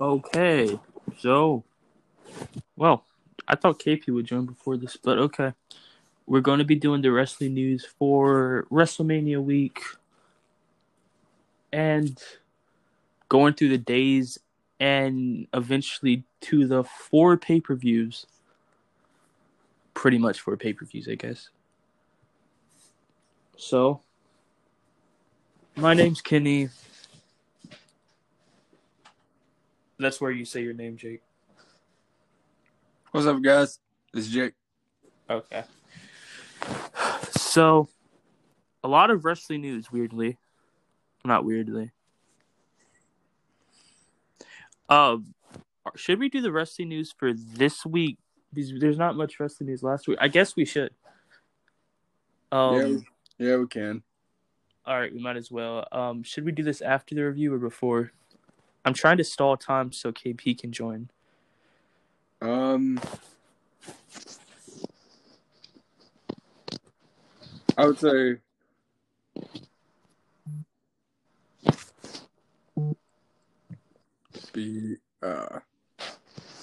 Okay, so, well, I thought KP would join before this, but okay. We're going to be doing the wrestling news for WrestleMania week and going through the days and eventually to the four pay per views. Pretty much four pay per views, I guess. So, my name's Kenny. That's where you say your name, Jake. What's up, guys? This is Jake. Okay. So, a lot of wrestling news, weirdly. Not weirdly. Um, should we do the wrestling news for this week? Because there's not much wrestling news last week. I guess we should. Um, yeah, yeah, we can. All right, we might as well. Um, should we do this after the review or before? I'm trying to stall time so KP can join. Um, I would say be uh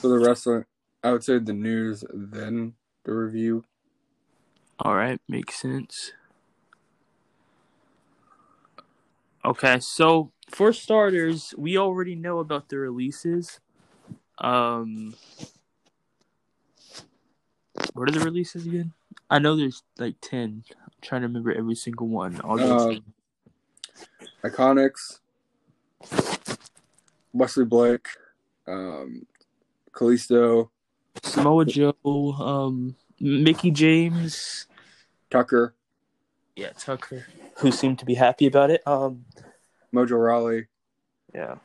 for the wrestling. I would say the news, then the review. All right, makes sense. Okay, so for starters, we already know about the releases. Um, what are the releases again? I know there's like ten. I'm trying to remember every single one. Um, Iconics, Wesley Blake, um, Kalisto, Samoa Joe, um, Mickie James, Tucker. Yeah, Tucker, who seemed to be happy about it. Um, Mojo Rawley. Yeah.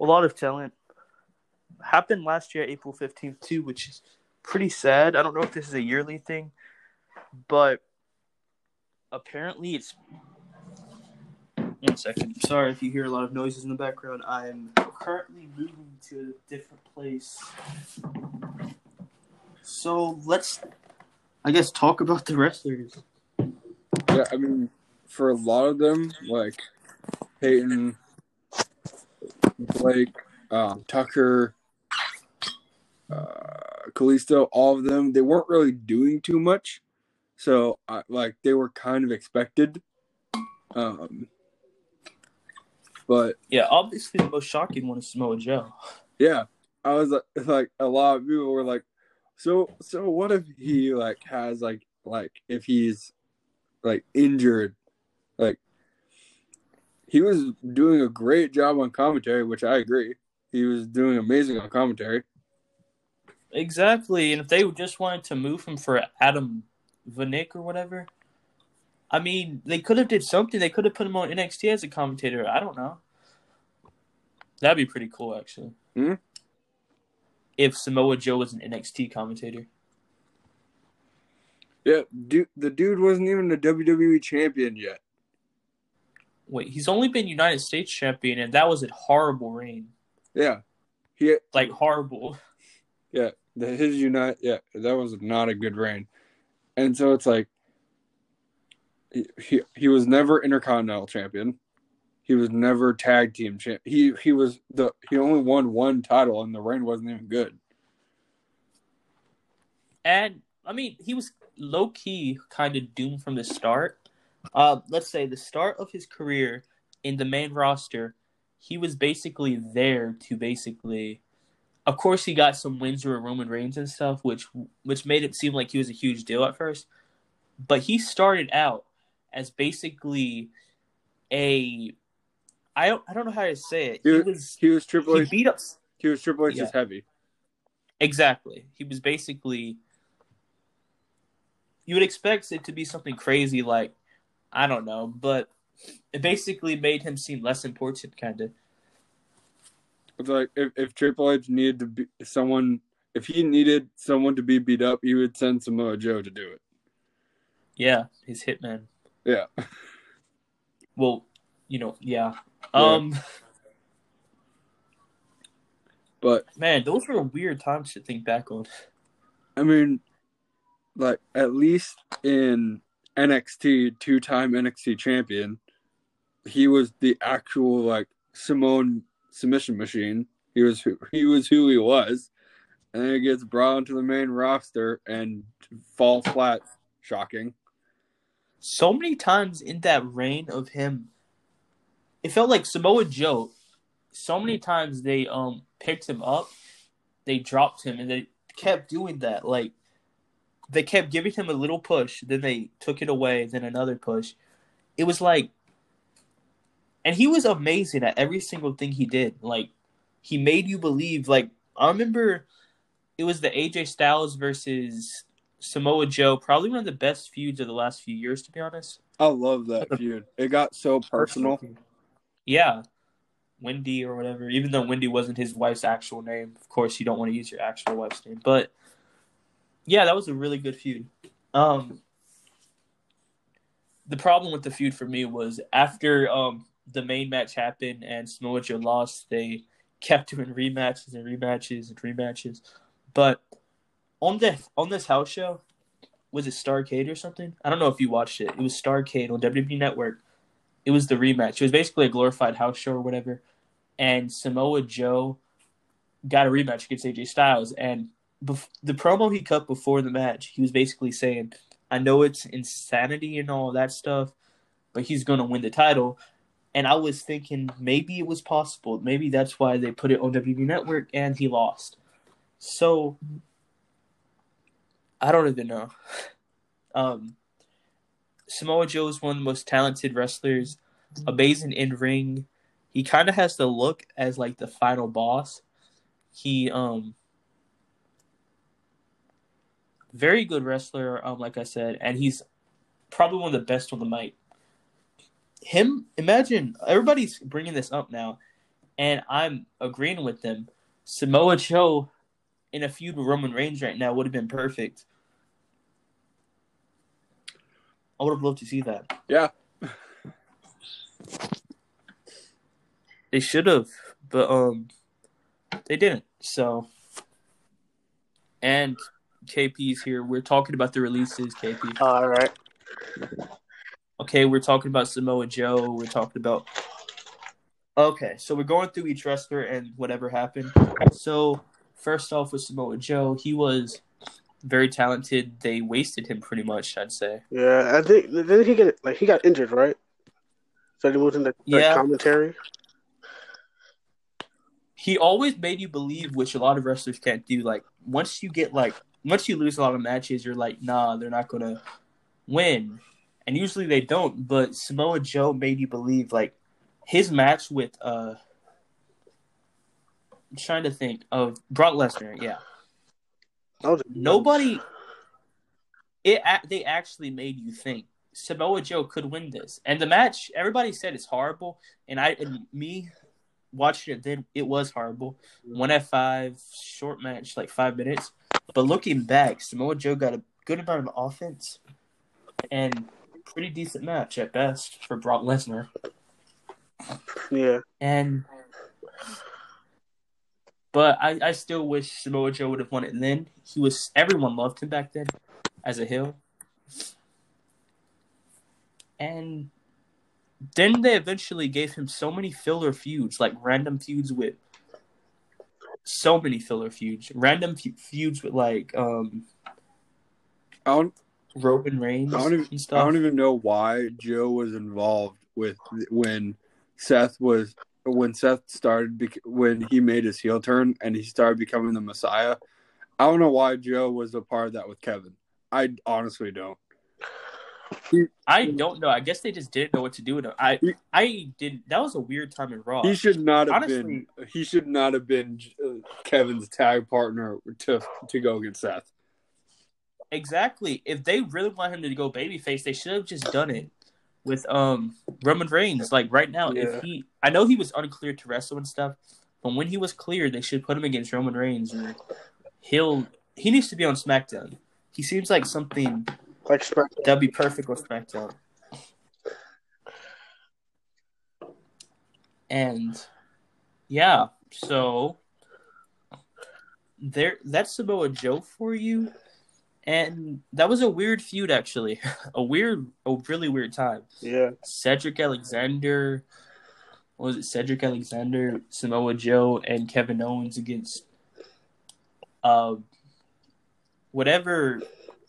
A lot of talent happened last year, April 15th, too, which is pretty sad. I don't know if this is a yearly thing, but apparently it's. One second. Sorry if you hear a lot of noises in the background. I'm currently moving to a different place. So let's, I guess, talk about the wrestlers. Yeah, I mean, for a lot of them, like Peyton, Blake, um, Tucker, uh, Kalisto, all of them, they weren't really doing too much. So, uh, like, they were kind of expected. Um, but yeah, obviously the most shocking one is Samoa Joe. Yeah, I was like, like a lot of people were like, so so what if he like has like like if he's like injured, like he was doing a great job on commentary, which I agree. He was doing amazing on commentary. Exactly, and if they just wanted to move him for Adnan Virk or whatever, I mean, they could have did something. They could have put him on NXT as a commentator. I don't know. That'd be pretty cool, actually. Hmm? If Samoa Joe was an NXT commentator. Yeah, dude, the dude wasn't even a WWE champion yet. Wait, he's only been United States champion, and that was a horrible reign. Yeah, he like horrible. Yeah, the, his unite. Yeah, that was not a good reign, and so it's like he he, he was never Intercontinental champion. He was never tag team champ. He he was the he only won one title, and the reign wasn't even good. And I mean, he was low key kind of doomed from the start. Uh, let's say the start of his career in the main roster, he was basically there to basically. Of course, he got some wins over Roman Reigns and stuff, which which made it seem like he was a huge deal at first. But he started out as basically a I don't I don't know how to say it. He, he was he was Triple H. He beat up. He was Triple H's yeah. heavy. Exactly. He was basically. You would expect it to be something crazy like, I don't know, but it basically made him seem less important, kind of. It's like if, if Triple H needed to be someone, if he needed someone to be beat up, he would send Samoa Joe to do it. Yeah, he's hitman. Yeah. Well, you know, yeah. Um. But man, those were weird times to think back on. I mean, like at least in NXT, two-time NXT champion, he was the actual like Samoan submission machine. He was who he was who he was, and then he gets brought onto the main roster and fall flat. Shocking. So many times in that reign of him, it felt like Samoa Joe. So many times they um picked him up, they dropped him, and they kept doing that. Like they kept giving him a little push, then they took it away, then another push. It was like, and he was amazing at every single thing he did. Like he made you believe. Like I remember, it was the AJ Styles versus Samoa Joe, probably one of the best feuds of the last few years, to be honest. I love that feud. It got so personal. Yeah. Wendy or whatever, even though Wendy wasn't his wife's actual name. Of course, you don't want to use your actual wife's name. But yeah, that was a really good feud. Um, the problem with the feud for me was after um, the main match happened and Samoa Joe lost, they kept doing rematches and rematches and rematches. But on the on this house show, was it Starrcade or something? I don't know if you watched it. It was Starrcade on WWE Network. It was the rematch. It was basically a glorified house show or whatever. And Samoa Joe got a rematch against AJ Styles. And bef- the promo he cut before the match, he was basically saying, I know it's insanity and all that stuff, but he's going to win the title. And I was thinking maybe it was possible. Maybe that's why they put it on WWE Network and he lost. So I don't even know. Um, Samoa Joe is one of the most talented wrestlers, amazing in ring. He kind of has the look as like the final boss. He um very good wrestler, um, like I said, and he's probably one of the best on the mic. Him, imagine everybody's bringing this up now, and I'm agreeing with them. Samoa Joe in a feud with Roman Reigns right now would have been perfect. I would have loved to see that. Yeah. They should have, but um, they didn't. So, and KP's here. We're talking about the releases. KP. All right. Okay, we're talking about Samoa Joe. We're talking about. Okay, so we're going through each wrestler and whatever happened. So first off with Samoa Joe, he was very talented. They wasted him pretty much, I'd say. Yeah, I think didn't he get like he got injured, right? So he moved into like, Yeah. commentary. He always made you believe, which a lot of wrestlers can't do. Like once you get like once you lose a lot of matches, you're like, nah, they're not gonna win. And usually they don't. But Samoa Joe made you believe like his match with uh I'm trying to think of Brock Lesnar, yeah. Nobody it they actually made you think Samoa Joe could win this. And the match everybody said it's horrible and I and me watching it then it was horrible. 1 at 5 short match like 5 minutes. But looking back, Samoa Joe got a good amount of offense and pretty decent match at best for Brock Lesnar. Yeah, And but I, I still wish Samoa Joe would have won it then. He was everyone loved him back then as a heel. And then they eventually gave him so many filler feuds, like random feuds with so many filler feuds, random fe- feuds with like um I don't, Roman Reigns I don't even, I don't even know why Joe was involved with when Seth was when Seth started bec- when he made his heel turn and he started becoming the Messiah. I don't know why Joe was a part of that with Kevin. I honestly don't. I don't know. I guess they just didn't know what to do with him. I I didn't. That was a weird time in Raw. He should not have Honestly- been. He should not have been uh, Kevin's tag partner to to go against Seth. Exactly. If they really want him to go babyface, they should have just done it with um Roman Reigns. Like right now, Yeah. if he, I know he was unclear to wrestle and stuff, but when he was cleared, they should put him against Roman Reigns. And he'll he needs to be on SmackDown. He seems like something like that'd be perfect with SmackDown. And yeah, so there that's Samoa Joe for you. and that was a weird feud actually, a weird, a really weird time. Yeah. Cedric Alexander, what was it Cedric Alexander, Samoa Joe, and Kevin Owens against uh whatever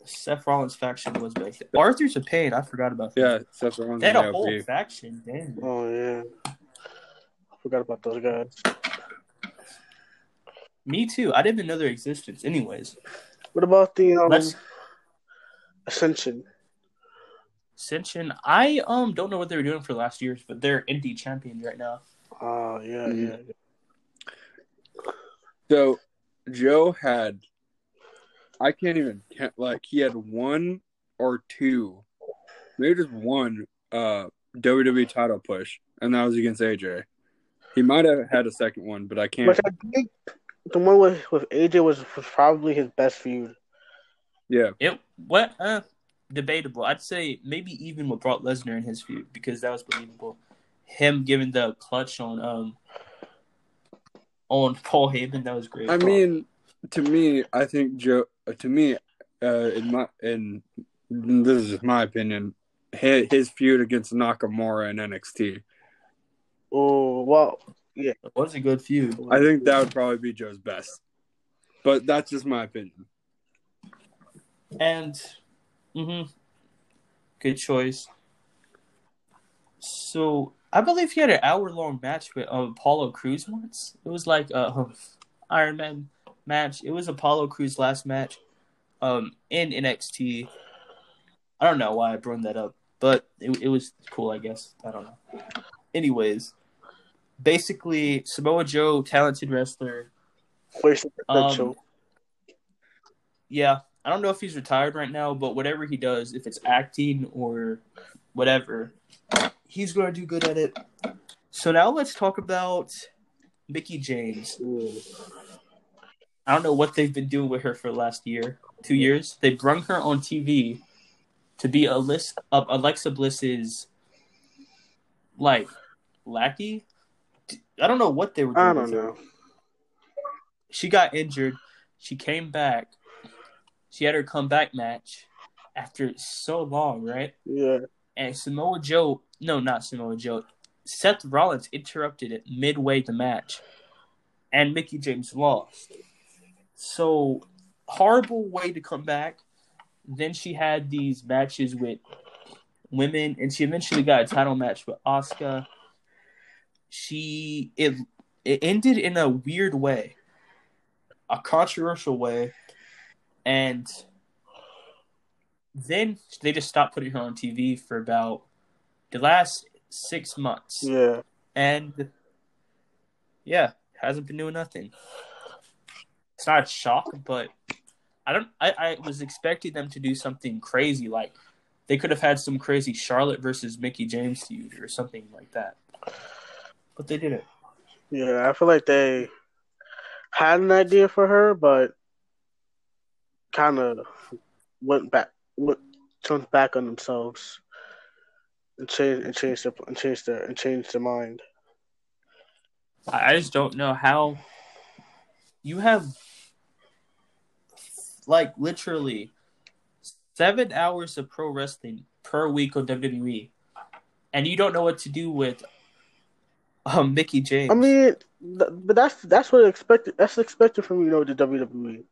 Seth Rollins faction was back then. Authors of Pain. I forgot about that. Yeah, Seth Rollins. They had a whole AOP. faction. Damn. Oh yeah. I forgot about those guys. Me too. I didn't even know their existence. Anyways, What about the um, let's Ascension? Ascension. I um don't know what they were doing for the last years, but they're indie champions right now. Oh yeah, Mhm. yeah. So Joe had, I can't even count, like he had one or two, maybe just one uh WWE title push, and that was against AJ. He might have had a second one, but I can't. But I think the one with with AJ was, was probably his best feud. Yeah, It what uh debatable. I'd say maybe even with Brock Lesnar in his feud because that was believable. Him giving the clutch on um on Paul Heyman that was great. I mean, to me, I think Joe. To me, uh, in my in this is my opinion. His, his feud against Nakamura in NXT, Oh well, yeah. it was a good feud. I think that would probably be Joe's best. But that's just my opinion. And mm-hmm, good choice. So I believe he had an hour long match with uh, Apollo Crews once. It was like a Iron Man match. It was Apollo Crews' last match um in NXT. I don't know why I brought that up, but it, it was cool, I guess. I don't know. Anyways, basically Samoa Joe, talented wrestler, Um, potential. yeah, I don't know if he's retired right now, but whatever he does, if it's acting or whatever, he's going to do good at it. So now let's talk about Mickie James. Ooh. I don't know what they've been doing with her for the last year, two years. They brung her on TV to be a list of Alexa Bliss's like lackey. I don't know what they were doing. I don't her. know. she got injured. She came back. She had her comeback match after so long, right? Yeah, And Samoa Joe, no, not Samoa Joe, Seth Rollins interrupted it midway the match, and Mickie James lost. So horrible way to come back. Then she had these matches with women, and she eventually got a title match with Asuka. She it it ended in a weird way, a controversial way, and then they just stopped putting her on TV for about the last six months, yeah. and yeah, hasn't been doing nothing. It's not a shock, but I don't. I, I was expecting them to do something crazy, like they could have had some crazy Charlotte versus Mickie James feud or something like that, but they didn't. Yeah, I feel like they had an idea for her, but kind of went back, went turned back on themselves and changed and changed their and changed their and changed their mind. I I just don't know how you have like literally seven hours of pro wrestling per week on WWE, and you don't know what to do with um, Mickie James. I mean, th- but that's that's what expected. That's expected from you know the WWE.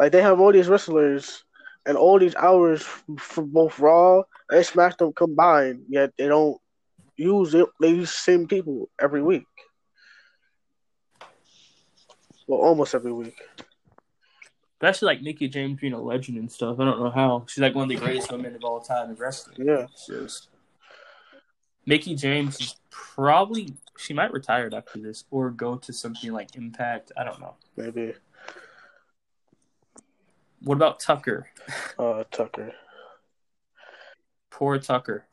Like they have all these wrestlers and all these hours for both Raw and SmackDown combined. Yet they don't use it. They use the same people every week. Well, almost every week. Especially like Mickie James being a legend and stuff. I don't know how she's like one of the greatest women of all time in wrestling. Yeah. It's just Mickie James is probably she might retire after this or go to something like Impact. I don't know. Maybe What about Tucker? uh, Tucker. Poor Tucker.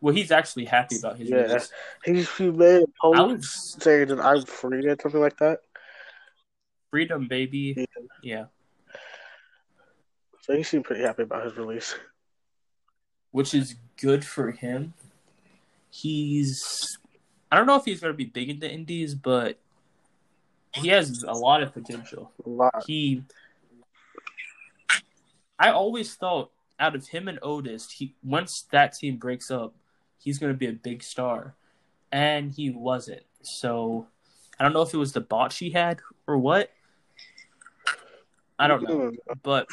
Well, he's actually happy about his Yeah. release. He he made a I post was saying that I'm free or something like that. Freedom, baby. Yeah. Yeah, So he seemed pretty happy about his release. which is good for him. He's I don't know if he's going to be big in the Indies, but he has a lot of potential. A lot. he I always thought out of him and Otis, he once that team breaks up, he's going to be a big star, and he wasn't. So I don't know if it was the botch he had or what. I don't know, but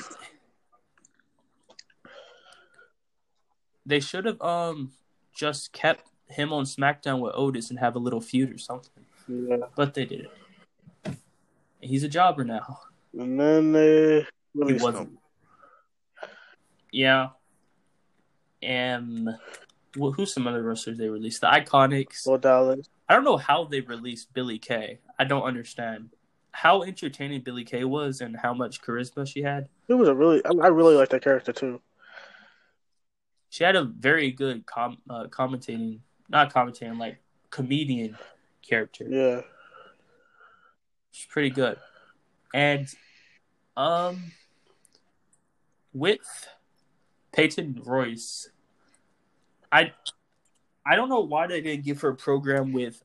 they should have um just kept him on SmackDown with Otis and have a little feud or something. Yeah. But they didn't. He's a jobber now. And then they He wasn't. him. Yeah. And well, who's some other wrestlers they released? The Iconics. Bo Dallas. I don't know how they released Billie Kay. I don't understand how entertaining Billie Kay was and how much charisma she had. It was a really. I, really like that character too. She had a very good com- uh, commentating, not commentating, like comedian character. Yeah. She's pretty good. And um with Peyton Royce, I I don't know why they didn't give her a program with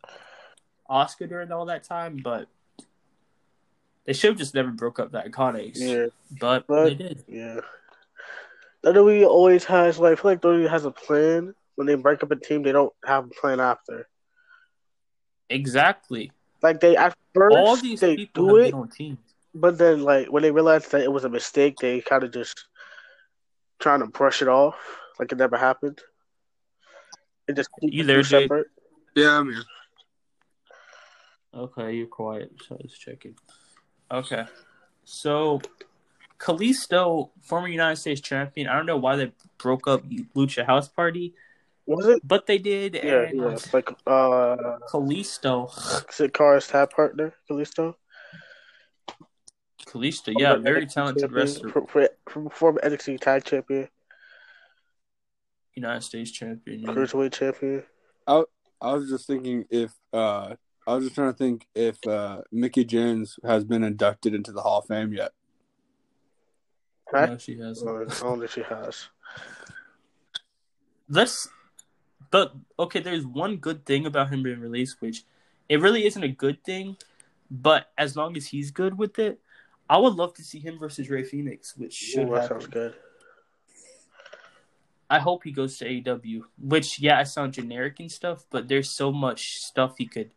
Oscar during all that time, but they should have just never broke up that iconics. Yeah. But, But- they did. Yeah. WWE always has like I feel like WWE has a plan. When they break up a team, they don't have a plan after. Exactly. Like they at first all these they people do it, on teams. but then like when they realize that it was a mistake, they kind of just trying to brush it off, like it never happened. It just keep You there, two Jake? separate. Yeah, I'm here. Okay, you're quiet. So I was checking. Okay. So Kalisto, former United States champion, I don't know why they broke up Lucha House Party, Was it? but they did. Yeah, and yeah. Like uh, Kalisto, Sin Cara's tag partner, Kalisto. Kalisto, yeah, Former very NXT talented champion, wrestler, for- for- for- Former NXT tag champion, United States champion. yeah. cruiserweight champion. I was just thinking if uh I was just trying to think if uh Mickie James has been inducted into the Hall of Fame yet. No, she has. Uh, I don't think she has. Let's. But okay, there's one good thing about him being released, which it really isn't a good thing, but as long as he's good with it, I would love to see him versus Rey Fenix, which should Ooh, that happen. sounds good. I hope he goes to AEW. Which, yeah, I sound generic and stuff, but there's so much stuff he could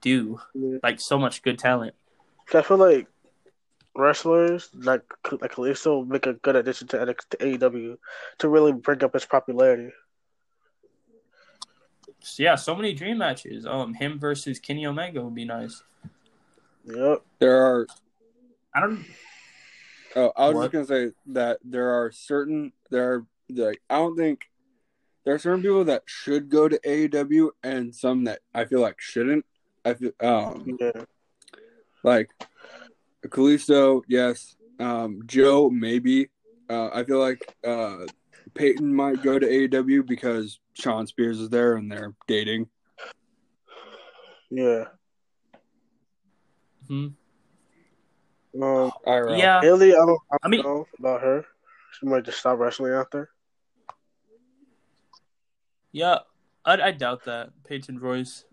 do, Yeah. like so much good talent. I feel like wrestlers like like Kalisto will make a good addition to, NXT to AEW to really bring up his popularity. So, yeah, so many dream matches. Um, him versus Kenny Omega would be nice. Yep. There are I don't. oh I was What? just gonna say that there are certain there are like I don't think there are certain people that should go to AEW and some that I feel like shouldn't. I feel um Yeah. like Kalisto, yes. Um, Joe, maybe. Uh, I feel like uh, Peyton might go to AEW because Shawn Spears is there and they're dating. Yeah. Hmm. Um, IRL. Yeah, Haley, I don't, I don't I mean- know about her. She might just stop wrestling after. yeah, I, I doubt that Peyton Royce,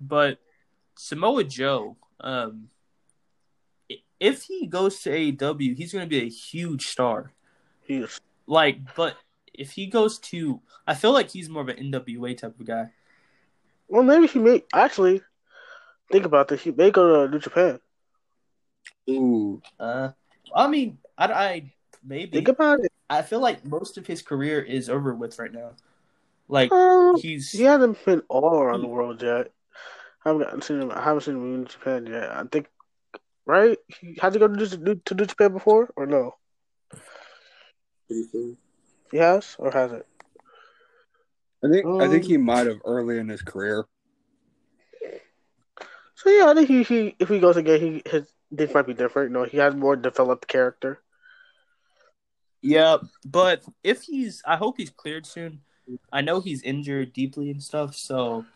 but Samoa Joe. Um, if he goes to AEW, he's going to be a huge star. He's Like, but if he goes to, I feel like he's more of an NWA type of guy. well, maybe he may actually think about this. He may go to New Japan. Ooh. Uh, I mean, I, I maybe Think about it. I feel like most of his career is over with right now. Like Um, he's he hasn't been all around the world yet. I haven't gotten seen him. I haven't seen him in Japan yet. I think, right? He had to go to New, to New Japan before, or no? He has, or has it? I think I think Um, he might have early in his career. So yeah, I think he, he if he goes again, he his things might be different. You know, he has more developed character. Yeah, but if he's, I hope he's cleared soon. I know he's injured deeply and stuff, so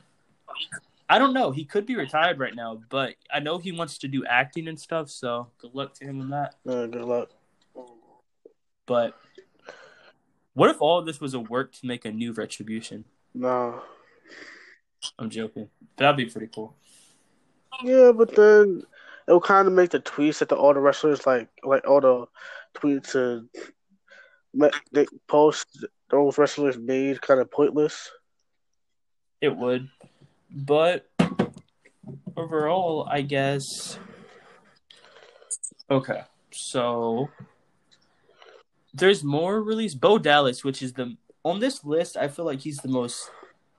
I don't know. He could be retired right now, but I know he wants to do acting and stuff. So good luck to him in that. Uh, good luck. But what if all of this was a work to make a new retribution? No. I'm joking. That'd be pretty cool. Yeah, but then it will kind of make the tweets that the all the wrestlers like, like all the tweets and ma- they post those wrestlers made kind of pointless. It would. But overall, I guess. Okay. So there's more release. Bo Dallas, which is the on this list, I feel like he's the most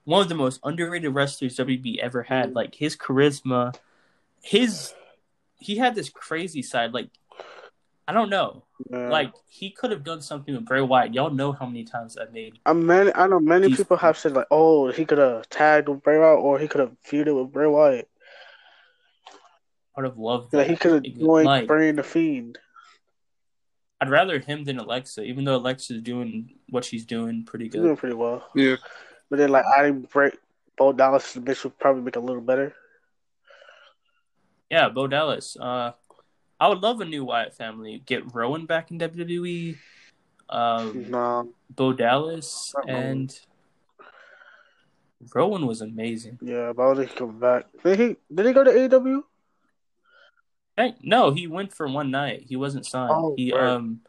one of the most underrated wrestlers WB ever had. Like his charisma, his he had this crazy side. Like I don't know. Uh, Like he could have done something with Bray Wyatt. Y'all know how many times I made I many, I know many people have said like, oh, he could have tagged with Bray Wyatt, or he could have feuded with Bray Wyatt. I would have loved Like that. he could have Like, joined Bray and the Fiend. I'd rather him than Alexa, even though Alexa's doing what she's doing pretty He's good. doing pretty well. Yeah. But then like adding Bray, Bo Dallas to the mix would probably make a little better. Yeah, Bo Dallas. Uh, I would love a new Wyatt family. Get Rowan back in WWE. Um, No, Bo Dallas and Rowan was amazing. yeah, but I don't think he come back. Did he? Did he go to AEW? Hey, no, he went for one night. He wasn't signed. Oh, he right. um,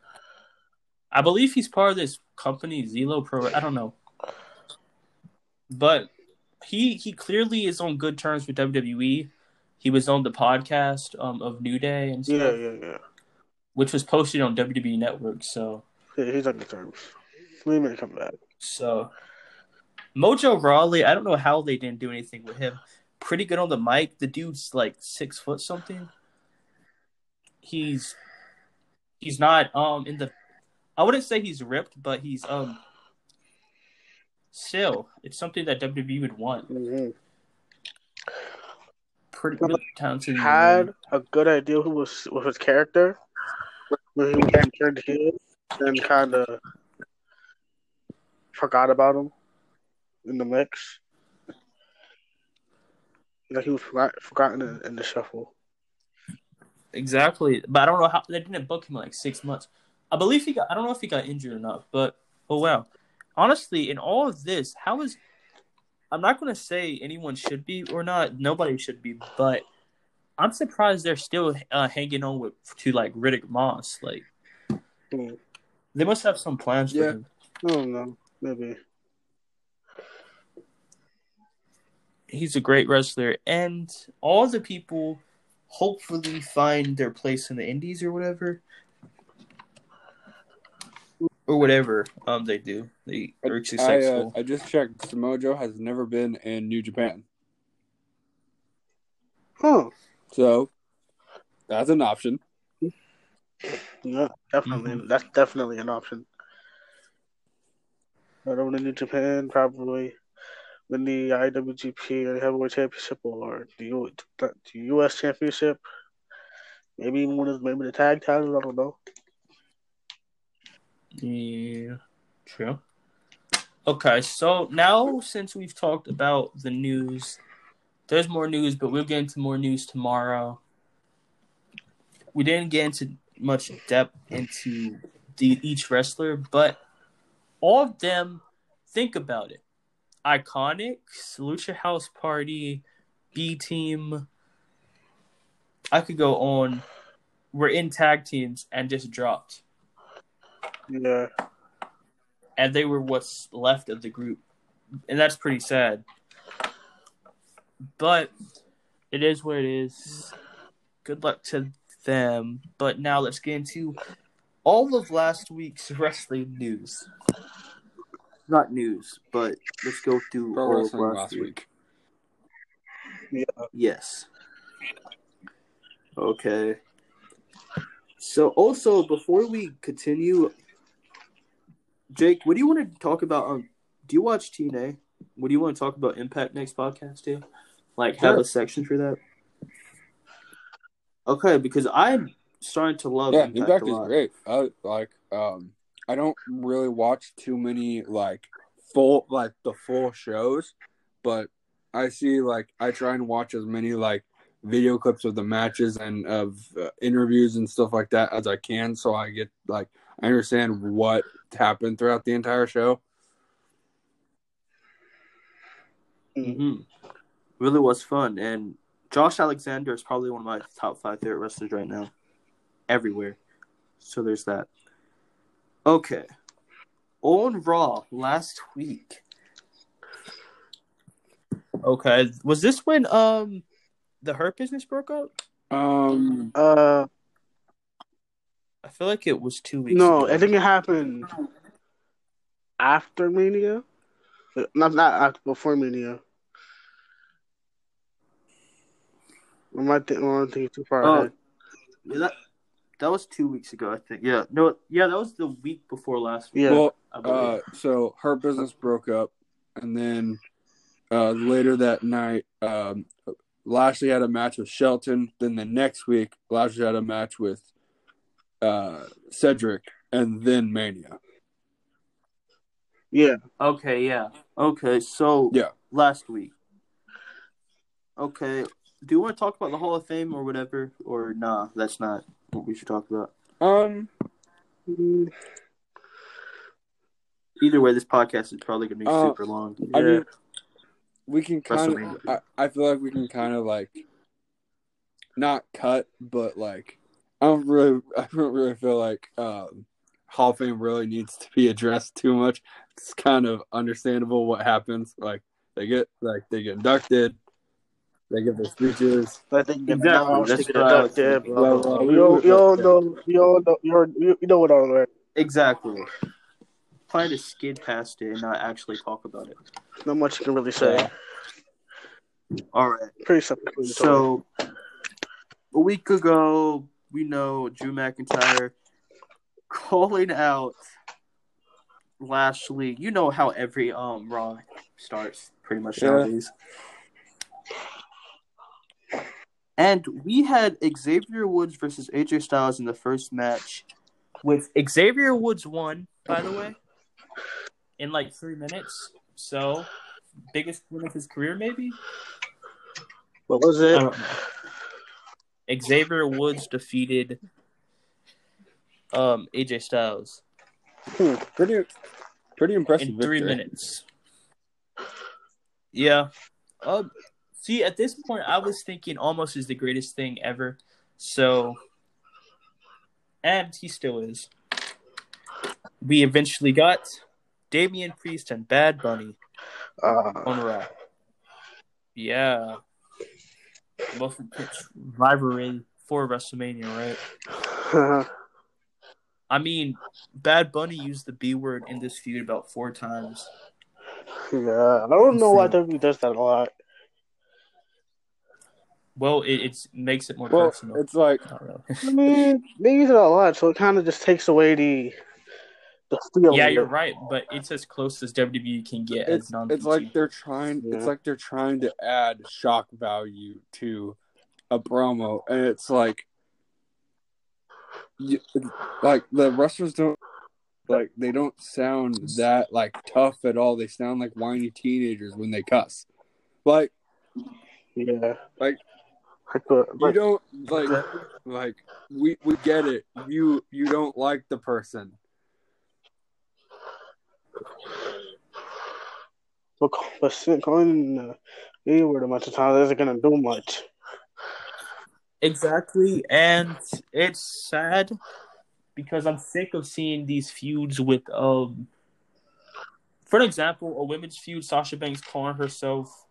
I believe he's part of this company, Zelo Pro. I don't know, but he he clearly is on good terms with WWE. He was on the podcast um, of New Day and stuff, Yeah, yeah, yeah. which was posted on WWE Network. So yeah he's on good terms. We may come back. So Mojo Rawley, I don't know how they didn't do anything with him. Pretty good on the mic. The dude's like six foot something. He's he's not um in the I wouldn't say he's ripped, but he's um still it's something that WWE would want. Mhm. Pretty really talented. Had a good idea who was with his character when he was turned heel, then kind of forgot about him in the mix. Like he was forgot, forgotten in, in the shuffle. Exactly, but I don't know how they didn't book him in like six months. I believe he got. I don't know if he got injured or not, but oh wow. Honestly, in all of this, how is? I'm not going to say anyone should be or not. Nobody should be, but I'm surprised they're still uh, hanging on with to like Riddick Moss. Like they must have some plans Yeah. for him. I don't know. Maybe. He's a great wrestler, and all the people hopefully find their place in the Indies or whatever. Or whatever um they do. They are I, uh, successful. I just checked. Samoa Joe has never been in New Japan, Huh. so that's an option. Yeah, definitely. Mm-hmm. That's definitely an option. I don't in New Japan, probably win the IWGP or the Heavyweight Championship or the, U- the U.S. Championship. Maybe even one of maybe the tag titles. I don't know. Yeah, true. Okay, so now since we've talked about the news, there's more news, but we'll get into more news tomorrow. We didn't get into much depth into the each wrestler, but all of them, think about it. Iconics, Lucha House Party, B Team. I could go on. We're in tag teams and just dropped Yeah, and they were what's left of the group, and that's pretty sad. But it is what it is. Good luck to them. But now let's get into all of last week's wrestling news. Not news, but let's go through Pro all of wrestling last week. Yeah. Yes. Okay. So also before we continue, Jake, what do you want to talk about? Um, do you watch TNA? What do you want to talk about Impact next podcast too? Like have Sure. a section for that. Okay, because I'm starting to love Yeah, Impact, Impact is great. I like. Um, I don't really watch too many like full like the full shows, but I see like I try and watch as many like video clips of the matches and of uh, interviews and stuff like that as I can, so I get like I understand what happened throughout the entire show. hmm Really was fun, and Josh Alexander is probably one of my top five favorite wrestlers right now, everywhere. So there's that. Okay, on Raw last week. Okay, was this when um the Hurt Business broke up? Um, Uh, I feel like it was two weeks. no, ago. I think it happened after Mania. Not not after, before Mania. I might think, I think too far Oh. ahead. Yeah, that that was two weeks ago. I think. Yeah, no, yeah, that was the week before last week. Yeah. well, uh, so Hurt Business broke up, and then uh, later that night, um, Lashley had a match with Shelton. Then the next week, Lashley had a match with uh, Cedric, and then Mania. Yeah. Okay, yeah. Okay, so Yeah. last week. Okay, do you want to talk about the Hall of Fame or whatever, or nah? That's not what we should talk about. Um, Either way, this podcast is probably gonna be Uh, super long. I Yeah. mean, we can kind of. I, I feel like we can kind of like not cut, but like I don't really, I don't really feel like um, Hall of Fame really needs to be addressed too much. It's kind of understandable what happens. Like they get like they get inducted, they give their speeches. I think Exactly, now that's sticking what I it was up there, thinking. blah, blah, uh, blah. we You all- were- you all know, you all know, you're, you you know what I'm. Exactly. Trying to skid past it and not actually talk about it. Not much you can really say. All right. Pretty simple. So a week ago, we know Drew McIntyre calling out Lashley. You know how every um Raw starts pretty much Yeah. nowadays. And we had Xavier Woods versus AJ Styles in the first match, with Xavier Woods won, by the way, in like three minutes. So, biggest win of his career, maybe. what was it? Xavier Woods defeated um AJ Styles Hmm. Pretty, pretty impressive. in three victory. minutes. Yeah. Um see at this point I was thinking almost is the greatest thing ever. So and he still is. We eventually got Damian Priest and Bad Bunny Uh, on Raw. Yeah. Most intense rivalry for WrestleMania, right? I mean, Bad Bunny used the B word in this feud about four times. yeah, I don't know why WWE does that a lot. Well, it it's, makes it more Well, personal. it's like I. I mean, they use it a lot, so it kind of just takes away the. Yeah, you're right, but it's as close as WWE can get as it's non. it's like they're trying Yeah. it's like they're trying to add shock value to a promo and it's like you, like the wrestlers don't like they don't sound that like tough at all. They sound like whiny teenagers when they cuss. Like Yeah, Like, Like, but, you don't like like we we get it. You you don't like the person but, but still calling the B word a bunch of times isn't gonna do much. exactly, and it's sad because I'm sick of seeing these feuds with um. For an example, a women's feud, Sasha Banks calling herself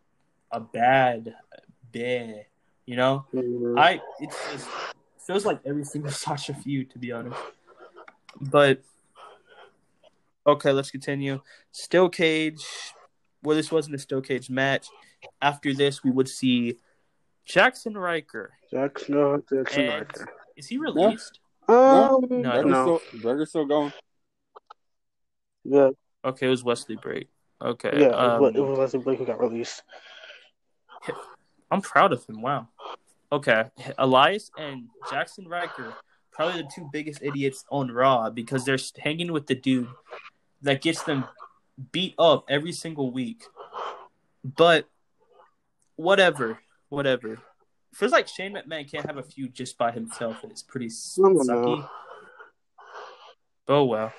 a bad bear. You know, I it's just feels like every single Sasha feud, to be honest. But okay, let's continue. Steel cage. Well, this wasn't a steel cage match. After this, we would see Jaxson Ryker. Jackson, no, Jackson And Riker. is he released? Um, No, no, I still, Gregor's still going yeah, Okay, it was Wesley Blake. Okay, yeah. um, it was Wesley Blake who got released. I'm proud of him. Wow. Okay, Elias and Jaxson Ryker, probably the two biggest idiots on Raw because they're hanging with the dude that gets them beat up every single week. But whatever, whatever. Feels like Shane McMahon can't have a feud just by himself, and it's pretty sucky. Oh well.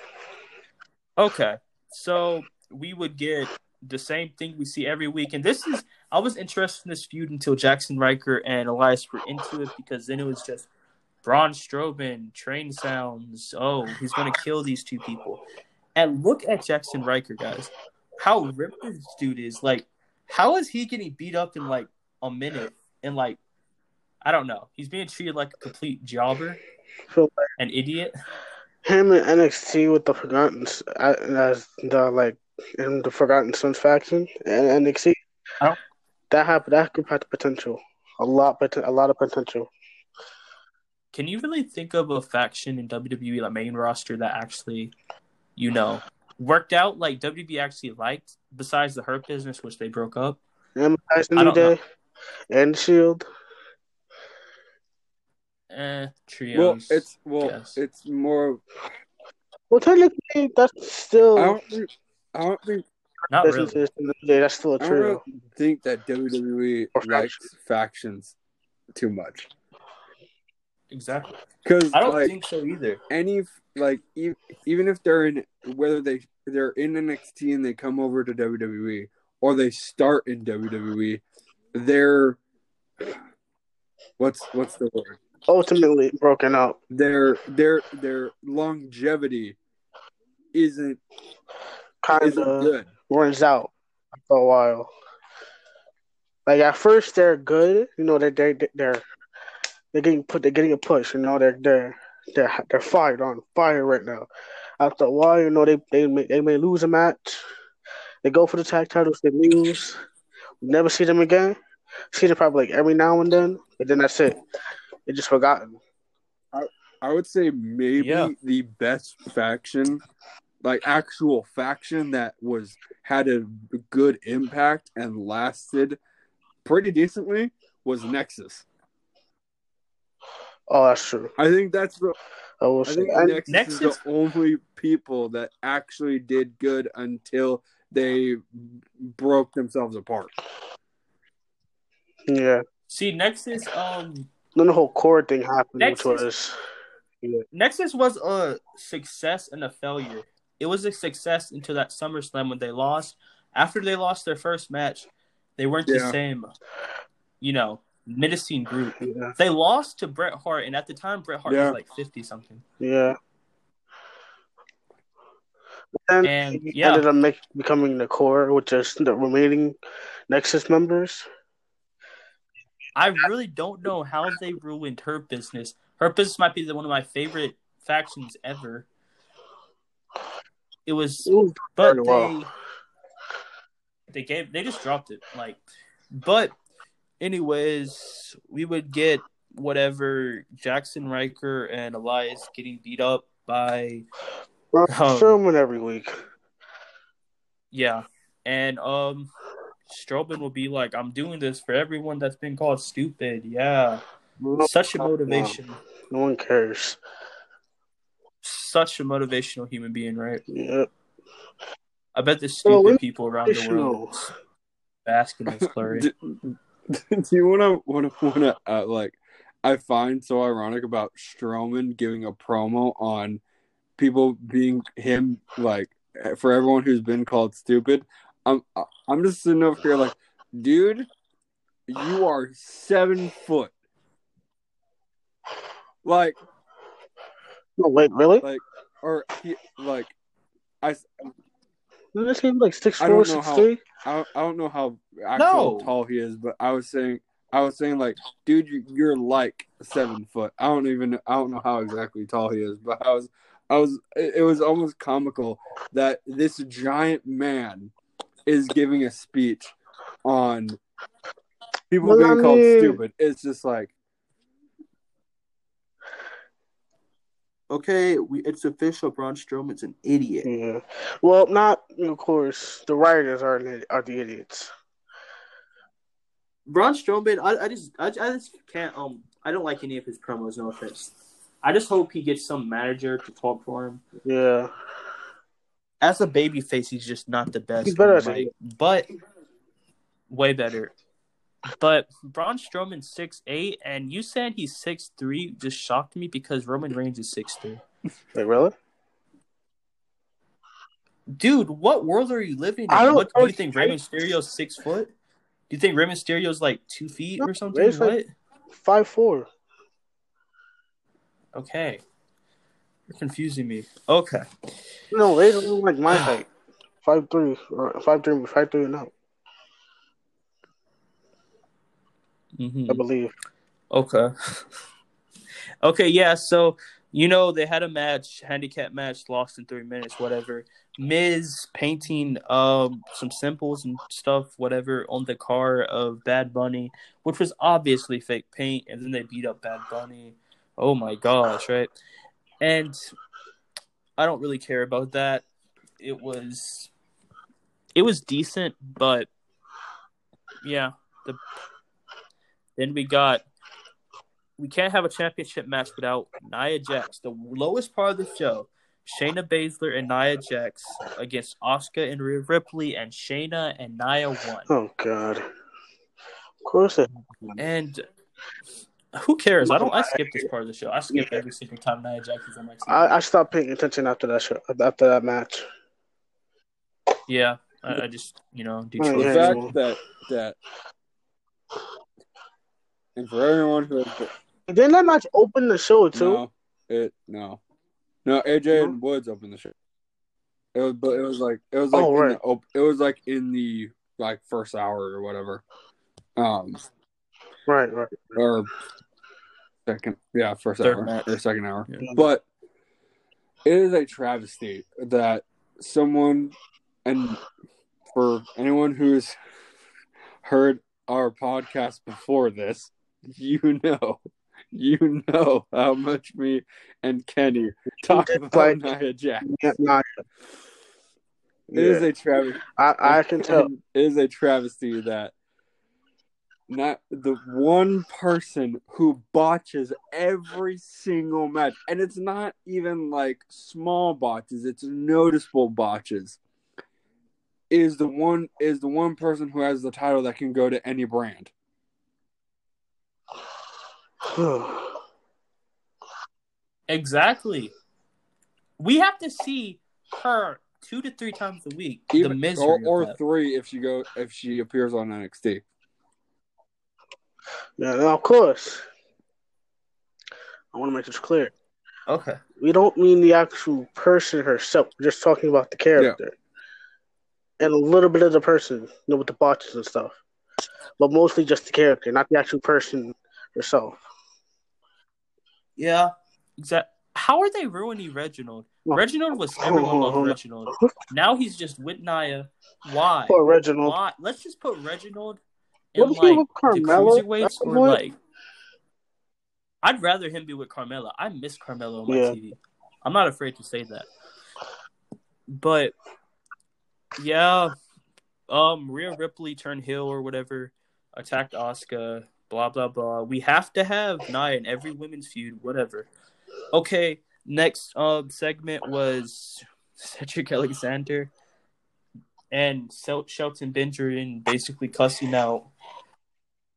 Okay, so we would get the same thing we see every week, and this is I was interested in this feud until Jaxson Ryker and Elias were into it because then it was just Braun Strowman, train sounds. Oh, he's going to kill these two people. And look at Jaxson Ryker, guys. How ripped this dude is. Like, how is he getting beat up in like a minute? And like, I don't know. He's being treated like a complete jobber, an idiot. him in NXT with the Forgotten as the like in the Forgotten Sons faction and NXT. That happened. That group had potential. A lot, but a lot of potential. Can you really think of a faction in WWE, like main roster, that actually, you know, worked out like WWE actually liked, besides the Hurt Business, which they broke up? And the I New don't know. And Shield. Eh, trios. Well, it's well, Yes. it's more. Well, technically, that's still I don't think. I don't think. not really. businesses in the New Day. That's still a I don't really think that WWE likes factions too much Exactly. because I don't like think so either. any like e- even if they're in whether they they're in NXT and they come over to WWE or they start in WWE, they're what's what's the word? Ultimately broken up. Their their their longevity isn't Kind isn't of good. runs out after a while. Like at first they're good, you know. They're they they're they're getting put. They're getting a push. You know. They're they're they're they're fired on fire right now. After a while, you know they they may they may lose a match. They go for the tag titles. They lose. Never see them again. See them probably like every now and then, but then that's it. They're just forgotten. I would say maybe Yeah. the best faction, like actual faction that was had a good impact and lasted pretty decently was Nexus. Oh, that's true. I think that's the I will I think And- Nexus, is the only people that actually did good until they broke themselves apart. yeah. See, Nexus, um, Then the whole core thing happened, Nexus- which was Nexus was a success and a failure. It was a success until that SummerSlam when they lost. After they lost their first match, they weren't the same, you know, menacing group. yeah, They lost to Bret Hart, and at the time, Bret Hart Yeah. was like fifty something. yeah. And, And, he yeah. ended up make, becoming the core, which is the remaining Nexus members. I really don't know how they ruined Hurt Business. Hurt Business might be the, one of my favorite factions ever. It was, It was but they well. they gave they just dropped it. Like, but anyways, we would get whatever Jaxson Ryker and Elias getting beat up by Braun Oh. Strowman every week. yeah, and um. Strowman will be like, "I'm doing this for everyone that's been called stupid." Yeah, No, such a motivation. no one cares. such a motivational human being, right? Yeah. I bet the stupid when- people around the world in this glory. do, you want to want to want to uh, like? I find so ironic about Strowman giving a promo on people being him like for everyone who's been called stupid. I'm I'm just sitting over here like, dude, you are seven foot. Like wait, really? like or he like I Didn't this seem like six I don't know how- three? I don't, I don't know how actual No. tall he is, but I was saying I was saying like, dude, you, you're like seven foot. I don't even I don't know how exactly tall he is, but I was I was it was almost comical that this giant man is giving a speech on people Well, being I called stupid. It's just like Okay, we, it's official. Braun Strowman's an idiot. Yeah. Well, not of course. The writers are the- are the idiots. Braun Strowman, I, I just, I, I just can't. Um, I don't like any of his promos. No offense. I just hope he gets some manager to talk for him. Yeah. As a babyface, he's just not the best. He's better on as the a- mic, but way better. But Braun Strowman's six eight, and you said he's six three. Just shocked me because Roman Reigns is six three. Wait, really? Dude, what world are you living in? I don't What do you think? Rey Mysterio's six foot? Do you think Rey Mysterio's like two feet No, or something? Rey's what? like- Five four. Okay. You're confusing me. Okay. No, don't like my height. Five three or five three, five three and out. Hmm I believe. Okay. okay, yeah, so you know they had a match, handicap match, lost in three minutes, whatever. Miz painting um some symbols and stuff, whatever, on the car of Bad Bunny, which was obviously fake paint, and then they beat up Bad Bunny. Oh my gosh, right? And I don't really care about that. It was it was decent, but yeah, the then we got we can't have a championship match without Nia Jax, the lowest part of the show. Shayna Baszler and Nia Jax against Asuka and Rhea Ripley, and Shayna and Nia won. Oh God. Of course it. And who cares? I don't. I skip this part of the show. I skip every single time Nia Jax is on my team. I, I stopped paying attention after that show. After that match. yeah, I, I just you know Oh, The Detroit. yeah. fact that that and for everyone who has Didn't that match open the show too? no, it no, no AJ and Woods opened the show. It was, but it was like it was like Oh, right. the op- it was like in the like first hour or whatever, um, Right, right. or second, yeah, first Third hour match. or second hour. Yeah. But it is a travesty that someone, and for anyone who's heard our podcast before this, you know, you know how much me and Kenny talk about like- Nia Jax. Yeah, It is a travesty. I, I can tell. It is a travesty that not the one person who botches every single match, and it's not even like small botches; it's noticeable botches. Is the one is the one person who has the title that can go to any brand. Exactly. We have to see her two to three times a week. Even, the misery or, or three if she go if she appears on NXT. yeah, now, of course. I want to make this clear. Okay. We don't mean the actual person herself. We're just talking about the character. And a little bit of the person, you know, with the botches and stuff. But mostly just the character, not the actual person herself. Yeah. Exactly. How are they ruining Reginald? Oh. Reginald was everyone loved. Reginald. Now he's just with Nia. Why? Poor Reginald. Why? Let's just put Reginald in Wasn't like the cruiserweights or like. I'd rather him be with Carmella. I miss Carmella on my Yeah. TV. I'm not afraid to say that. But yeah, um, Rhea Ripley turned heel or whatever, attacked Asuka. Blah blah blah. We have to have Nia in every women's feud, whatever. Okay, next um segment was Cedric Alexander and Sel- Shelton Benjamin basically cussing out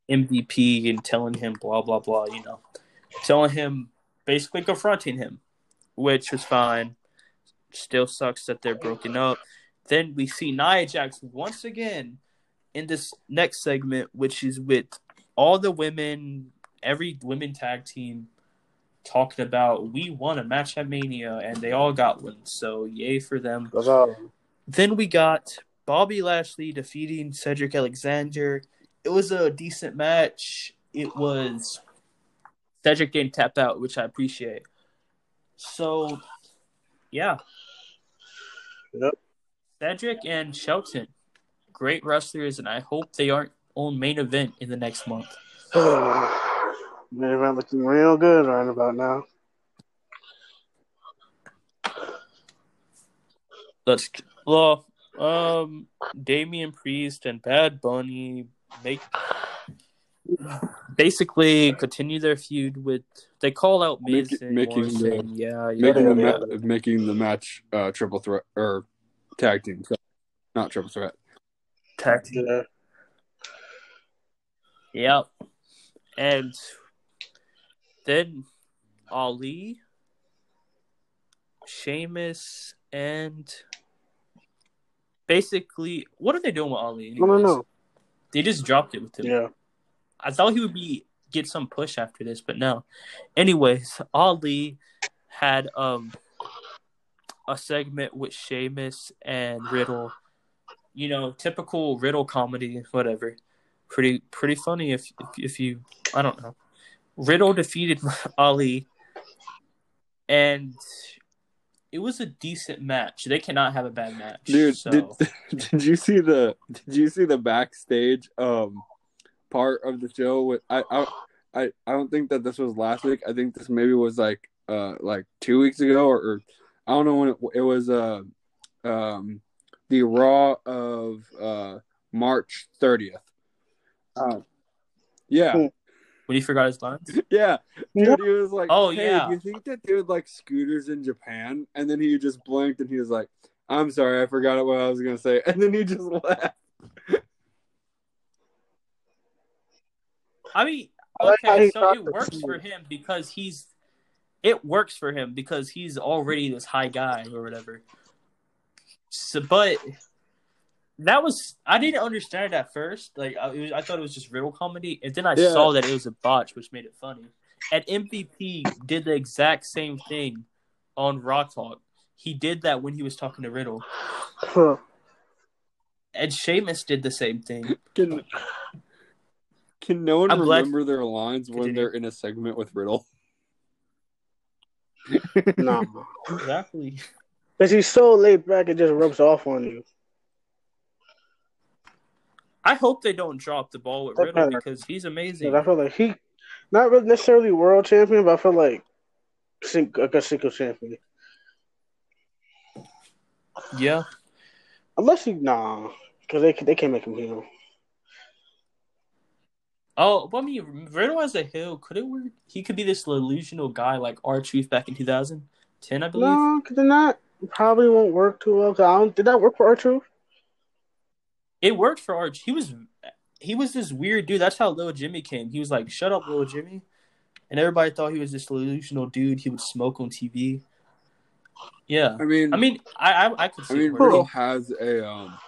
MVP and telling him blah blah blah. You know, telling him basically confronting him, which was fine. Still sucks that they're broken up. Then we see Nia Jax once again in this next segment, which is with all the women, every women tag team talking about we won a match at Mania and they all got one. So yay for them. Then we got Bobby Lashley defeating Cedric Alexander. It was a decent match. It was Cedric didn't tap out, which I appreciate. So, yeah. Yep. Cedric and Shelton, great wrestlers, and I hope they aren't on main event in the next month. Man, event looking real good right about now. Let's well, um, Damian Priest and Bad Bunny make basically continue their feud with. They call out Miz Make- and making the- yeah, yeah, Making the yeah. ma- making the match uh, triple threat or tag team, so- not triple threat. Tag team. Yeah. Yep. And then Ali, Sheamus, and basically, what are they doing with Ali? I don't anyways? know. They just dropped it with him. Yeah. I thought he would be get some push after this, but no. Anyways, Ali had um a segment with Sheamus and Riddle. You know, typical Riddle comedy, whatever. Pretty pretty funny if if, if you I don't know. Riddle defeated Ali, and it was a decent match. They cannot have a bad match, Dude, So did did you see the did you see the backstage um part of the show with I I I, I don't think that this was last week. I think this maybe was like uh like two weeks ago or, or I don't know when it, it was uh um the Raw of uh March thirtieth. Uh, yeah, when he forgot his lines. yeah. Dude, he was like, Oh, hey, yeah. do you think that they would like scooters in Japan? And then he just blinked and he was like, I'm sorry, I forgot what I was gonna say. And then he just laughed. I mean, I like how okay, he so it works for him because he's it works for him because he's already this high guy or whatever. So, but that was I didn't understand it at first. Like I, it was, I thought it was just riddle comedy, and then I Yeah. saw that it was a botch, which made it funny. And MVP did the exact same thing on Raw Talk. He did that when he was talking to Riddle, Huh. and Sheamus did the same thing. Can can no one I'm glad- remember their lines when Continue. they're in a segment with Riddle? Nah. Exactly. Because he's so laid back, it just rubs off on you. I hope they don't drop the ball with Riddle because he's amazing. I feel like he, not really necessarily world champion, but I feel like like a single champion. Yeah. Unless he, nah. Because they, they can't make him heel. Oh, well, I mean, Riddle as a heel, could it work? He could be this delusional guy like R Truth back in 2010, I believe. No, because then that probably won't work too well. 'Cause I don't, did that work for R-Truth? It worked for Arch. He was he was this weird dude. That's how Lil Jimmy came. He was like, "Shut up, Lil Jimmy," and everybody thought he was this delusional dude. He would smoke on TV. Yeah, I mean, I mean, I I, I could I see. mean, it. Riddle has a um,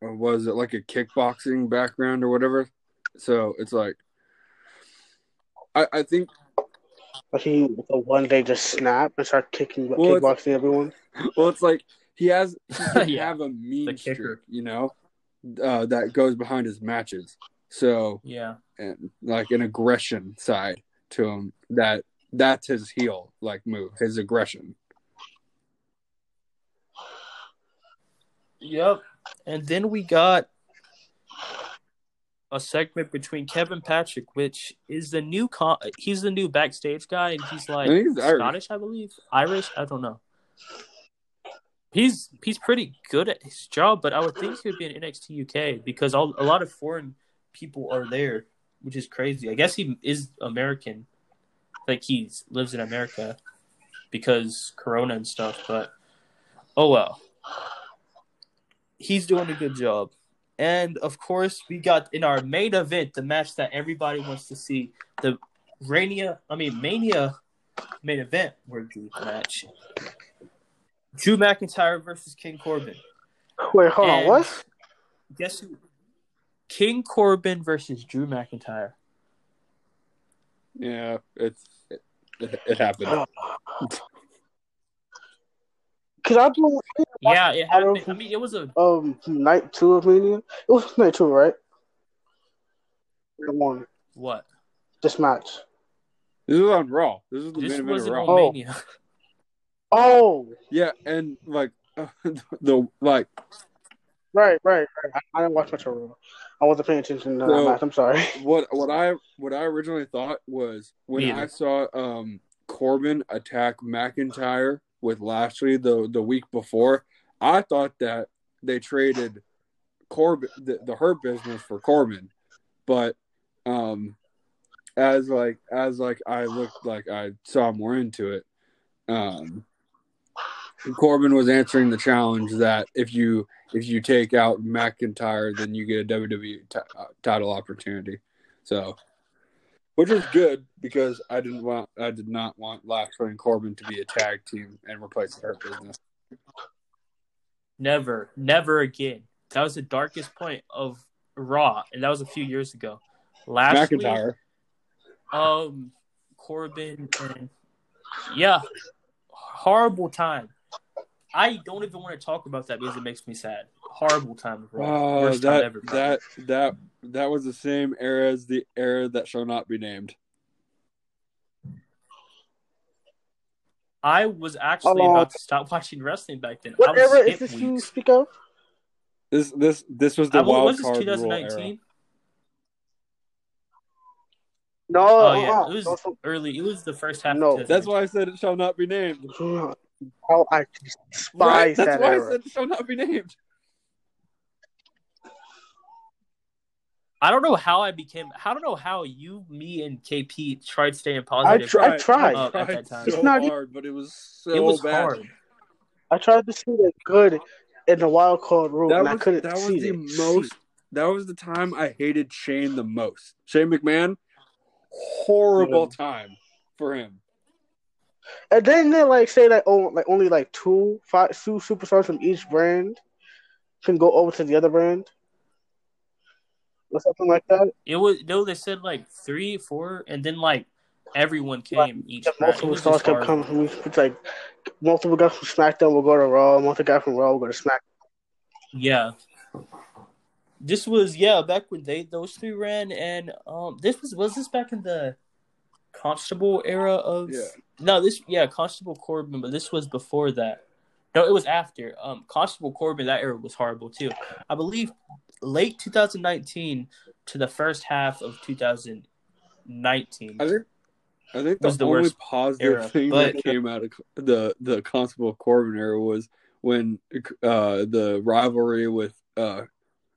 or was it like a kickboxing background or whatever? So it's like, I I think Like he the one day just snap and start kicking, Well, kickboxing everyone. well, it's like he has he Yeah. have a mean streak, you know, uh, that goes behind his matches. So yeah, and like an aggression side to him that that's his heel like move, his aggression. yep. And then we got a segment between Kevin Patrick, which is the new con- he's the new backstage guy, and he's like I he's Scottish, I believe, Irish. I don't know. He's he's pretty good at his job, but I would think he would be in NXT UK because all, a lot of foreign people are there, which is crazy. I guess he is American, like he lives in America because Corona and stuff. But oh well, he's doing a good job. And of course, we got in our main event the match that everybody wants to see the Rania, I mean Mania main event worthy match. Drew McIntyre versus King Corbin. Wait, hold on, what? Guess who? King Corbin versus Drew McIntyre. Yeah, it's it, it happened. Because I do Yeah, it I don't- happened. I mean, it was a um night two of Mania. It was night two, right? The one what? this match. This is on Raw. This is the This main event of Raw. on. Mania. Oh, Yeah, and like the like right, right, right. I, I didn't watch much of Raw. I wasn't paying attention to that So- match. I'm sorry. what what I what I originally thought was when Me I saw um Corbin attack McIntyre with Lashley the the week before, I thought that they traded Corbin the, the hurt business for Corbin, but um as like as like I looked like I saw more into it, um Corbin was answering the challenge that if you if you take out McIntyre, then you get a WWE ti- uh, title opportunity. So, which is good because I didn't want I did not want Lashley and Corbin to be a tag team and replace the Hurt Business. Never, never again. That was the darkest point of Raw, and that was a few years ago. Lashley, McIntyre. um, Corbin, and yeah, horrible time I don't even want to talk about that because it makes me sad. Horrible time of Raw. Oh, Worst time that ever. probably. that that that was the same era as the era that shall not be named. I was actually about to stop watching wrestling back then. I What was era is skip this you speak of? This this this was the I, what wild was this card rule 2019? era. No, Oh yeah, it was Don't- early. It was the first half. No. of That's why I said it shall not be named. Don't- I'll actually Right? That's that why I said it shall not be named. I don't know how I became. I don't know how you, me, and KP tried staying I, positive. tr- I tried. I at tried that time. so It's not- hard, but it was so it was bad. hard. I tried to see the good in the wild card rule, That and I couldn't that was see the it. most. That was the time I hated Shane the most. Shane McMahon, horrible time for him. And then they like say that oh, like only like two, five, two superstars from each brand can go over to the other brand, or something like that. It was no. They said like three, four, and then like everyone came each. Yeah, multiple stars kept coming from each. It's like multiple guys from SmackDown will go to Raw, multiple guys from Raw will go to Smack. Yeah. This was yeah back when they those three ran and um this was was this back in the Constable era of Yeah. no this yeah Constable Corbin but this was before that no it was after um Constable Corbin that era was horrible too I believe late 2019 to the first half of 2019 I think. I think Was the, the only worst positive era, thing but- that came out of the the Constable Corbin era was when uh, the rivalry with uh,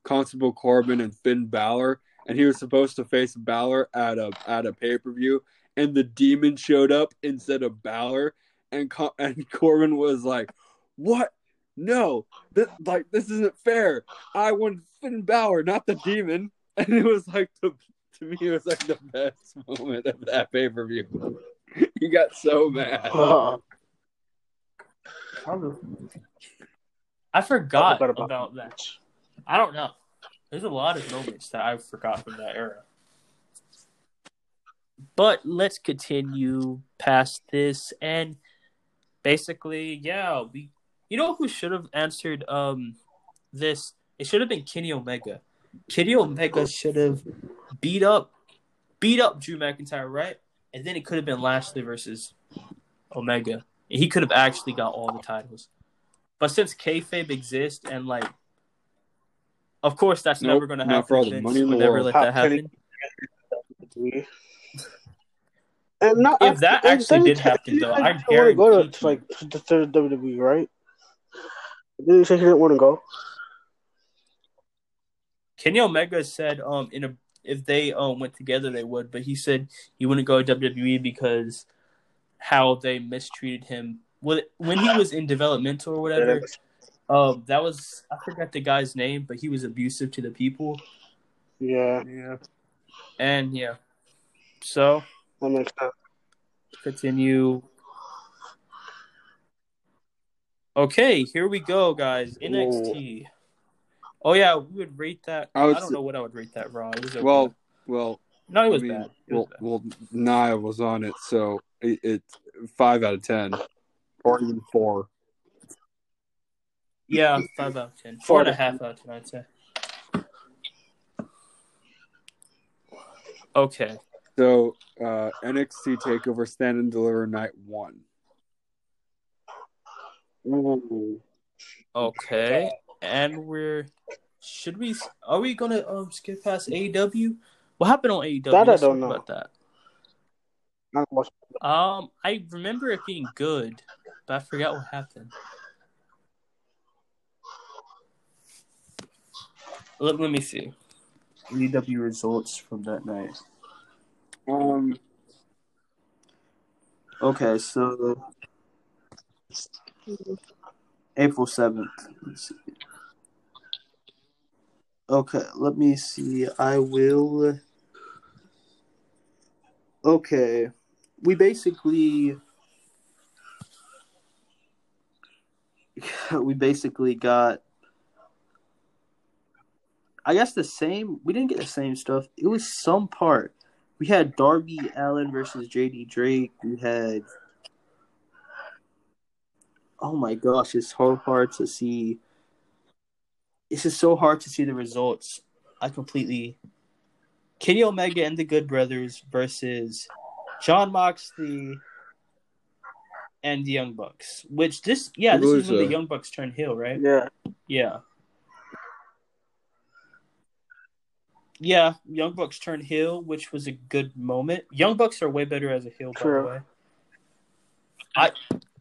Constable Corbin and Finn Balor, and he was supposed to face Balor at a at a pay per view, and the Demon showed up instead of Balor, and Co- and Corbin was like, "What? No, that like this isn't fair. I want Finn Balor, not the Demon." And it was like the to me it was like the best moment of that pay per view. he got so mad. Uh, I forgot, about about that I don't know there's a lot of moments that I forgot from that era But let's continue past this and basically, yeah, we you know who should have answered um this? It should have been Kenny Omega. Kenny Omega should have beat up beat up Drew McIntyre, right? And then it could have been Lashley versus Omega. He could have actually got all the titles. But since kayfabe exists and like of course that's Nope, never gonna not happen. for all the money in the never world. let How that Kenny- happen. And not, If that and actually did happen, though, I he didn't wanna go to like the third WWE, right? Didn't he say he didn't want to go? Kenny Omega said um in a if they um went together they would, but he said he wouldn't go to WWE because how they mistreated him. Well, when he was in developmental or whatever, um, that was I forgot the guy's name, but he was abusive to the people, Yeah, Yeah. and yeah. So that makes sense. continue. Okay, here we go, guys. NXT. Oh yeah, we would rate that. I I, don't s- know what I would rate that raw. Was okay. Well, well, no, it I was mean, bad. It was well, bad. well, Nia was on it, so it, it's five out of ten, or even four. Yeah, five out of ten. Four and a half out of ten, I'd say. Okay. So uh, NXT Takeover Stand and Deliver Night One. Ooh. Okay. And we're should we are we gonna um skip past AEW? What happened on AEW? That I Let's don't know. about that. I Um I remember it being good, but I forgot what happened. Let, let me see. AEW results from that night. Um, Okay, so April seventh. Okay, let me see. I will. Okay, we basically we basically got. I guess the same. We didn't get the same stuff. It was some part. We had Darby Allin versus JD Drake. We had oh my gosh, it's so hard to see. It's just so hard to see the results. I completely. Kenny Omega and the Good Brothers versus Jon Moxley and the Young Bucks. Which this, yeah, this is when the Young Bucks turn heel, right? Yeah. Yeah. Yeah, Young Bucks turned heel, which was a good moment. Young Bucks are way better as a heel, by the way. I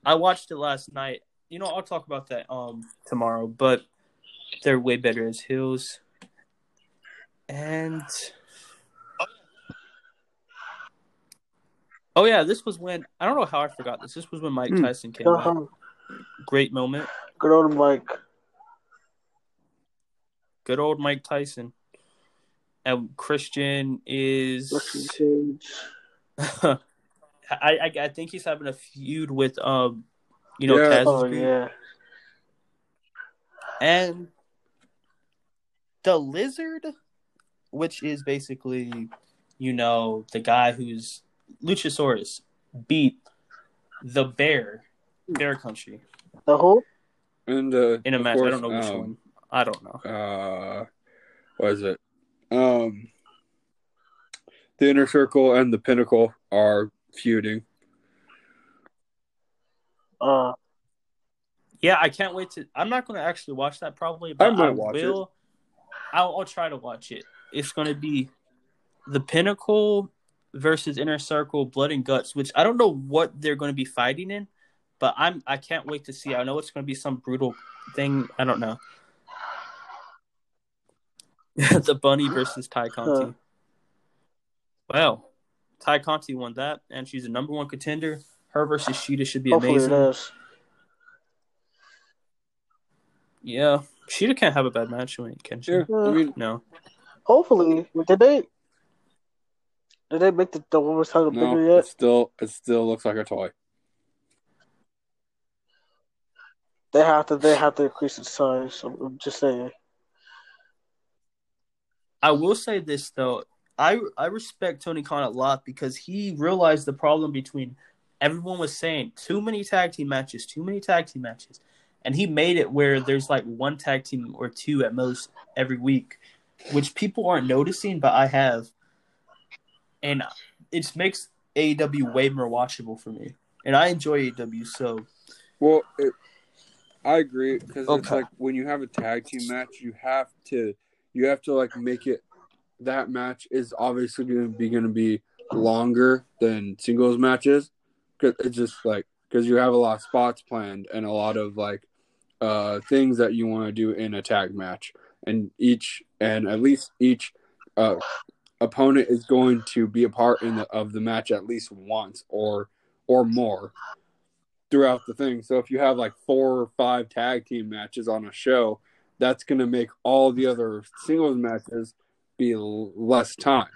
I watched it last night. You know, I'll talk about that um tomorrow, but they're way better as heels. And Oh yeah, this was when I don't know how I forgot this. This was when Mike Hmm. Tyson came back. Uh-huh. Great moment. Good old Mike. Good old Mike Tyson. And Christian is Luxury Cage. I, I I think he's having a feud with um you know Yeah. Oh yeah. and the lizard, which is basically you know the guy who's Luchasaurus beat the bear, Bear Country The whole And uh, in a of match. I don't know which um, one. I don't know. Uh, what is it? Um, the inner circle and the pinnacle are feuding. uh Yeah, I can't wait to. I'm not going to actually watch that probably, but I, might watch it. I'll, I'll try to watch it. It's going to be the Pinnacle versus Inner Circle, Blood and Guts, which I don't know what they're going to be fighting in, but I'm I can't wait to see. I know it's going to be some brutal thing. I don't know. the Bunny versus Tay Conti. Huh. Well, Tay Conti won that, and she's a number one contender. Her versus Shida should be hopefully amazing. it is. Yeah, Shida can't have a bad match, can she? Yeah, I mean, No. Hopefully. Did they did they make the, the women's title bigger no, yet? it still it still looks like a toy. They have to they have to increase its size. I'm just saying. I will say this though, I I respect Tony Khan a lot because he realized the problem between everyone was saying too many tag team matches, too many tag team matches, and he made it where there's like one tag team or two at most every week, which people aren't noticing, but I have, and it makes AEW way more watchable for me, and I enjoy AEW so. Well, it, I agree because it's like when you have a tag team match, you have to you have to like make it. That match is obviously going to be going to be longer than singles matches because it's just like because you have a lot of spots planned and a lot of like uh things that you want to do in a tag match and each and at least each uh opponent is going to be a part in the, of the match at least once or or more throughout the thing. So if you have like four or five tag team matches on a show, that's going to make all the other singles matches be less time.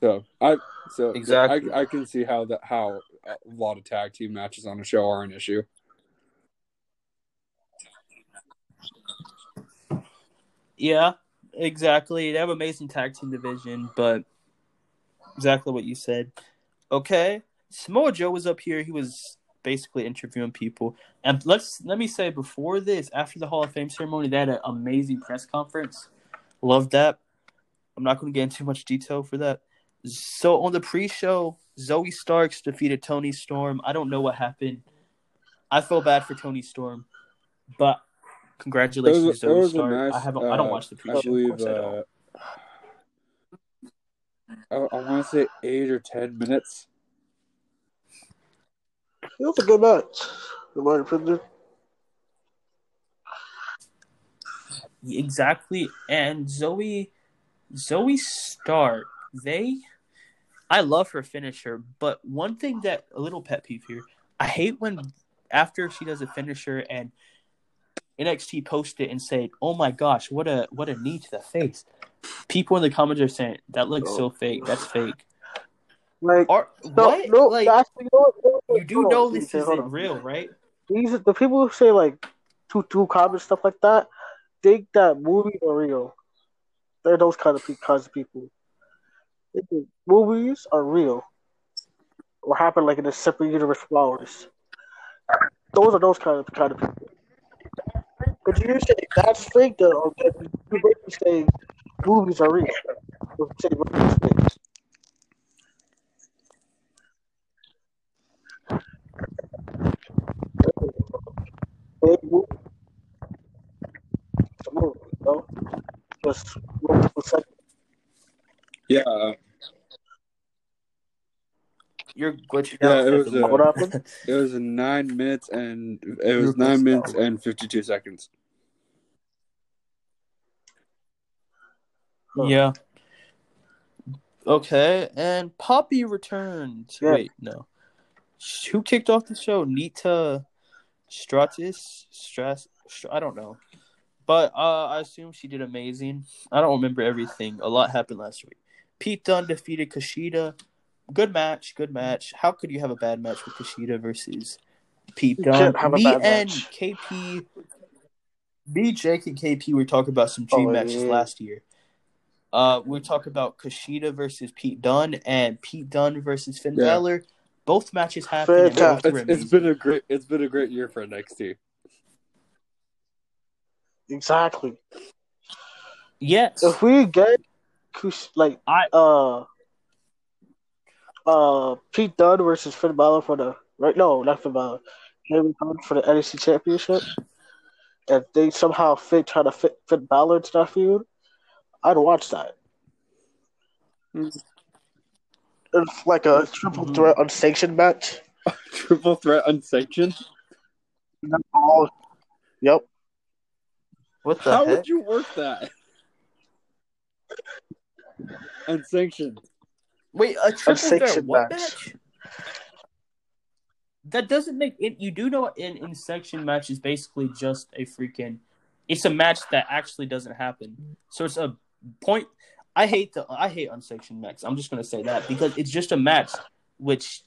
So I so Exactly. I, I can see how that how a lot of tag team matches on a show are an issue. Yeah, exactly. They have amazing tag team division, but exactly what you said. Okay, Samoa Joe was up here. He was basically interviewing people, and let's let me say before this, after the Hall of Fame ceremony, they had an amazing press conference. Loved that. I'm not going to get into too much detail for that. So on the pre-show, Zoey Starks defeated Toni Storm. I don't know what happened. I feel bad for Toni Storm, but congratulations, was, Zoe was a Stark. nice. I haven't. I don't uh, watch the pre-show. believe. course. Uh, I, I want to say eight or ten minutes. It was a good match. In my opinion. Exactly. And Zoey Zoey Stark, they I love her finisher, but one thing that a little pet peeve here, I hate when after she does a finisher and NXT post it and say, "Oh my gosh, what a what a knee to the face." People in the comments are saying that looks so oh. fake. That's fake. Like no, what? no, like actually, you know? No, no, you do know this isn't real, right? These are the people who say like two two comments stuff like that think that movies are real. They're those kind of pe- kinds of people. Movies are real. what happened like in the separate universe flowers. Those are those kind of kind of people. But you say that's fake though, that you basically say movies are real. Say movies are fake. Fake movie. It's a movie, you know? Just. Yeah, You're glitching Yeah, out. it was, at the uh, What happened? it was nine minutes and it was nine minutes and fifty-two seconds. Huh. Yeah. Okay, and Poppy returned. Yeah. Wait, no. Who kicked off the show? Nita Stratus? Stras? Str- I don't know. But uh, I assume she did amazing. I don't remember everything. A lot happened last week. Pete Dunne defeated Kushida. Good match. Good match. How could you have a bad match with Kushida versus Pete Dunne? have a Me and match. KP, me, Jake, and KP were talking about some dream Oh, matches yeah. last year. Uh, we talk about Kushida versus Pete Dunne and Pete Dunne versus Finn Yeah. Balor. Both matches happened. And both Fantastic. were It's, it's amazing. been a great it's been a great year for NXT. Exactly. Yes. If we get like I- uh uh Pete Dunne versus Finn Balor for the right no not Finn Balor Henry Dunne for the NXT Championship, and they somehow fit try to fit Finn Balor into that feud, I'd watch that. Mm. It's like mm-hmm. a triple threat unsanctioned match. Triple threat unsanctioned. Oh, yep. what the How heck? would you work that? Unsanctioned. Wait, a triple threat Unsanctioned what match. match? That doesn't make it. You do know in in section match is basically just a freaking. It's a match that actually doesn't happen. So it's a point. I hate the I hate unsanctioned match. I'm just gonna say that because it's just a match which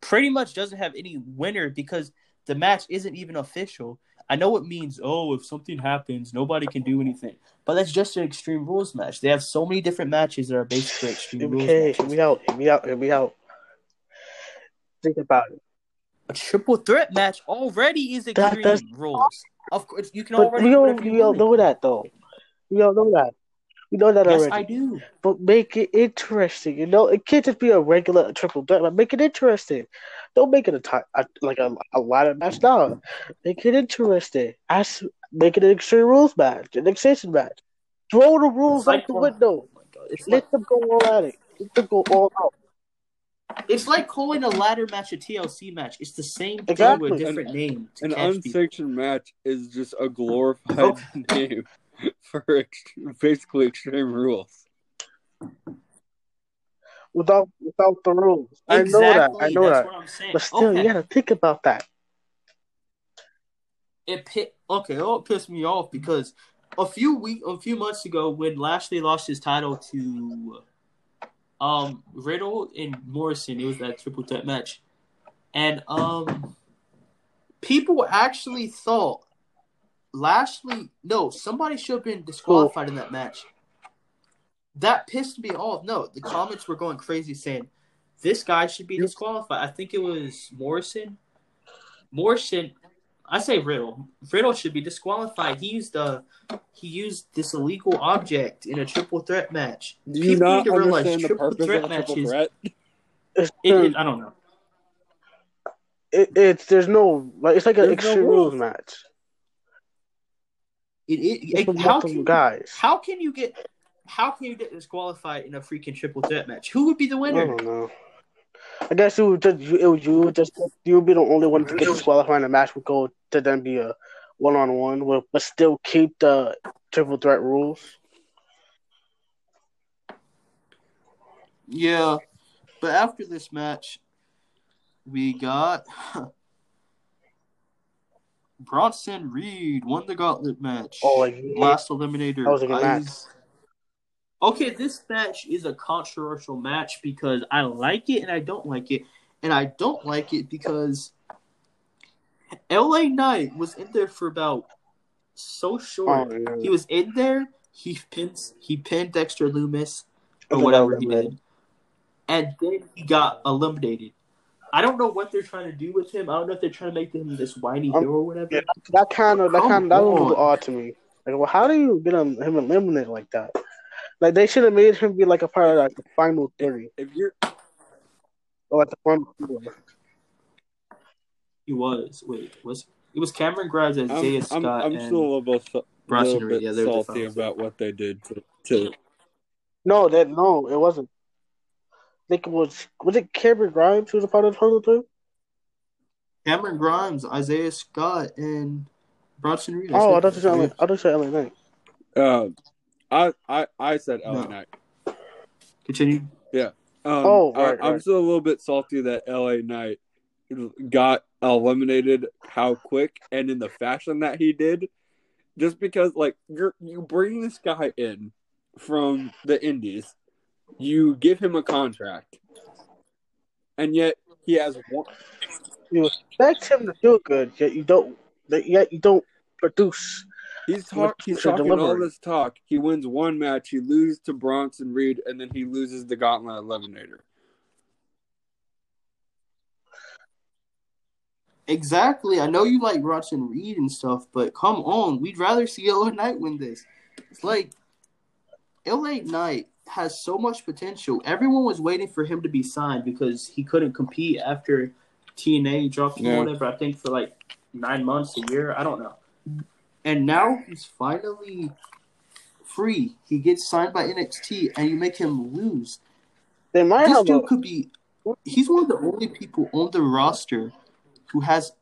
pretty much doesn't have any winner because the match isn't even official. I know it means oh if something happens nobody can do anything, but that's just an extreme rules match. They have so many different matches that are basically extreme rules. Okay, matches. me out. Me out. Me out. Think about it. a triple threat match already is extreme that's- rules. Of course, you can But already we all we all know that though. We all know that. We know that Yes, already. I do. But make it interesting. You know, it can't just be a regular triple threat. But make it interesting. Don't make it a ti- a like a, a ladder match. No, make it interesting. As make it an extreme rules match, an extension match. Throw the rules like out the window. Oh my It's like Let them go all at it. Let them go all out. it's like calling a ladder match a TLC match. It's the same thing Exactly. with a different name. To An catch people. unsanctioned match is just a glorified Oh. name for ex- basically extreme rules. Without without the rules. Exactly. I know that. I know That's that. what I'm saying. But still, okay. you gotta think about that. it pi- okay, oh, it pissed me off because a few week, a few months ago, when Lashley lost his title to um Riddle and Morrison, it was that triple threat match, and um people actually thought Lashley, no, somebody should have been disqualified in that match. That pissed me off. No, the comments were going crazy saying this guy should be disqualified. I think it was Morrison. Morrison, I say Riddle. Riddle should be disqualified. He used uh he used this illegal object in a triple threat match. Do you People not need to realize understand the triple purpose threat of a triple matches- threat? It, it, I don't know. it, it's there's no like it's like an There's extreme rules. rules match. It, it, how can guys. how can you get how can you get disqualified in a freaking triple threat match? Who would be the I winner? don't know. I guess it would just it would you would just you would be the only one to get disqualified and the match would go to then be a one on one but still keep the triple threat rules. Yeah, but after this match, we got Bronson Reed won the gauntlet match. Oh, like, last eliminator. That was a good match. Okay, this match is a controversial match because I like it and I don't like it, and I don't like it because LA Knight was in there for about so short. Oh, yeah. He was in there. He pinned he pinned Dexter Lumis or whatever he did, and then he got eliminated. I don't know what they're trying to do with him. I don't know if they're trying to make him this whiny Um, hero or whatever. Yeah, that kind of that kind of that was a little on. odd to me. Like, well, how do you get him, him eliminated like that? Like they should have made him be like a part of like the final three If you're or like the final four. He was. Wait, was it was Cameron Grimes, I'm, Isaiah I'm, Scott, I'm and still a little bit, little bit Yeah, they're salty about what they did to, to No, that no, it wasn't. I think it was was it Cameron Grimes who was a part of the final three? Cameron Grimes, Isaiah Scott, and Bronson Reed. Oh, I said thought you said. LA, I thought you said LA Knight. uh, I I I said LA No. Knight. Continue. Yeah. Um, Oh, I, right, I'm right. still a little bit salty that LA Knight got eliminated how quick and in the fashion that he did. Just because, like, you're you bring this guy in from the Indies, you give him a contract, and yet he has one. You expect him to do good, yet you don't. Yet you don't produce. He's talk. He's What's your talking all this talk. He wins one match. He loses to Bronson Reed, and then he loses the Gauntlet Eliminator. Exactly. I know you like Bronson Reed and stuff, but come on, we'd rather see LA Knight win this. It's like LA Knight has so much potential. Everyone was waiting for him to be signed because he couldn't compete after TNA dropped him Yeah. or whatever. I think for like nine months, a year. I don't know. And now he's finally free. He gets signed by NXT, and you make him lose. They might This have a, dude could be. He's one of the only people on the roster who has.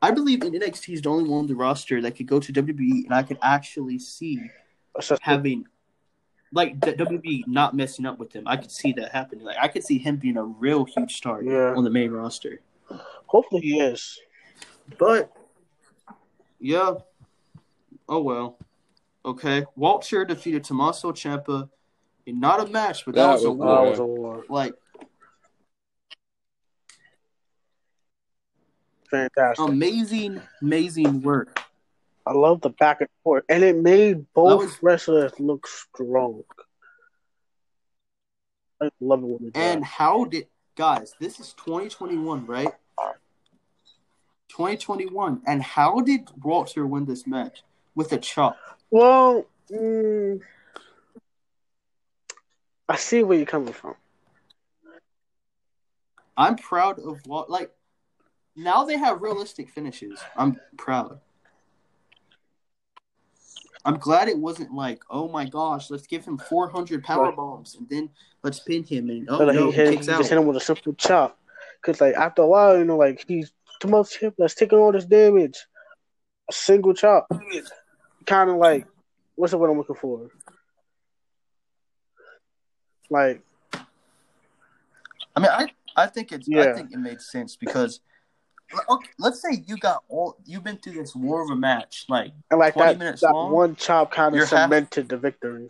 I believe in NXT, he's the only one on the roster that could go to WWE, and I could actually see having, like the WWE not messing up with him. I could see that happening. Like I could see him being a real huge star Yeah. on the main roster. Hopefully he is. But yeah, oh well. Okay, Walter defeated Tommaso Ciampa in not a match, but that, That was, a was- war. That was a war. Like Fantastic. amazing, amazing work. I love the back and forth, and it made both was- wrestlers look strong. I love it when they And how did guys? This is 2021, right? 2021. And how did Walter win this match with a chop? Well, mm, I see where you're coming from. I'm proud of what like now they have realistic finishes. I'm proud. I'm glad it wasn't like, oh my gosh, let's give him 400 power Right. bombs and then let's pin him and oh So, like, no, he, he hit, he kicks just out. hit him with a simple chop. Because, like, after a while, you know, like, he's too much hip that's taking all this damage. A single chop. Kind of like, what's the word I'm looking for? Like, I mean, I I think it's I think it made sense because okay, let's say you got all you've been through this war of a match, like and like 20 that, minutes that long? one chop kind of half- cemented the victory.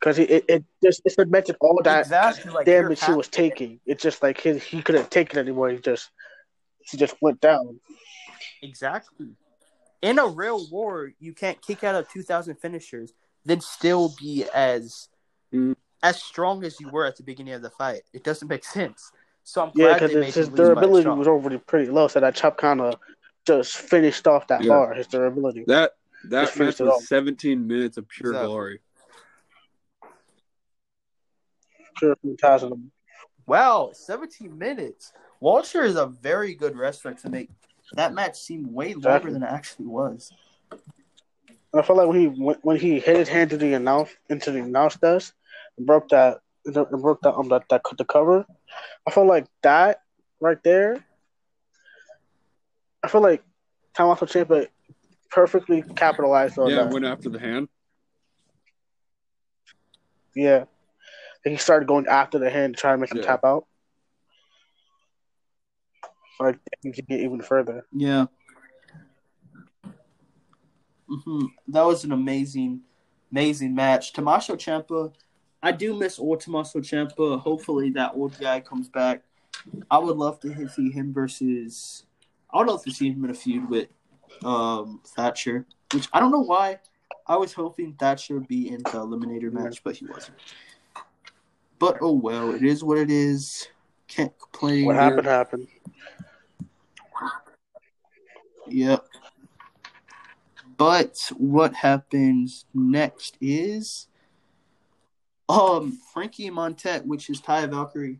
Because it, it just it cemented all that exactly like damage he was taking. It's just like his, he couldn't take it anymore. He just he just went down. Exactly. In a real war, you can't kick out of two thousand finishers, then still be as Mm. as strong as you were at the beginning of the fight. It doesn't make sense. So I'm Yeah, because made his him lose by a durability was already pretty low, so that chop kind of just finished off that Yeah. bar. His durability. That that match finished was off. 17 minutes of pure Exactly. glory. Pure fantasm. Wow, seventeen minutes. Walter is a very good wrestler to make that match seem way longer Exactly. than it actually was. I felt like when he when, when he hit his hand to the announce into the announce desk and broke that and broke that um that, that the cover, I feel like that right there. I feel like Tommaso Ciampa perfectly capitalized on yeah, that. Yeah, went after the hand. Yeah. And he started going after the hand to try to make him Yeah. tap out. So like he could get even further. Yeah. hmm That was an amazing, amazing match. Tommaso Ciampa, I do miss old Tommaso Ciampa. Hopefully that old guy comes back. I would love to see him versus. I would love to see him in a feud with um, Thatcher, which I don't know why. I was hoping Thatcher would be in the Eliminator match, but he wasn't. But oh well, it is what it is. Can't complain. What happened happened. Yep. But what happens next is um Franky Monet, which is Taya Valkyrie,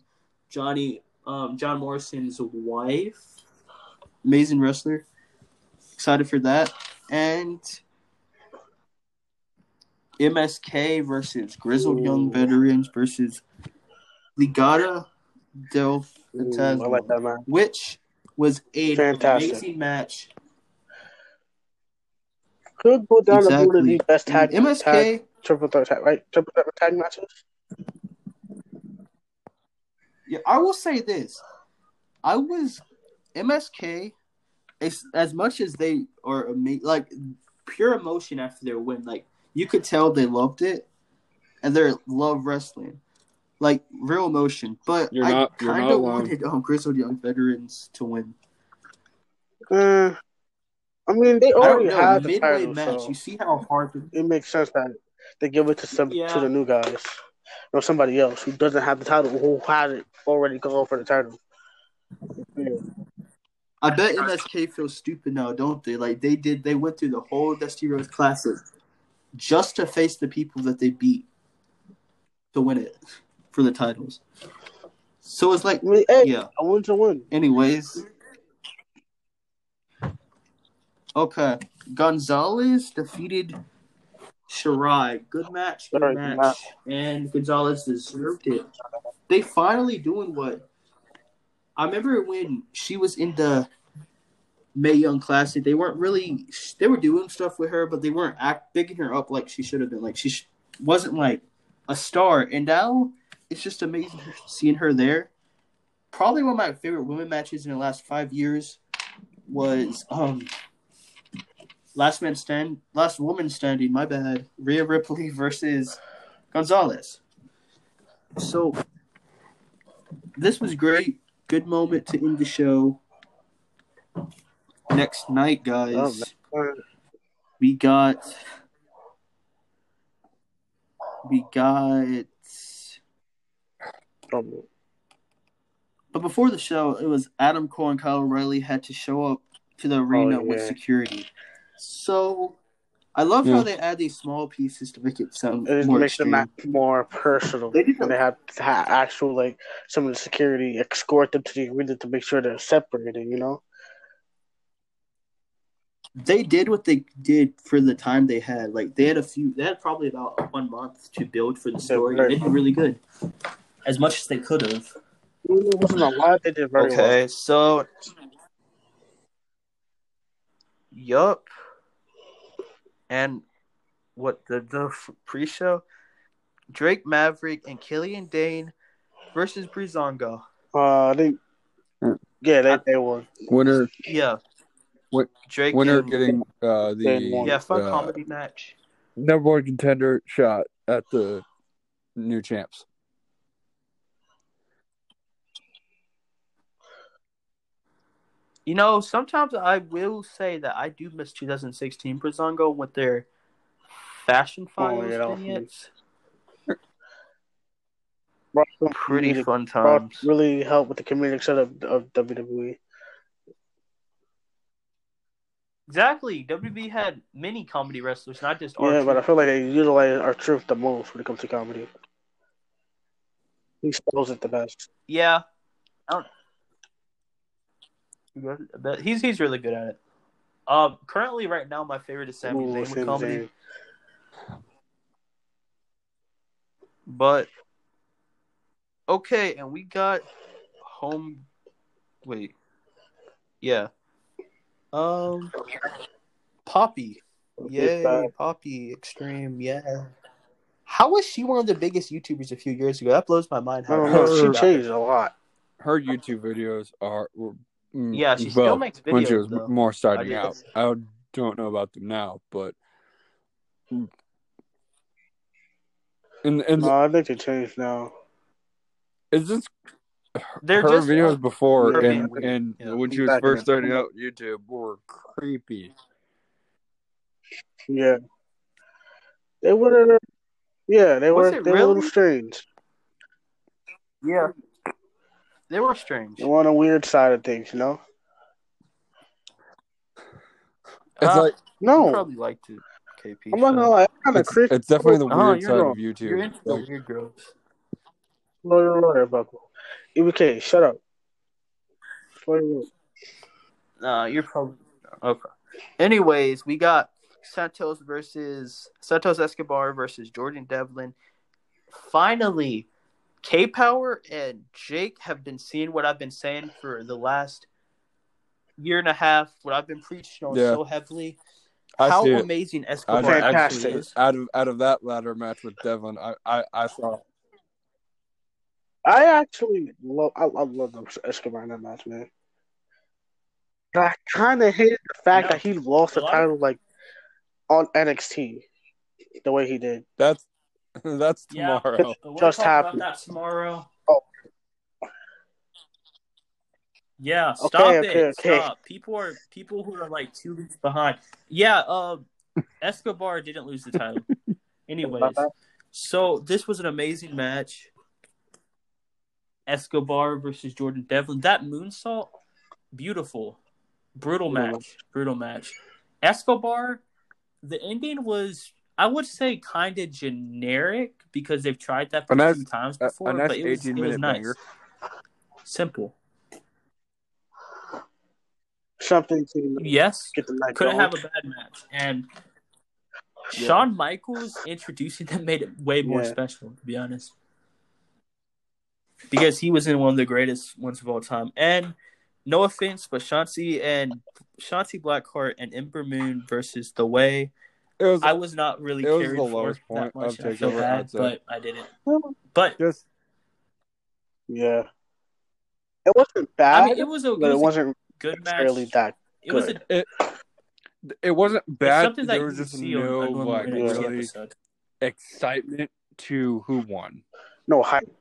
Johnny um John Morrison's wife. Amazing wrestler. Excited for that. And MSK versus Grizzled Young Veterans versus Legado del Ooh, Fantasma like that which was a Fantastic. amazing match. Could go down one of Exactly. the best tag, MSK, tag triple threat tag, right? Triple threat tag matches. yeah, I will say this: I was MSK, as, as much as they are ama- like pure emotion after their win. Like you could tell they loved it, and they love wrestling, like real emotion. But You're I not- you're kind not of wrong. wanted um, Grizzled Young Veterans to win. Uh, I mean, they I already have the midway title, match. so You see how hard the it makes sense that they give it to some Yeah. to the new guys or somebody else who doesn't have the title, who has it already going for the title. Yeah. I bet MSK feels stupid now, don't they? Like they did, they went through the whole Dusty Rhodes Classic just to face the people that they beat to win it for the titles. So it's like, I mean, hey, yeah. I win's to win. Anyways, okay, Gonzalez defeated Shirai. Good match, good Very match, match. and Gonzalez deserved it. They finally doing what I remember when she was in the Mae Young Classic. They weren't really they were doing stuff with her, but they weren't act bigging her up like she should have been. Like she sh- wasn't like a star, and now it's just amazing seeing her there. Probably one of my favorite women matches in the last five years was um last man stand last woman standing. My bad, Rhea Ripley versus Gonzalez. So this was great. Good moment to end the show. Next night, guys, Oh, we got we got Um, but before the show, it was Adam Cole and Kyle O'Reilly had to show up to the arena with yeah. security. So I love Yeah. how hmm. they add these small pieces to make it sound It more makes the extreme. match more personal. They did and they have to have actual like some of the security escort them to the arena to make sure they're separated. You know, they did what they did for the time they had. Like they had a few, they had probably about one month to build for the story. They did really good, as much as they could have. it wasn't a lot. They did very well. Okay, so yup, and what the the pre-show, Drake Maverick and Killian Dain versus Breezango. Uh, I think yeah, they they won. Winner Yeah, What- Drake winner and- getting uh, the yeah fun uh, comedy match. number one contender shot at the new champs. You know, sometimes I will say that I do miss 2016 Breezango with their fashion Oh, finals yeah, vignettes. Pretty comedic- fun times. really helped with the comedic setup of WWE. Exactly. WWE had many comedy wrestlers, not just Yeah, R-Truth. but I feel like they utilize R-Truth the most when it comes to comedy. He spells it the best. Yeah. I don't... But he's he's really good at it. Um, currently, right now, my favorite is Sami Ooh, Zayn with comedy. Zayn. But okay, and we got home. Wait, yeah. Um, Poppy. Yay. Poppy Extreme. Yeah. How was she one of the biggest YouTubers a few years ago? That blows my mind. How don't know. She changed a lot. Her YouTube videos are were, Mm, yeah, she still well, makes when she was though. more starting I out. I don't know about them now, but hmm. and and oh, No, I think they changed now. is this They're her just videos before her and being- and yeah. when she was first then. starting out YouTube were creepy. Yeah. They were. Yeah, they Was were. it They were a little really? strange. Yeah. They were strange. They were on a weird side of things, you know. It's Uh, like You No, probably liked it, KP. I'm not gonna lie. I'm kind of it's, crazy. it's definitely the Oh, weird you're side wrong. of you You're two. into the Like, weird girls. Slow your roller, Buckle. EBK, shut up. Slow your. No, you're probably okay. Anyways, we got Santos versus Santos Escobar versus Jordan Devlin. Finally, K Power and Jake have been seeing what I've been saying for the last year and a half. What I've been preaching on Yeah. so heavily. I How see amazing Escobar see it. actually is. out of out of that ladder match with Devlin, I I, I saw. I actually love. I, I love the Escobar in that match, man. But I kind of hated the fact No. that he lost the A of- title like on NXT, the way he did. That's that's tomorrow. But we'll Just talk about happened. that tomorrow. Oh. Yeah, stop Okay, it. okay, okay. Stop. People are people who are like two weeks behind. Yeah, uh Escobar didn't lose the title. Anyways, so this was an amazing match. Escobar versus Jordan Devlin. That moonsault, beautiful. Brutal Brutal. match. Brutal match. Escobar, the ending was I would say kind of generic because they've tried that A a nice- few times a- a before, nice but it was, it was nice. banger. Simple. Something to Yes, get the night couldn't going. have a bad match. And Yeah. Shawn Michaels introducing them made it way more Yeah. special, to be honest. Because he was in one of the greatest ones of all time. And no offense, but Shotzi and Shotzi Blackheart and Ember Moon versus The Way. It was I was not really It was carried the for lowest that point much. of and I feel bad, but I didn't. But just Yeah, it wasn't bad, I mean, it was a, it but it was a wasn't good match. necessarily that. It was a, good. it wasn't bad. something There was just no on, on like really episode. excitement to who won. No hype.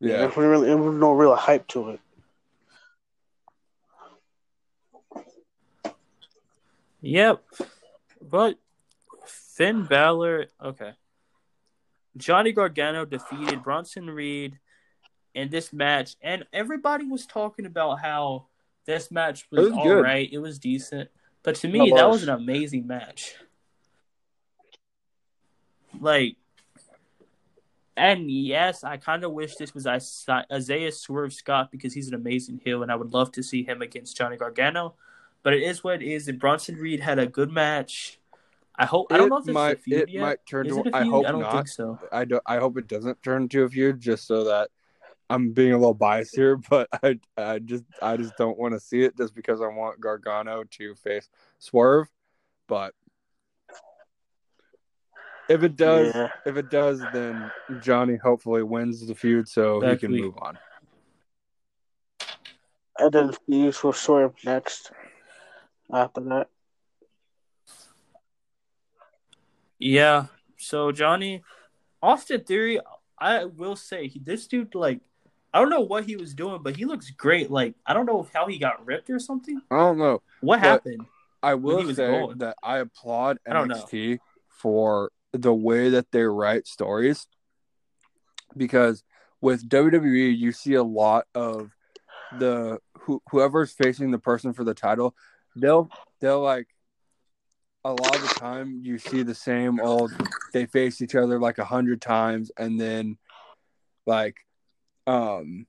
Yeah, There was really, there was no real hype to it. Yep. But Finn Balor, okay. Johnny Gargano defeated Bronson Reed in this match, and everybody was talking about how this match was, was all good. right. It was decent. But to me, that was. was an amazing match. Like, and yes, I kind of wish this was Is- Isaiah Swerve Scott because he's an amazing heel, and I would love to see him against Johnny Gargano. But it is what it is. And Bronson Reed had a good match. I hope. I don't know if it's might a feud it yet. might turn Is to. it a I feud? hope I don't not. think so. I do, I hope it doesn't turn to a feud, just so that I'm being a little biased here, but I I just I just don't want to see it just because I want Gargano to face Swerve, but if it does, Yeah. if it does, then Johnny hopefully wins the feud so he can Exactly. move on. And then Fuse will Swerve next. After that, Yeah. So Johnny, Austin Theory, I will say he, this dude like. I don't know what he was doing, but he looks great. Like I don't know how he got ripped or something. I don't know. What happened? I will he was say going. that I applaud I don't know. NXT for the way that they write stories because with WWE you see a lot of the who, whoever's facing the person for the title they'll they'll like a lot of the time you see the same old they face each other like a hundred times and then like um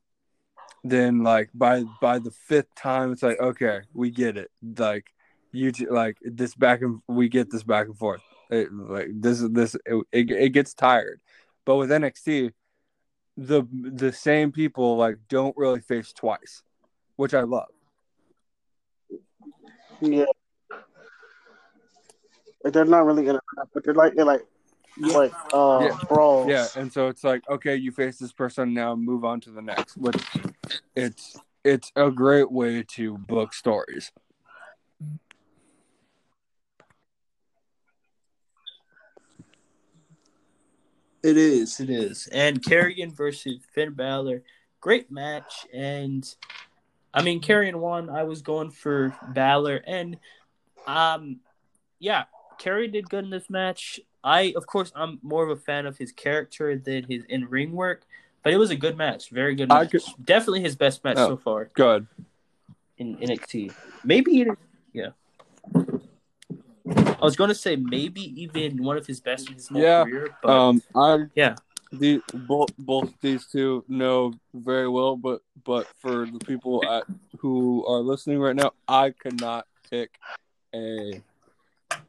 then like by by the fifth time it's like okay we get it. Like you t- like this back and we get this back and forth. It, like this is this it, it, it gets tired. But with nxt the the same people like don't really face twice which i love yeah. But they're not really gonna, but they're like they're like like uh Yeah. brawls. yeah and so it's like okay you face this person now move on to the next which it's it's a great way to book stories It is. It is. And Karrion versus Finn Balor, great match. And I mean, Karrion won. I was going for Balor, and um, yeah, Karrion did good in this match. I, of course, I'm more of a fan of his character than his in ring work. but it was a good match. Very good match. could- Definitely his best match Oh. so far Good. in NXT. Maybe it, yeah. I was going to say maybe even one of his best in his whole Yeah, career, but Um, I yeah. The both both these two know very well, but but for the people at, who are listening right now, I could not pick a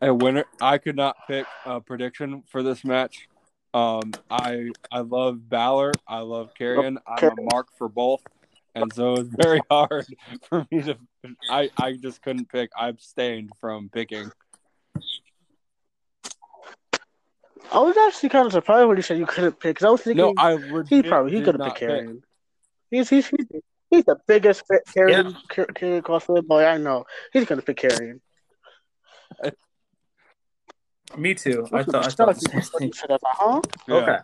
a winner. I could not pick a prediction for this match. Um, I I love Balor. I love Karrion. I'm a mark for both, and so it's very hard for me to. I I just couldn't pick. I abstained from picking. I was actually kind of surprised when you said you couldn't pick. Cause I was thinking No, I he probably he did could have not picked pick. Karrion. He's he's he's, he's the biggest Karrion Karrion crossover boy I know. He's gonna pick Karrion. me too. I thought I thought the same thing. Shut up, huh? Yeah. Okay.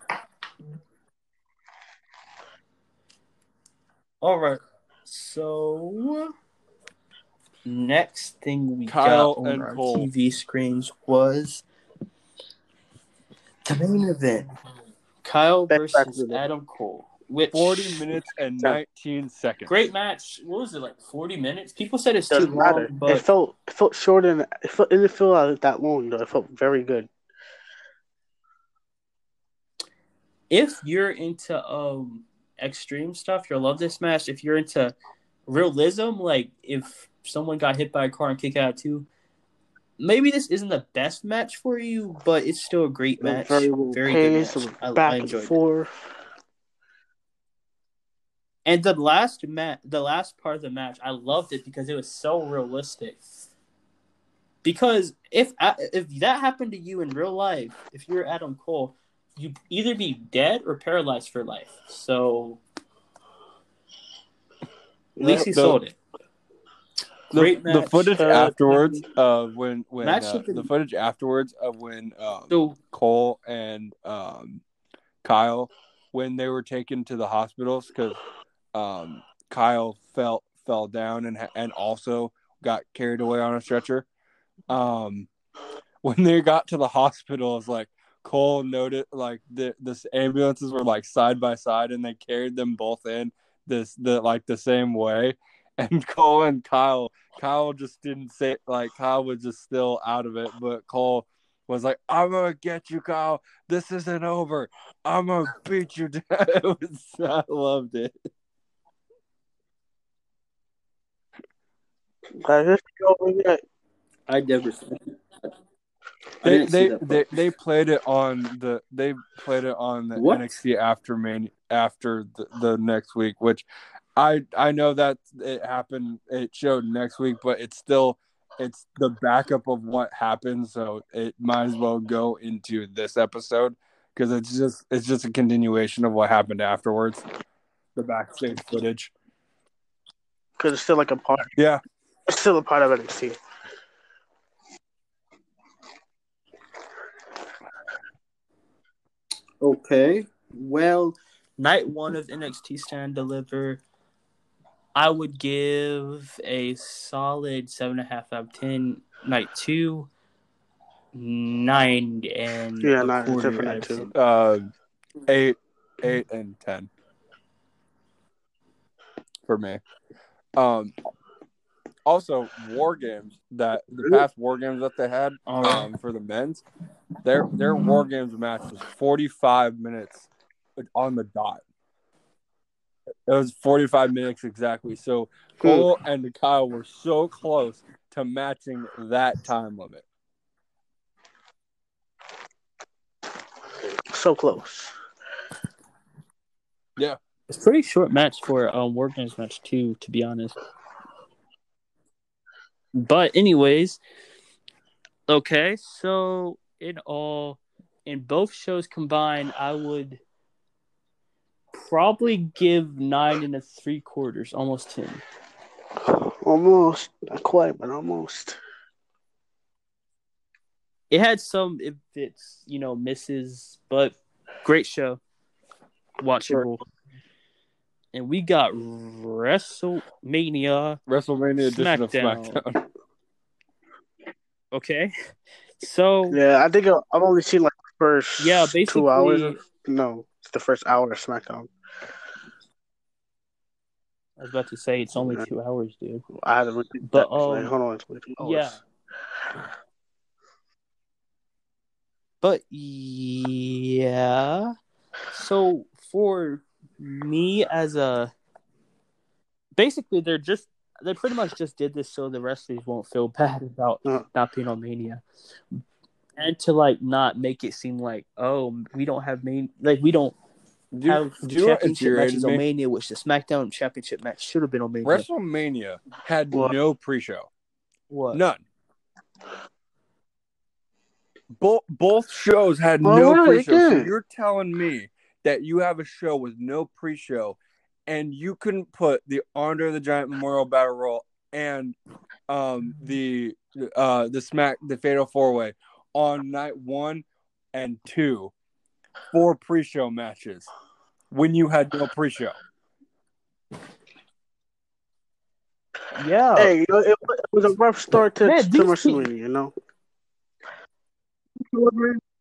All right. So next thing we Kyle got on our Cole. TV screens was the main event: Kyle Best versus of Adam Cole. Which 40 minutes and 19 seconds. Great match. What was it like? Forty minutes. People said it's too Doesn't matter. long, It but felt it felt short and it, felt, it didn't feel like that long though. It felt very good. if you're into um extreme stuff, you'll love this match. If you're into realism, like if someone got hit by a car and kicked out too, maybe this isn't the best match for you, but it's still a great match. Very Very good match. I, back I and enjoyed it. forth. And the last match, the last part of the match, I loved it because it was so realistic. Because if if that happened to you in real life, if you're Adam Cole, you'd either be dead or paralyzed for life. So at least he sold it. The, Great the match. footage Uh, afterwards of when when uh, the footage afterwards of when um, So Cole and um, Kyle when they were taken to the hospitals because um, Kyle fell fell down and and also got carried away on a stretcher. Um, when they got to the hospital, it's like Cole noted like the this ambulances were like side by side and they carried them both in this the like the same way. And Cole and Kyle, Kyle just didn't say like Kyle was just still out of it, but Cole was like, "I'm gonna get you, Kyle. This isn't over. I'm gonna beat you down." It was, I loved it. Like, this over yet. I never. I They they, they they played it on the they played it on the What? NXT after man after the, the next week, which I I know that it happened. It showed next week, but it's still it's the backup of what happened, so it might as well go into this episode because it's just it's just a continuation of what happened afterwards. The backstage footage. because it's still like a part. Yeah. It's still a part of NXT. Okay. Well, night one of NXT Stand Deliver, I would give a solid seven and a half out of ten. Night two, nine and Yeah, nine and quarter out night of two. 10. Uh, eight, eight, and ten for me. Um, also war games that the past war games that they had um, for the men's, their their war games match was forty five minutes on the dot. It was forty five minutes exactly. So Cole and Kyle were so close to matching that time limit. So close. Yeah. It's a pretty short match for um War Games match too, to be honest. But anyways, okay, so in all, in both shows combined, I would probably give nine and a three quarters, almost ten. Almost. Not quite, but almost. It had some if it's you know misses, but great show, watchable. And we got WrestleMania WrestleMania edition of Smackdown. SmackDown. Okay. So Yeah, I think I- I've only seen like the first yeah, basically two hours. Of, no, it's the first hour of SmackDown. I was about to say it's only two hours, dude. I had to But. Um, hold on, it's only two hours. Yeah. But yeah. So for me as a basically they're just they pretty much just did this so the wrestlers won't feel bad about Uh. not being on Mania. And to like not make it seem like, oh, we don't have main like we don't Do you, have do you know what championship infuriated matches on me? Mania, which the SmackDown championship match should have been on Mania. WrestleMania had What? no pre-show. what? None. Both both shows had All no right, pre-show. So you're telling me that you have a show with no pre-show, and you couldn't put the Andre the Giant Memorial Battle Royal and um the uh the Smack the Fatal Four Way on night one and two, four pre-show matches when you had no pre-show. Yeah. Hey, it, it was a rough start to, Man, to these WrestleMania, you know?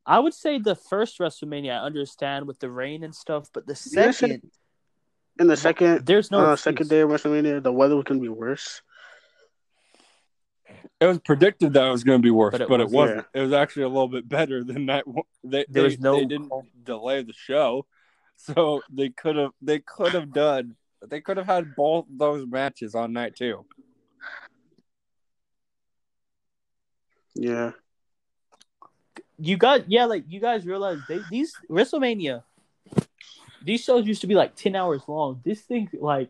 I would say the first WrestleMania I understand with the rain and stuff, but the second In the second there's no uh, excuse. second day of WrestleMania, the weather was going to be worse. It was predicted that it was going to be worse, But but it it, wasn't. wasn't. It was actually a little bit better than night one. They, There they, was no they didn't delay the show, so they could have they could have done they could have had both those matches on night two. Yeah. You got yeah, like you guys realize they these WrestleMania these shows used to be like ten hours long. This thing like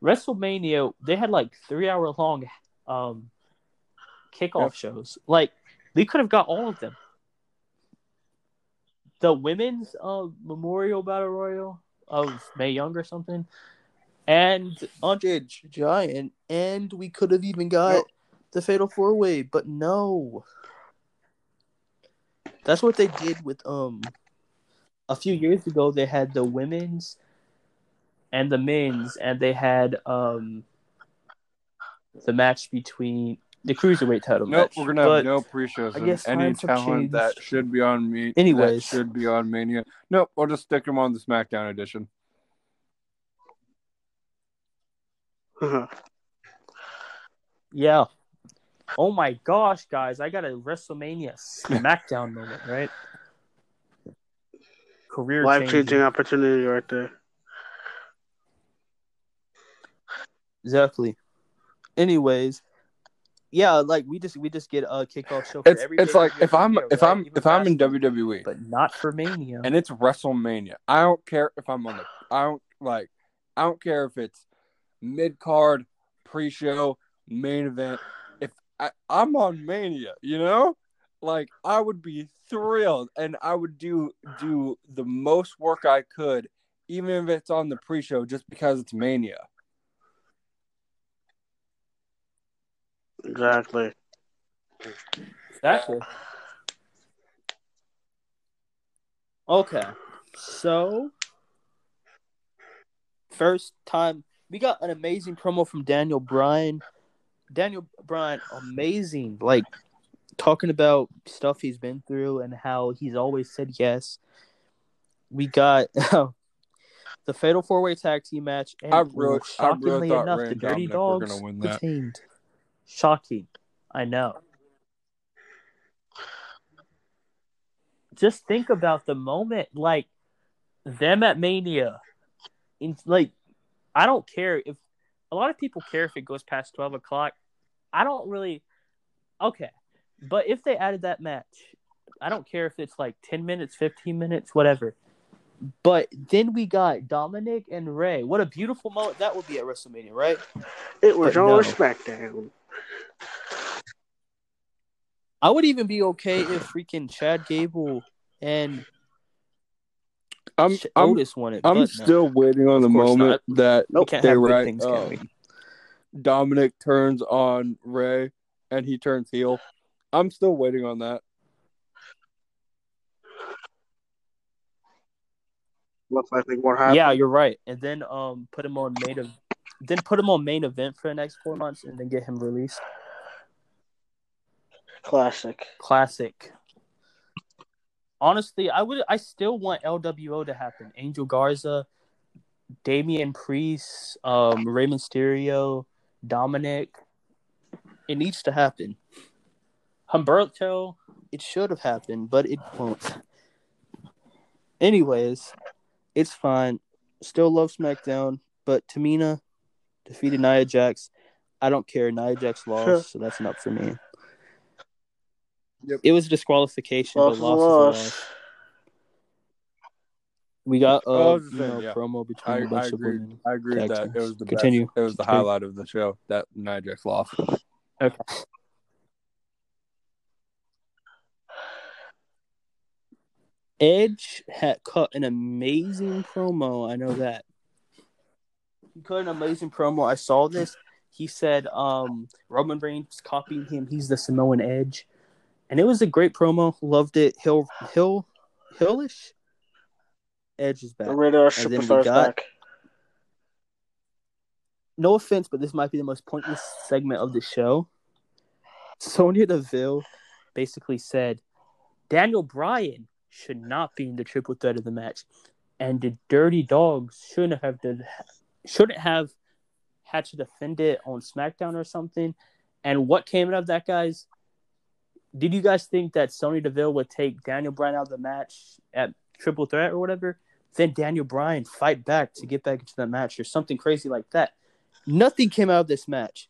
WrestleMania, they had like three hour long um kickoff shows. Like they could have got all of them. The women's uh, Memorial Battle Royal of Mae Young or something, and Andre Giant, and we could have even got the Fatal Four Way, but no. That's what they did with um a few years ago they had the women's and the men's and they had um the match between the cruiserweight title Nope, match. we're gonna have But no pre-shows. I guess any times have talent that should be on me. Anyways. that should be on Mania. Nope, we'll just stick them on the SmackDown edition. Uh-huh. yeah. Oh my gosh, guys, I got a WrestleMania SmackDown moment, right? Career Life changing changing. opportunity right there. Exactly. Anyways, yeah, like we just we just get a kickoff show for It's every it's like if I'm WrestleMania, if right? I'm Even if I'm in. WWE but not for Mania. and it's WrestleMania. I don't care if I'm on the I don't like I don't care if it's mid card, pre show, main event. If I, I'm on Mania, you know? Like I would be thrilled and I would do do the most work I could, even if it's on the pre show, just because it's Mania. Exactly. Exactly. Okay. So first time we got an amazing promo from Daniel Bryan. Daniel Bryan, amazing. Like talking about stuff he's been through and how he's always said yes. We got the Fatal Four Way Tag Team match, and I really- I shockingly really thought enough, Rey the Dirty Dominic were Dogs gonna win that. retained. Shocking, I know. Just think about the moment, like them at Mania. In like, I don't care if a lot of people care if it goes past twelve o'clock. I don't really. Okay, but if they added that match, I don't care if it's like ten minutes, fifteen minutes, whatever. But then we got Dominic and Rey. What a beautiful moment that would be at WrestleMania, right? It was But on no. SmackDown. I would even be okay if freaking Chad Gable and I'm Sh- I'm Otis won it. I'm but no. still waiting on the Of course moment that We can't they write things, uh. Dominic turns on Rey and he turns heel. I'm still waiting on that. Looks like they won't happen. Yeah, you're right. And then um put him on main of then put him on main event for the next four months and then get him released. Classic. Classic. Honestly, I would I still want LWO to happen. Angel Garza, Damian Priest, um, Rey Mysterio, Dominic. It needs to happen. Humberto, it should have happened, but it won't. Anyways, it's fine. Still love SmackDown, but Tamina defeated Nia Jax. I don't care. Nia Jax lost, so that's enough for me. Yep. It was disqualification, Loss loss loss. loss. We got I uh, was you know, yeah. promo between a I bunch of agree. women. I agree that. It was the Continue. best. It was the Continue. highlight of the show. That Nia Jax lost. Okay. Edge had cut an amazing promo. I know that. He cut an amazing promo. I saw this. He said um, Roman Reigns copying him. He's the Samoan Edge. And it was a great promo. Loved it. Hill Hill Hillish. Edge is back. The radar And then got- back. no offense, but this might be the most pointless segment of the show. Sonya Deville basically said Daniel Bryan should not be in the triple threat of the match, and the Dirty Dogs shouldn't have to, shouldn't have had to defend it on SmackDown or something. And what came out of that, guys? Did you guys think that Sonya Deville would take Daniel Bryan out of the match at triple threat or whatever? Then Daniel Bryan fight back to get back into the match or something crazy like that. Nothing came out of this match.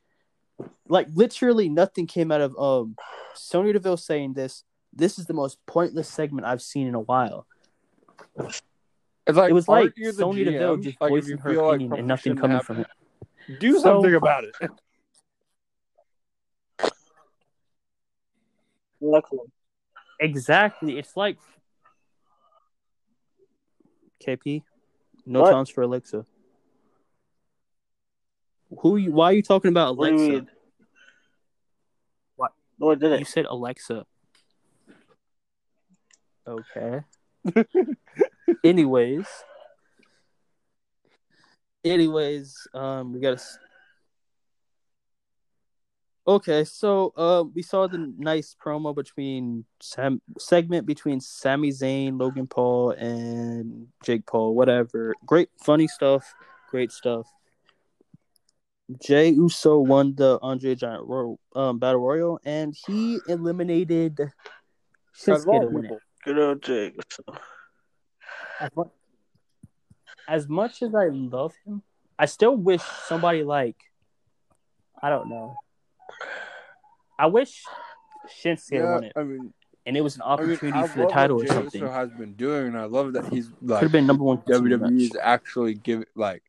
Like literally nothing came out of um Sonya Deville saying this. This is the most pointless segment I've seen in a while. It's like it was like aren't you the Sonya Deville just Like, voicing her feel like opinion and nothing coming happen, from it. Do So- something about it. Exactly. Exactly. It's like KP. No What? times for Alexa. Who? You, why are you talking about Alexa? you mean? What? No, I You didn't. You said Alexa. Okay. Anyways. Anyways, um, we got to. Okay, so uh, we saw the nice promo between Sam segment between Sami Zayn, Logan Paul, and Jake Paul. Whatever, great, funny stuff, great stuff. Jey Uso won the Andre Giant Ro- um, Battle Royal, and he eliminated Shinsuke to of win it. people. Good old Jake. As much, as much as I love him, I still wish somebody like I don't know. I wish Shinsuke Yeah, won it, I mean, and it was an I mean, opportunity for the title what or something. Uso has been doing, and I love that he's like Could like have been number one. contender WWE is actually give like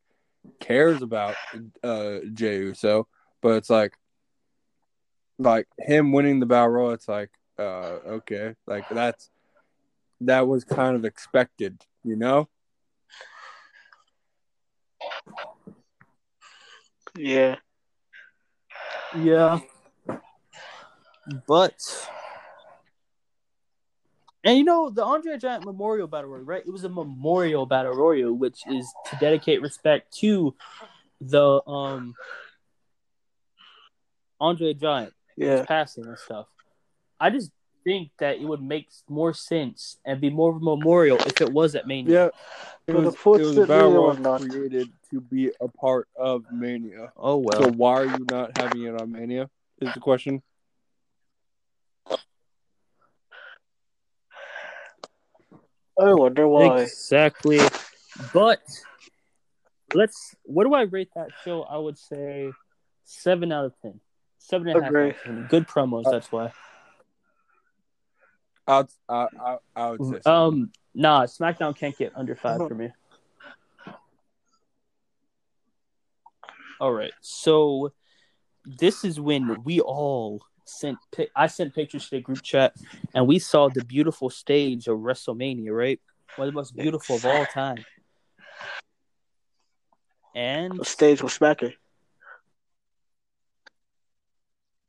cares about uh Jey Uso, but it's like like him winning the battle royal. It's like uh okay, like that's that was kind of expected, you know. Yeah. Yeah, but and you know the Andre Giant Memorial Battle Royal, right? It was a memorial battle royal, which is to dedicate respect to the um Andre Giant. Yeah. his passing and stuff. I just think that it would make more sense and be more of a memorial if it was at Mania. Yeah, it But was, it was a battle it royal was not. created to be a part of Mania. Oh well. So why are you not having it on Mania? Is the question. I wonder why. Exactly. But let's. What do I rate that show? I would say seven out of ten. Seven and a half. Agree. out of 10. Good promos. Uh, that's why. I'd, I, I, I would say. so. Um. Nah. SmackDown can't get under five for me. All right. So this is when we all sent. Pic- I sent pictures to the group chat, and we saw the beautiful stage of WrestleMania. Right, one of the most beautiful of all time. And The stage was smacking.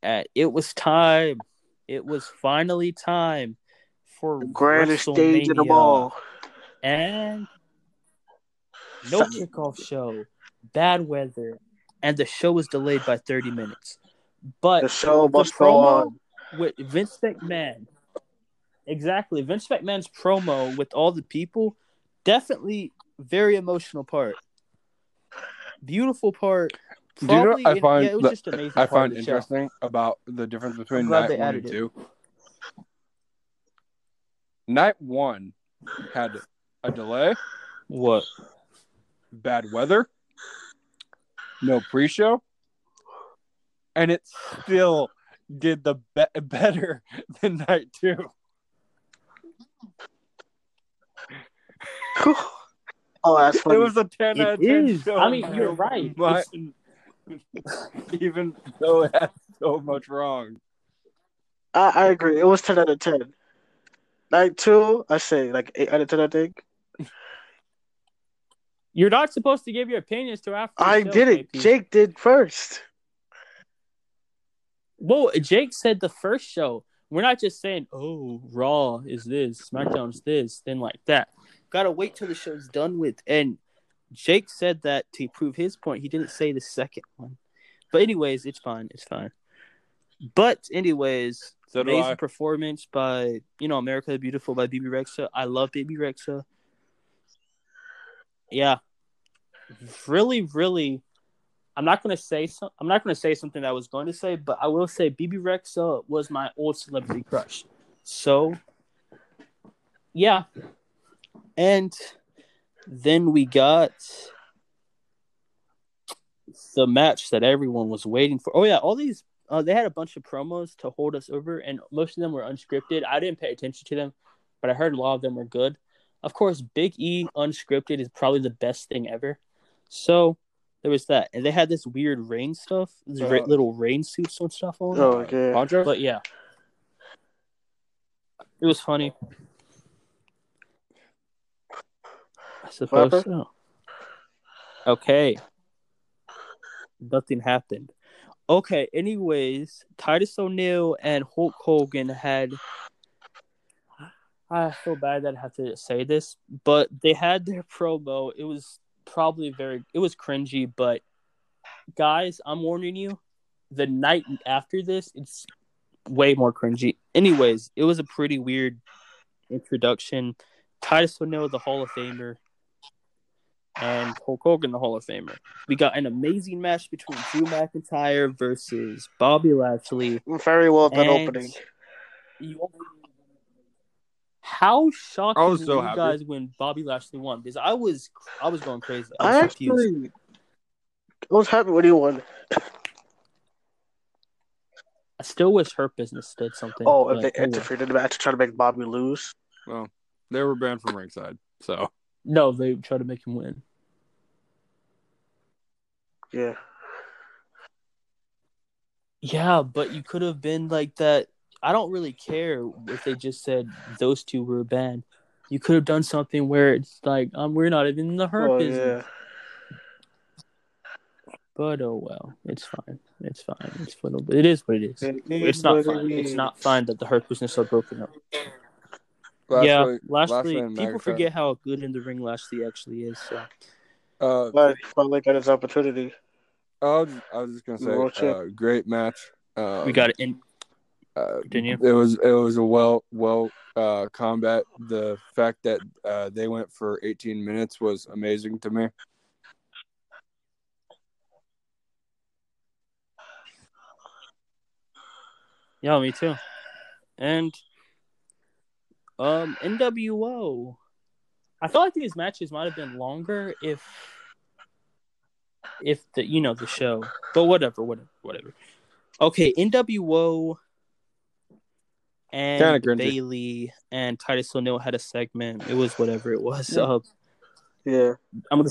uh, it was time. It was finally time for The grandest stage in the WrestleMania. ball. And no kickoff show, bad weather, and the show was delayed by 30 minutes. But The show the must go on. with Vince McMahon, exactly, Vince McMahon's promo with all the people, definitely very emotional part. beautiful part. Do you know what I find yeah, it was that- just amazing. I find of the show. interesting about the difference between glad night they one added and it. Two. Night one had a delay, What? bad weather, no pre-show, and it still did the be- better than night two. oh, that's funny. It was a ten It out of ten is. show. I mean, you're right. My- It's- even though it had so much wrong. I, I agree. It was ten out of ten. Night two, I say like eight out of ten. I think You're not supposed to give your opinions to after. I show, did it. Jake did first. Well, Jake said the first show. We're not just saying, "Oh, Raw is this, SmackDown's this," then like that. Gotta wait till the show's done with. And Jake said that to prove his point. He didn't say the second one. But anyways, it's fine. It's fine. But anyways, So amazing performance by you know America the Beautiful by Bebe Rexha. I love Bebe Rexha. Yeah, really, really. I'm not gonna say some. I'm not gonna say something that I was going to say, but I will say Bebe Rexha was my old celebrity crush. So, yeah, and then we got the match that everyone was waiting for. Oh yeah, all these uh, they had a bunch of promos to hold us over, and most of them were unscripted. I didn't pay attention to them, but I heard a lot of them were good. Of course, Big E unscripted is probably the best thing ever. So there was that, and they had this weird rain stuff, these Uh, little rain suits and stuff on. Oh okay. But yeah, it was funny. I suppose so. Okay. Nothing happened. Okay, anyways, Titus O'Neil and Hulk Hogan had. I feel bad that I have to say this, but they had their promo. It was probably very. It was cringy, but guys, I'm warning you. The night after this, it's way more cringy. Anyways, it was a pretty weird introduction. Titus O'Neil, the Hall of Famer, and Hulk Hogan, the Hall of Famer. We got an amazing match between Drew McIntyre versus Bobby Lashley. Very well done opening. you- How shocking I was so you happy. guys when Bobby Lashley won? Because I was, I was going crazy. I I was confused. actually I was happy when he won. I still wish Hurt Business did something. Oh, if but they well. interfered in the match to try to make Bobby lose. Well, they were banned from ringside. So No, they try to make him win. Yeah. Yeah, but you could have been like that. I don't really care if they just said those two were banned. You could have done something where it's like, um, we're not even in the hurt Oh business. yeah. But oh well, it's fine. It's fine. It's what it is. What it is. It It's not fine. it It's not fine that the hurt business are broken up. Lashley, yeah, Lashley. and people forget how good in the ring Lashley actually is. So Uh, But he finally got his opportunity. I was, I was just gonna say, uh, great match. Um, we got it in. Uh, Continue. It was it was a well well uh, combat. The fact that uh, they went for 18 minutes was amazing to me. Yeah, me too. And um NWO. I feel like these matches might have been longer if if the you know the show. But whatever, whatever, whatever. Okay, NWO Kinda and. Bayley and Titus O'Neil had a segment. It was whatever it was. Uh, Yeah. I'm gonna.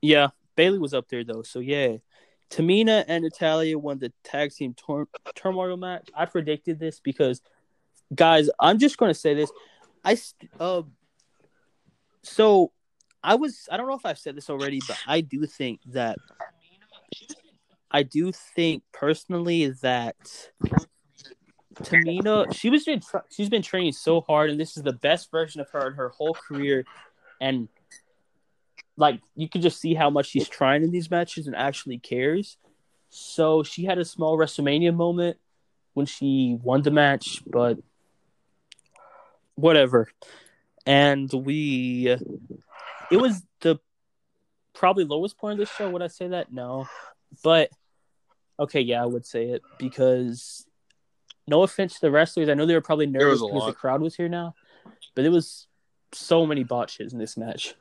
Yeah, Bayley was up there though, so yeah. Tamina and Natalya won the tag team tor- turmoil match. I predicted this because, guys, I'm just gonna say this. I st- uh, so I was. I don't know if I've said this already, but I do think that. I do think personally that Tamina, she was been she's been training so hard, and this is the best version of her in her whole career, and like you can just see how much she's trying in these matches and actually cares. So she had a small WrestleMania moment when she won the match, but whatever. And we, it was the probably lowest point of the show. Would I say that? No, but okay, yeah, I would say it because no offense to the wrestlers, I know they were probably nervous because the crowd was here now, but it was so many botches in this match.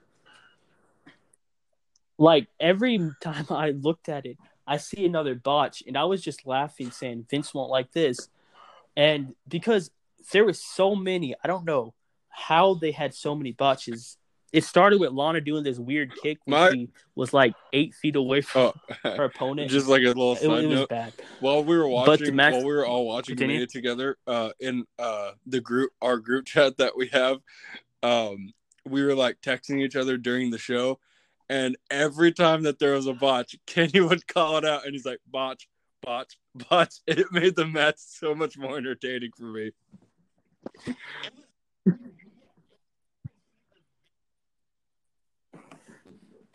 Like every time I looked at it, I see another botch, and I was just laughing, saying Vince won't like this, and because there was so many, I don't know how they had so many botches. It started with Lana doing this weird kick, when My- she was like eight feet away from Oh, her opponent. just like a little it, side it note. bad. While we were watching, match- while we were all watching Continue. Together, uh, in uh the group, our group chat that we have, um, we were like texting each other during the show, and every time that there was a botch, Kenny would call it out, and he's like, "Botch, botch, botch." It made the match so much more entertaining for me.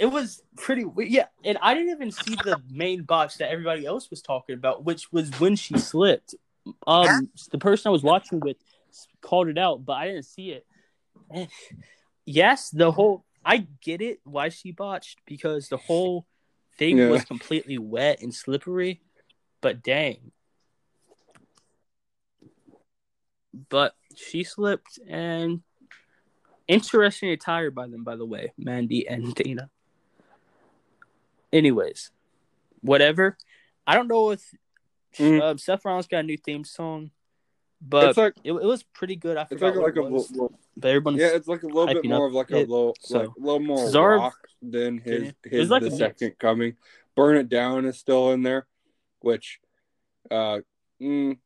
It was pretty we- yeah, and I didn't even see the main botch that everybody else was talking about, which was when she slipped. Um, the person I was watching with called it out, but I didn't see it. And yes, the whole I get it why she botched because the whole thing Yeah. was completely wet and slippery. But dang, but she slipped and interesting attire by them, by the way, Mandy and Dana. Anyways, whatever. I don't know if Mm. um, Seth Rollins got a new theme song, but like it, it was pretty good. I forgot like like a was, little, but everyone's yeah, it's like a little bit more of like a it, little so- like a little more Cesaro- rock than his his like the a second coming. Burn it down is still in there, which uh mm,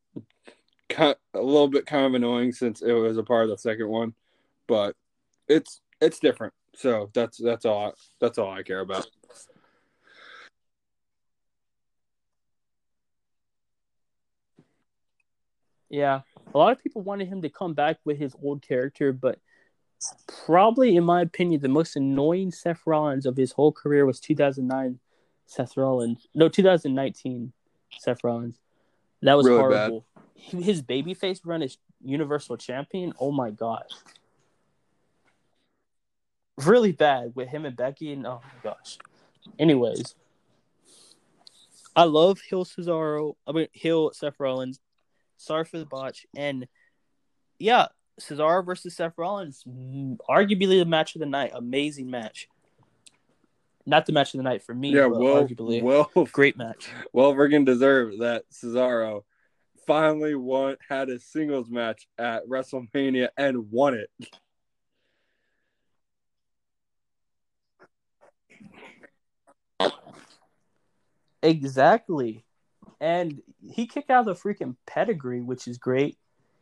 kind, a little bit kind of annoying since it was a part of the second one, but it's it's different. So that's that's all that's all I care about. Yeah, a lot of people wanted him to come back with his old character, but probably, in my opinion, the most annoying Seth Rollins of his whole career was 2009 Seth Rollins. No, 2019 Seth Rollins. That was Really horrible. His babyface run as Universal Champion. Oh my god, really bad with him and Becky. And oh my gosh. Anyways, I love heel Cesaro. I mean heel Seth Rollins. Sorry for the botch. And yeah, Cesaro versus Seth Rollins, arguably the match of the night. Amazing match. Not the match of the night for me, Yeah, well, arguably well, great match. well, friggin' deserved that Cesaro finally won had a singles match at WrestleMania and won it. Exactly. And he kicked out the freaking pedigree, which is great.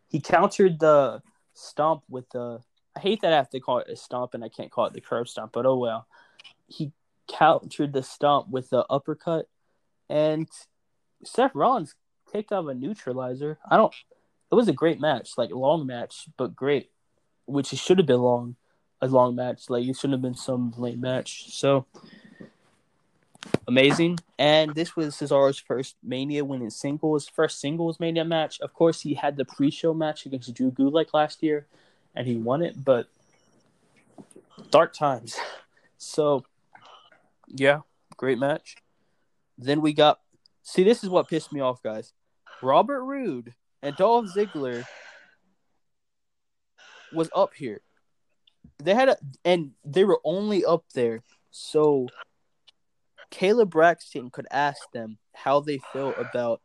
He countered the stomp with the. I hate that I have to call it a stomp and I can't call it the curb stomp, but oh well. He countered the stomp with the uppercut, and Seth Rollins kicked out of a neutralizer. I don't. It was a great match, like long match, but great. Which it should have been long, a long match. Like it shouldn't have been some late match. So amazing. And this was Cesaro's first Mania winning singles, first singles Mania match. Of course, he had the pre-show match against Drew Gulak last year, and he won it. But dark times. So, yeah, great match. Then we got. See, this is what pissed me off, guys. Robert Roode and Dolph Ziggler was up here. They had a, and they were only up there so Kayla Braxton could ask them how they feel about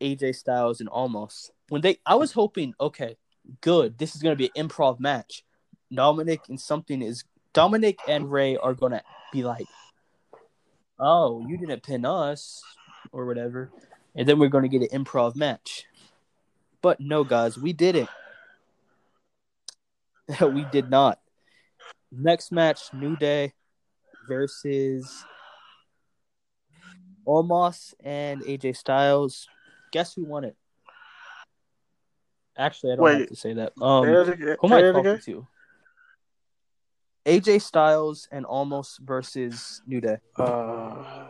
AJ Styles and almost when they I was hoping, okay, good, this is gonna be an improv match. Dominic and something is Dominic and Rey are gonna be like, Oh, you didn't pin us or whatever. And then we're gonna get an improv match. But no guys, we didn't. we did not. Next match, New Day versus Omos and AJ Styles. Guess who won it? Actually, I don't have to say that. Um, Say it again. who am I talking to? AJ Styles and Omos versus New Day. Uh,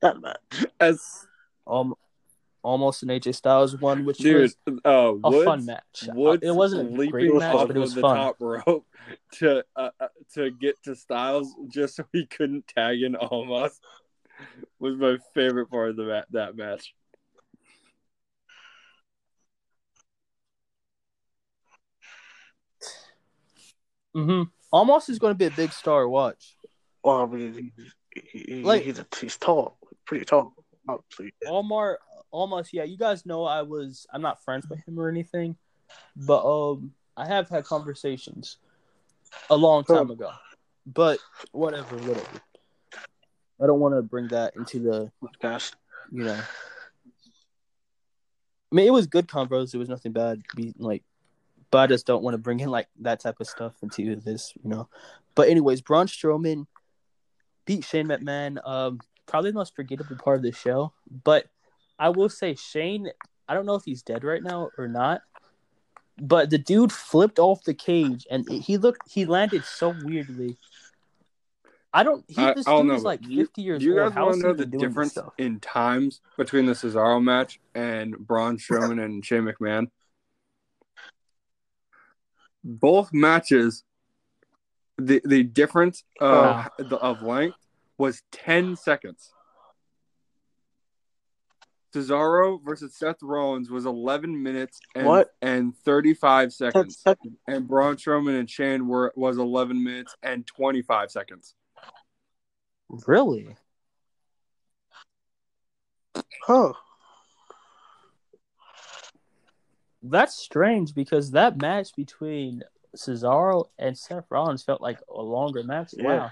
that match. As Um, Omos and AJ Styles won, which dude, was uh, a Woods, fun match. Uh, Woods it wasn't a great match, but it was the fun. top rope to uh, uh, to get to Styles just so he couldn't tag in Omos was my favorite part of the ma- that match. Mm-hmm. Omos is going to be a big star. Watch. Well, I mean, he, he, Like- he's, he's tall, pretty tall. Obviously. Almar, almost, yeah. You guys know I was. I'm not friends with him or anything, but um, I have had conversations a long time ago. But whatever, whatever. I don't want to bring that into the Gosh. you know. I mean, it was good convos. It was nothing bad. Be like, but I just don't want to bring in like that type of stuff into this, you know. But anyways, Braun Strowman beat Shane McMahon. Um, probably the most forgettable part of the show. But I will say Shane. I don't know if he's dead right now or not. But the dude flipped off the cage and he looked. He landed so weirdly. I don't. He, I, this I don't dude know. is like you- fifty years do you old. guys How want to he know the even doing this difference in times between the Cesaro match and Braun Strowman and Shane McMahon? Both matches, the the difference of Wow. the, of length was ten seconds. Cesaro versus Seth Rollins was eleven minutes and What? and thirty five Ten seconds, seconds. and Braun Strowman and Shane were was eleven minutes and twenty five seconds. Really? Huh. That's strange because that match between Cesaro and Seth Rollins felt like a longer match. Yeah. Wow.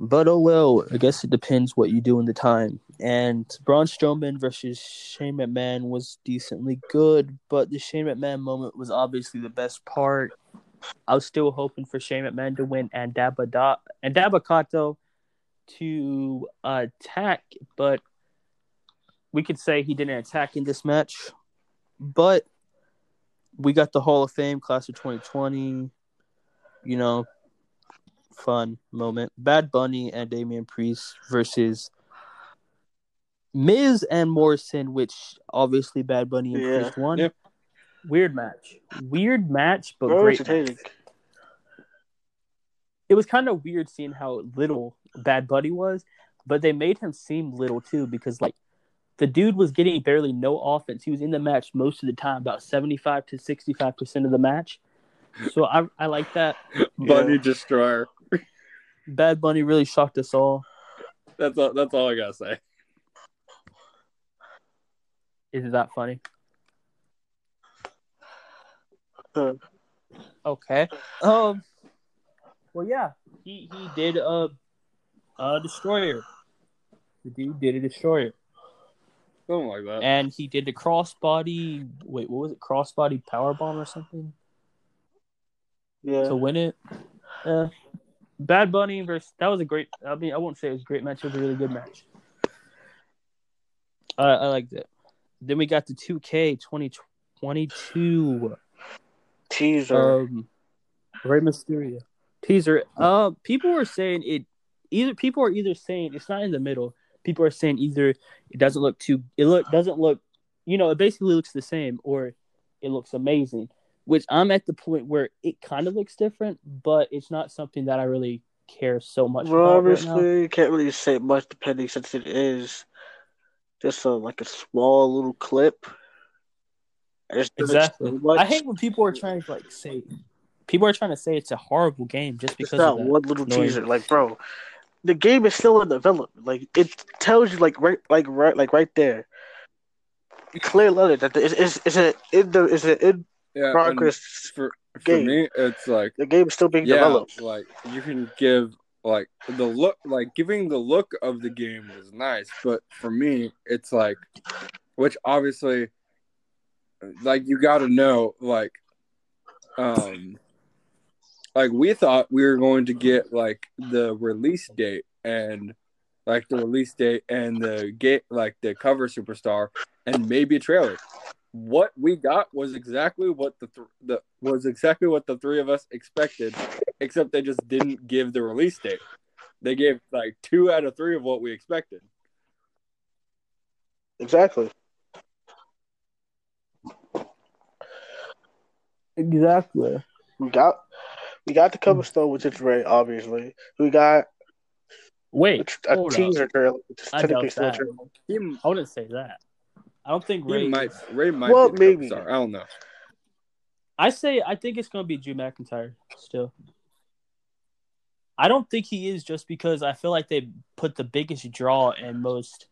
But oh well, I guess it depends what you do in the time. And Braun Strowman versus Shane McMahon was decently good, but the Shane McMahon moment was obviously the best part. I was still hoping for Shane McMahon to win and Dabba and Dabakato to uh, attack, but we could say he didn't attack in this match. But we got the Hall of Fame class of 2020. You know, fun moment. Bad Bunny and Damian Priest versus Miz and Morrison, which obviously Bad Bunny and Yeah. Priest won. Weird match. Weird match, but Very great. entertaining. match. It was kind of weird seeing how little Bad Bunny was, but they made him seem little too because like the dude was getting barely no offense. He was in the match most of the time, about seventy five to sixty five percent of the match. So I I like that. Bunny Yeah. Destroyer. Bad Bunny really shocked us all. That's all. That's all I gotta say. Isn't that funny? Huh. Okay. Um. Well, yeah, he he did a a destroyer. The dude did a destroyer, Something like that. and he did the crossbody. Wait, what was it? Crossbody power bomb or something Yeah. to win it. Uh, Bad Bunny versus that was a great. I mean, I won't say it was a great match. It was a really good match. I I liked it. Then we got the 2K 2022. Teaser. Um, Rey Mysterio teaser. Uh, people were saying it. Either people are either saying it's not in the middle. People are saying either it doesn't look too. It look doesn't look. You know, it basically looks the same, or it looks amazing. Which I'm at the point where it kind of looks different, but it's not something that I really care so much well, about right obviously, can't really say much depending since it is just a, like a small little clip. It just doesn't Exactly. say much. I hate when people are trying to like say. People are trying to say it's a horrible game just It's because not of that. one little Annoying. teaser. Like, bro, the game is still in development. Like, it tells you, like, right, like, right, like, right there. Clear letter that it's it's, it's a in the it's a in yeah, progress. for for game. me, it's like The game is still being yeah, developed. like you can give like the look, like giving the look of the game was nice, but for me, it's like, which obviously, like you got to know, like, um, like we thought we were going to get like the release date and like the release date and the gate like the cover superstar and maybe a trailer. What we got was exactly what the, th- the was exactly what the three of us expected except they just didn't give the release date. They gave like two out of three of what we expected. Exactly. Exactly. We got We got the cover story, which is Rey, obviously. We got Wait, a hold up. teaser trailer, which is I technically doubt still a that. trailer. He, I wouldn't say that. I don't think he Rey. might Rey might Well, be the maybe. star. I don't know. I say I think it's gonna be Drew McIntyre still. I don't think he is just because I feel like they put the biggest draw and most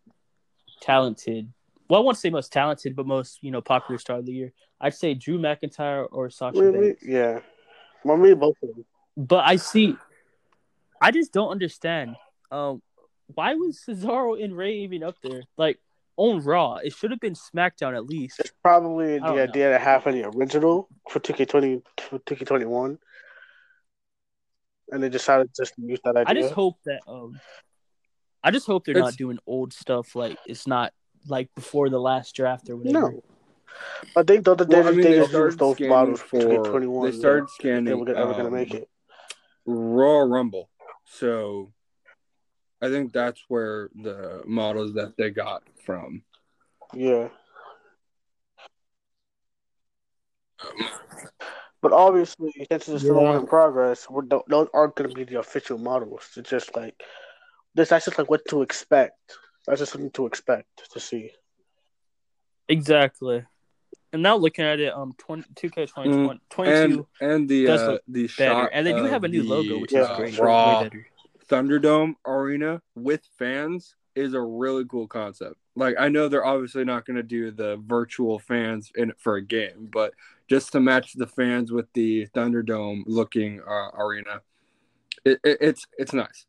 talented. Well, I won't say most talented, but most you know popular star of the year. I'd say Drew McIntyre or Sasha Really? Banks. Yeah. Well, me both of them. But I see. I just don't understand. Um, why was Cesaro and Rey even up there? Like on Raw, it should have been SmackDown at least. It's probably the idea to have the original for 2K20 for 2K21. And they decided just to use that idea. I just hope that um, I just hope they're It's- not doing old stuff. Like it's not like before the last draft or whatever. No. I think the other day Well, I mean, they they used those models for for. 2K21. They started They scanning. were going to um, make it. Raw Rumble. So I think that's where the models that they got from. Yeah. But obviously, since it's still Yeah. in progress, we're, those those aren't going to be the official models. It's just like this. That's just like what to expect. That's just something to expect to see. Exactly. And now looking at it, um, 20, 2K 2020, 22 And and the does uh, look the better, shot and they do have a new of logo, which yeah, is great. Raw Thunderdome arena with fans is a really cool concept. Like I know they're obviously not going to do the virtual fans in for a game, but just to match the fans with the Thunderdome looking uh, arena, it, it, it's it's nice.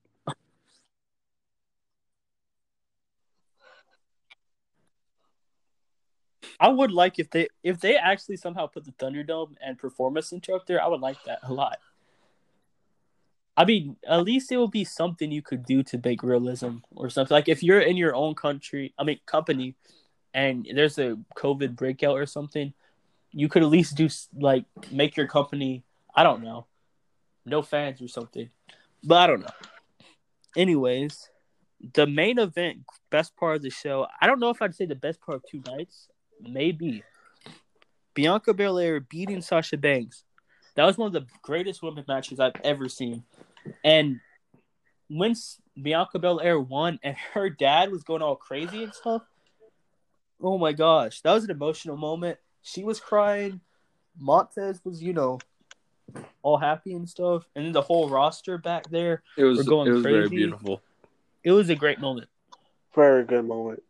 I would like if they if they actually somehow put the Thunderdome and Performance Center up there. I would like that a lot. I mean, at least it would be something you could do to make realism or something. Like if you're in your own country, I mean company, and there's a COVID breakout or something, you could at least do like make your company. I don't know, no fans or something, but I don't know. Anyways, the main event, best part of the show. I don't know if I'd say the best part of two nights. Maybe Bianca Belair beating Sasha Banks. That was one of the greatest women's matches I've ever seen. And when Bianca Belair won and her dad was going all crazy and stuff, oh my gosh, that was an emotional moment. She was crying. Montez was, you know, all happy and stuff. And then the whole roster back there. It was We're going it was very crazy. beautiful. It was a great moment. Very good moment.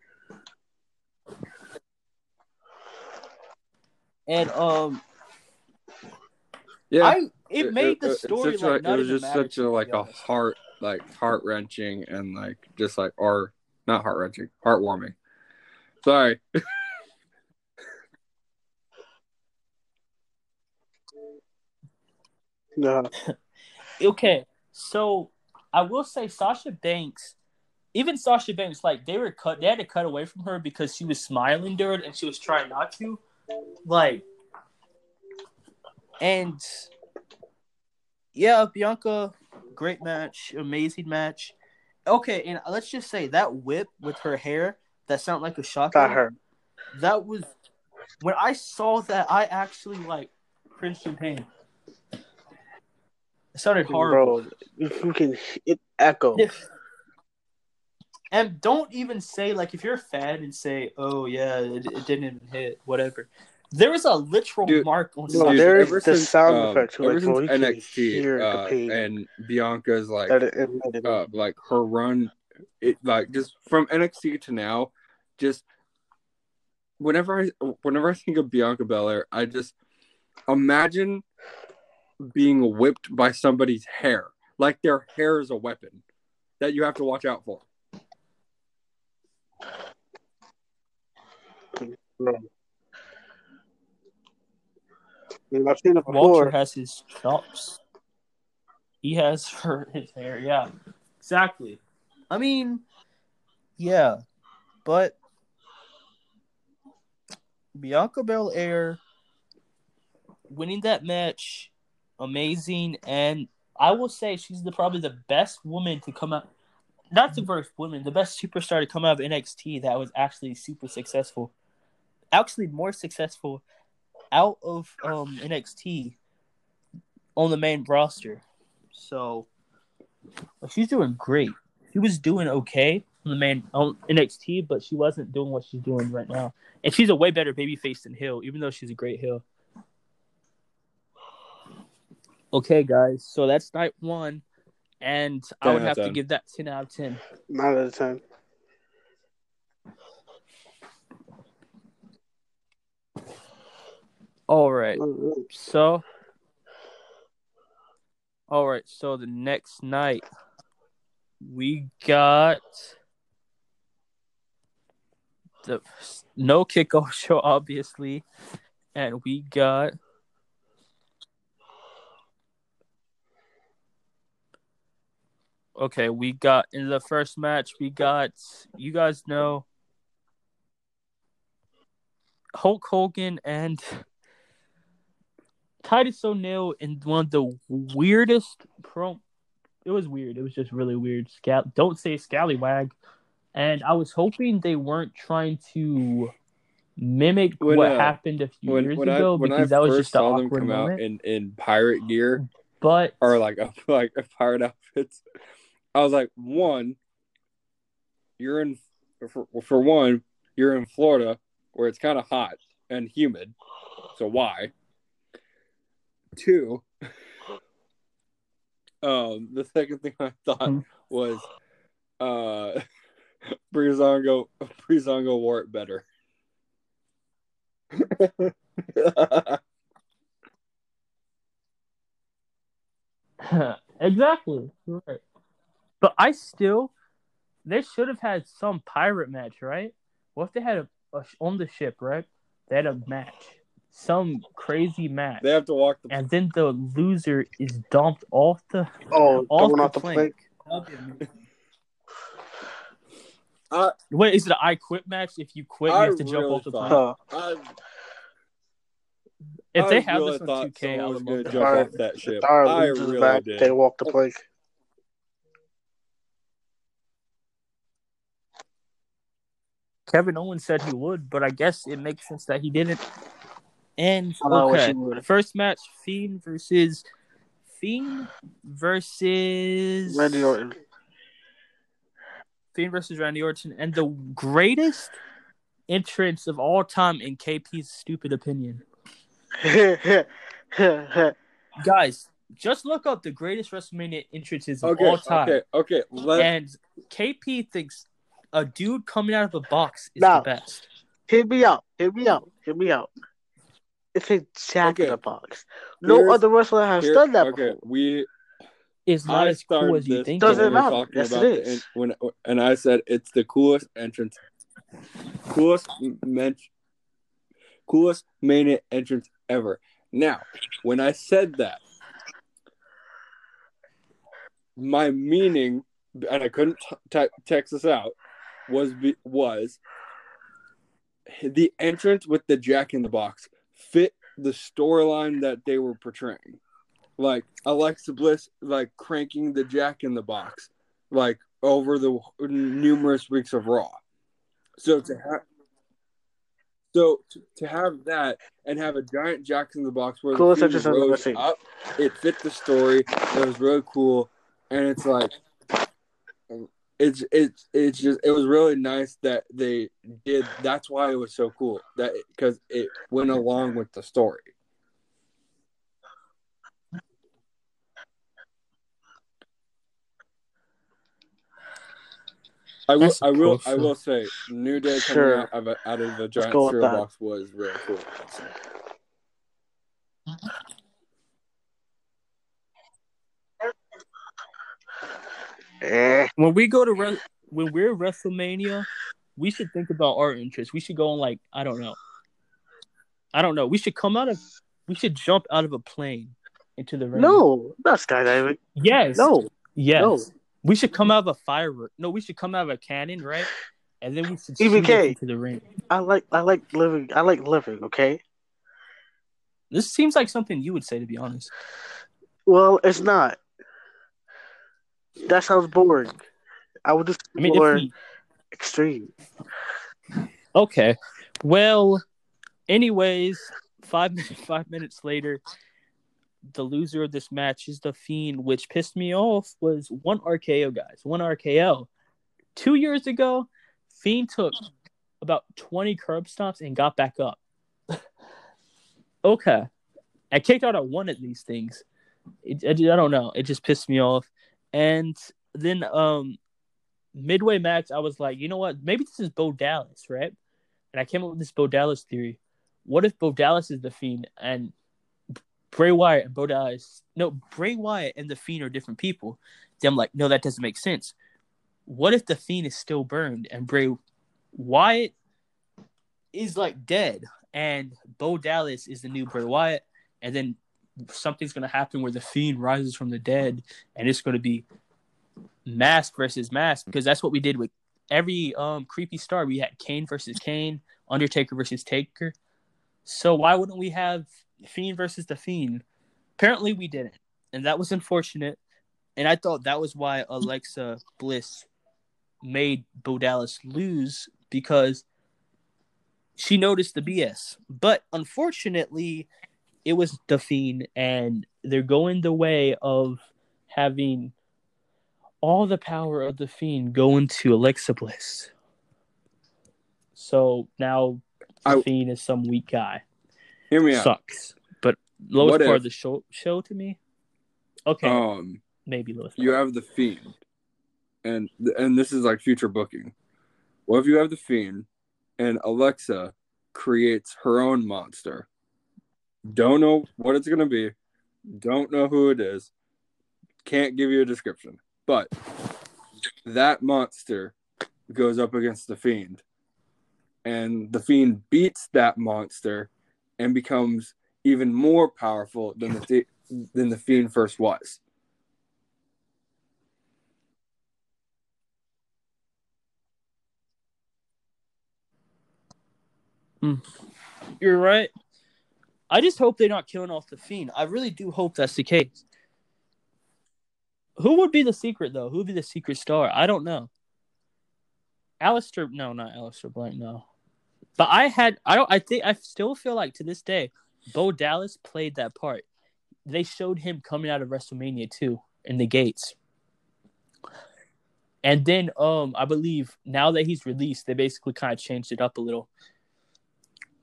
And um Yeah, I it made the story such like a- not it was just such a like a heart like heart wrenching and like just like or not heart wrenching heartwarming. Sorry, Yeah. Okay, so I will say Sasha Banks, even Sasha Banks, like they were cut, they had to cut away from her because she was smiling during and she was trying not to, like, and yeah, Bianca, great match, amazing match. Okay, and let's just say that whip with her hair that sounded like a shotgun. Her. That was when I saw that. I actually like cringed in pain. It sounded horrible. Bro, if you can it echo. And don't even say like if you're a fan and say, "Oh yeah, it, it didn't even hit," whatever. There was a literal Dude, mark on No, Sasha. Dude, there's ever the since, sound um, effect to ever it, bro. since NXT uh, and Bianca's like that it emitted. uh, like her run, it like just from NXT to now, just whenever I whenever I think of Bianca Belair, I just imagine being whipped by somebody's hair, like their hair is a weapon that you have to watch out for. I mean, I've seen it Walter has his chops. He has her his hair. Yeah, exactly. I mean, yeah, but Bianca Belair winning that match, amazing, and I will say she's the probably the best woman to come out. Not the first woman, the best superstar to come out of NXT that was actually super successful. Actually, more successful out of um NXT on the main roster. So she's doing great. She was doing okay on the main on NXT, but she wasn't doing what she's doing right now. And she's a way better babyface than heel, even though she's a great heel. Okay, guys. So that's night one, and I would have of to give that ten out of ten. Nine out of ten. All right. So, all right. So the next night, we got the no kickoff show, obviously, and we got okay. We got in the first match. We got you guys know Hulk Hogan and Titus O'Neil in one of the weirdest pro. It was weird. It was just really weird. Scal- don't say scallywag. And I was hoping they weren't trying to mimic When, what uh, happened a few When years when ago I because that was just an saw them awkward come moment. out in in pirate gear but or like a, like a pirate outfits, I was like, one, you're in for, for one, you're in Florida where it's kind of hot and humid, so why? Two, um, the second thing I thought Hmm. was, uh, Breezango Breezango wore it better. exactly. Right. But I still, they should have had some pirate match, right? What if they had a, a on the ship, right? They had a match, some crazy match, they have to walk the and then the loser is dumped off the Oh, off the the plank. plank. I- Wait, is it an I quit match? If you quit, you have to jump off the thought- plank. Huh. I, If I they have really this on 2K, I someone was gonna jump off that ship. Star I really back. did. They walk the plank. Kevin Owens said he would, but I guess it makes sense that he didn't. And I know what okay, first match: Fiend versus Fiend versus Randy Orton. Fiend versus Randy Orton, and the greatest entrance of all time in KP's stupid opinion. Guys, just look up the greatest WrestleMania entrances of Okay, all time, okay, okay. Let, and KP thinks a dude coming out of a box is Now, the best. Hear me out. Hear me out. Hear me out. It's a Jack in Okay. the Box. No Here's- other wrestler has here- done that okay, before. we It's not I as cool as you think. Doesn't we is. matter. talking Yes, about it the when and I said it's the coolest entrance, coolest men, coolest main entrance ever. Now, when I said that, my meaning, and I couldn't t- type text this out, was be, was the entrance with the Jack in the Box fit the storyline that they were portraying. Like Alexa Bliss, like cranking the Jack in the Box, like over the numerous weeks of Raw. So to have, so to, to have that and have a giant Jack in the Box where Coolest the Fiend entrance I've ever rose up, it fit the story. It was really cool, and it's like it's it's it's just it was really nice that they did. That's why it was so cool that because it went along with the story. I will, I will, cool, I will say, New Day coming Sure. out of, a- out of the giant cereal box was really cool. So, Eh. Eh. when we go to Re- when we're WrestleMania, we should think about our interests. We should go on like I don't know. I don't know. We should come out of. We should jump out of a plane into the ring. No, not skydiving. Yes. No, Yes. no. We should come out of a firework. No, we should come out of a cannon, right? And then we should it into the ring. I like I like living. I like living. Okay. This seems like something you would say, to be honest. Well, it's not. That sounds boring. I would just I mean, more we, extreme. Okay. Well, anyways, five minutes five minutes later, the loser of this match is the Fiend, which pissed me off was one RKO, guys. One RKO. Two years ago, Fiend took about 20 curb stomps and got back up. okay. I kicked out at one of these things. It, I, I don't know. It just pissed me off. And then um midway match, I was like, you know what? Maybe this is Bo Dallas, right? And I came up with this Bo Dallas theory. What if Bo Dallas is the Fiend and Bray Wyatt and Bo Dallas? No, Bray Wyatt and the Fiend are different people. Then I'm like, no, that doesn't make sense. What if the Fiend is still burned and Bray Wyatt is like dead and Bo Dallas is the new Bray Wyatt, and then something's gonna happen where the Fiend rises from the dead, and it's gonna be mask versus mask because that's what we did with every um creepy star. We had Kane versus Kane, Undertaker versus Taker. So why wouldn't we have Fiend versus the Fiend? Apparently we didn't, and that was unfortunate. And I thought that was why Alexa Bliss made Bo Dallas lose because she noticed the BS. But unfortunately, it was the Fiend, and they're going the way of having all the power of the Fiend go into Alexa Bliss. So now the I- Fiend is some weak guy. Hear me out. Sucks. But lowest What part if- of the show show to me. Okay, Um, maybe lowest. you part. have the fiend, and and this is like future booking. What if you have the fiend, and Alexa creates her own monster? Don't know what it's gonna be. Don't know who it is. Can't give you a description. But that monster goes up against the fiend, and the fiend beats that monster, and becomes even more powerful than the th- than the fiend first was. Hmm. You're right. I just hope they're not killing off the fiend. I really do hope that's the case. Who would be the secret though? Who would be the secret star? I don't know. Aleister, no, not Aleister Black, no. But I had, I don't, I think, I still feel like to this day, Bo Dallas played that part. They showed him coming out of WrestleMania too in the gates. And then, um, I believe now that he's released, they basically kind of changed it up a little.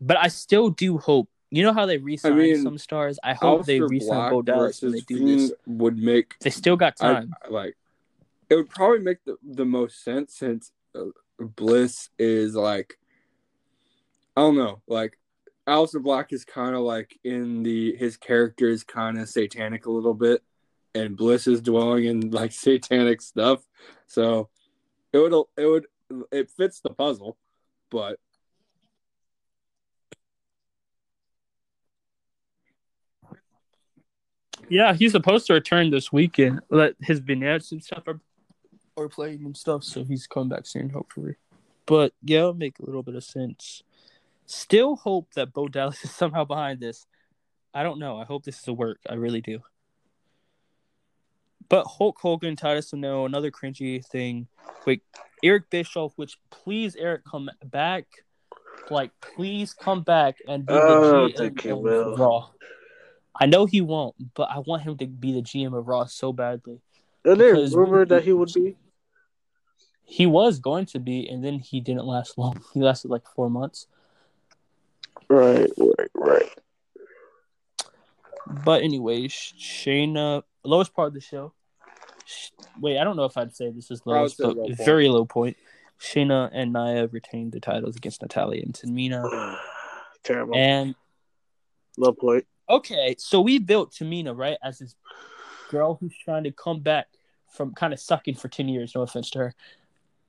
But I still do hope. You know how they re-sign mean, some stars. I hope they Aleister re-sign Bo Dallas when they do this. would make They still got time. I- like it would probably make the, the most sense since uh, Bliss is like I don't know like Aleister Black is kind of like in the his character is kind of satanic a little bit and Bliss is dwelling in like satanic stuff so it would it would it fits the puzzle but Yeah, he's supposed to return this weekend. Let his vignettes and stuff are are playing and stuff, so he's coming back soon, hopefully. But yeah, it'll make a little bit of sense. Still hope that Bo Dallas is somehow behind this. I don't know. I hope this is a work. I really do. But Hulk Hogan, Titus O'Neil, another cringy thing. Wait, Eric Bischoff, which please Eric come back. Like, please come back and be the oh, don't GM think he. Raw. I know he won't, but I want him to be the GM of Raw so badly. Isn't there rumor that he would be? He was going to be, and then he didn't last long. He lasted like four months. Right, right, right. But anyways, Shayna, lowest part of the show. Sh- Wait, I don't know if I'd say this is lowest, but low point. very low point. Shayna and Nia retained the titles against Natalya and Tamina. Terrible. And Low point. Okay, so we built Tamina right as this girl who's trying to come back from kind of sucking for ten years. No offense to her,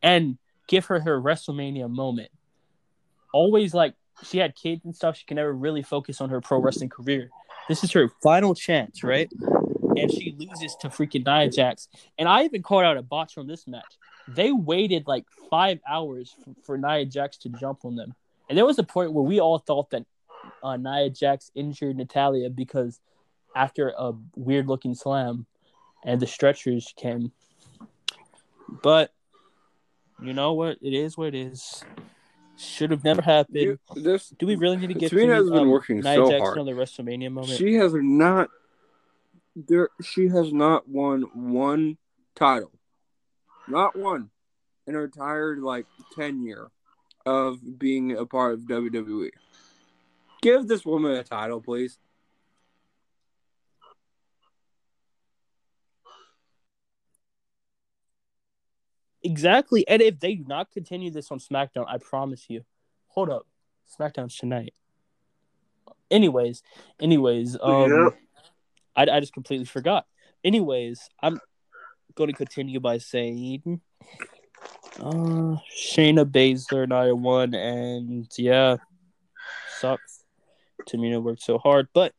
and give her her WrestleMania moment. Always like she had kids and stuff. She can never really focus on her pro wrestling career. This is her final chance, right? And she loses to freaking Nia Jax. And I even called out a botch from this match. They waited like five hours for, for Nia Jax to jump on them. And there was a point where we all thought that uh, Nia Jax injured Natalya because after a weird looking slam and the stretchers came. But you know what? It is what it is. Should have never happened. you, this Do we really need to get Tamina to has been um, working Nia so Jax hard. another WrestleMania moment? she has not there she has not won one title. Not one in her entire like tenure of being a part of WWE. Give this woman a title, please. Exactly. And if they do not continue this on SmackDown, I promise you. Hold up. SmackDown's tonight. Anyways, anyways, um Yep. I, I just completely forgot. Anyways, I'm going to continue by saying uh Shayna Baszler and I won and yeah, sucks. Tamina worked so hard, but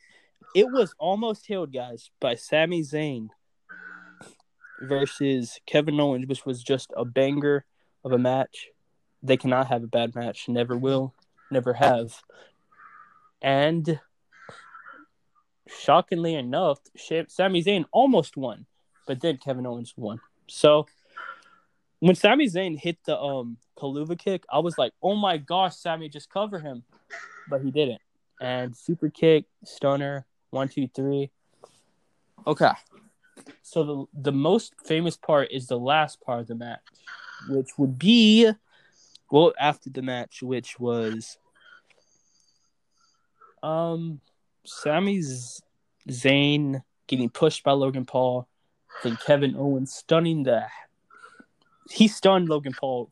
it was almost healed, guys, by Sami Zayn versus Kevin Owens, which was just a banger of a match. They cannot have a bad match, never will, never have. And shockingly enough, Sami Zayn almost won, but then Kevin Owens won. So when Sami Zayn hit the um Helluva kick, I was like, "Oh my gosh, Sami just cover him," but he didn't. And super kick, stunner, one, two, three. Okay. So the the most famous part is the last part of the match, which would be well after the match, which was um Sami Z- Zayn getting pushed by Logan Paul, then Kevin Owens stunning the he stunned Logan Paul,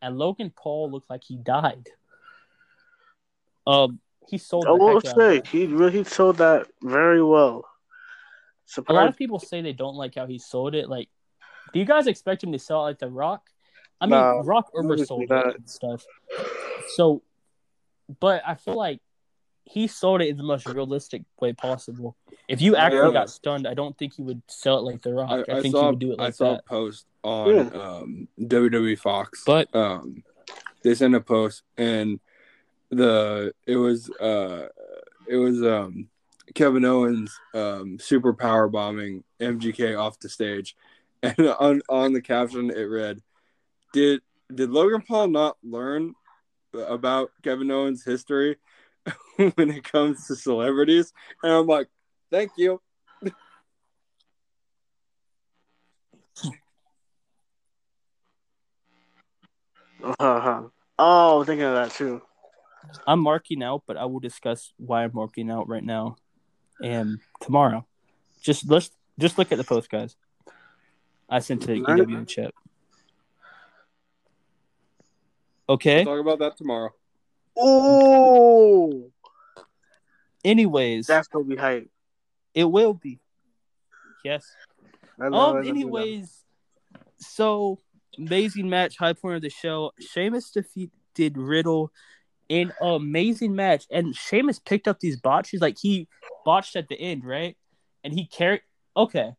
and Logan Paul looked like he died. Um, he sold. I will heck out of say it. he really sold that very well. A lot of people say they don't like how he sold it. Like, do you guys expect him to sell it like The Rock? I mean, No, Rock obviously oversold it and stuff. So, but I feel like he sold it in the most realistic way possible. If you actually Yeah. got stunned, I don't think he would sell it like The Rock. I, I, I think saw he would do it like I like saw that. a post on Yeah. um, WWE Fox, But- um, they sent a post and the it was uh it was um Kevin Owens um super power bombing MGK off the stage, and on on the caption it read, "Did did Logan Paul not learn about Kevin Owens' history when it comes to celebrities?" And I'm like, "Thank you." Uh-huh. Oh, thinking of that too. I'm marking out, but I will discuss why I'm marking out right now and tomorrow. Just let's just look at the post, guys. I sent to Alright. EW chat. Okay. We'll talk about that tomorrow. Oh, Anyways, that's gonna be hype. it will be. Yes. I know, I Um. Anyways, so amazing match, high point of the show. Sheamus defeated Riddle in an amazing match, and Sheamus picked up these botches. Like he botched at the end, right? And he carried. Okay.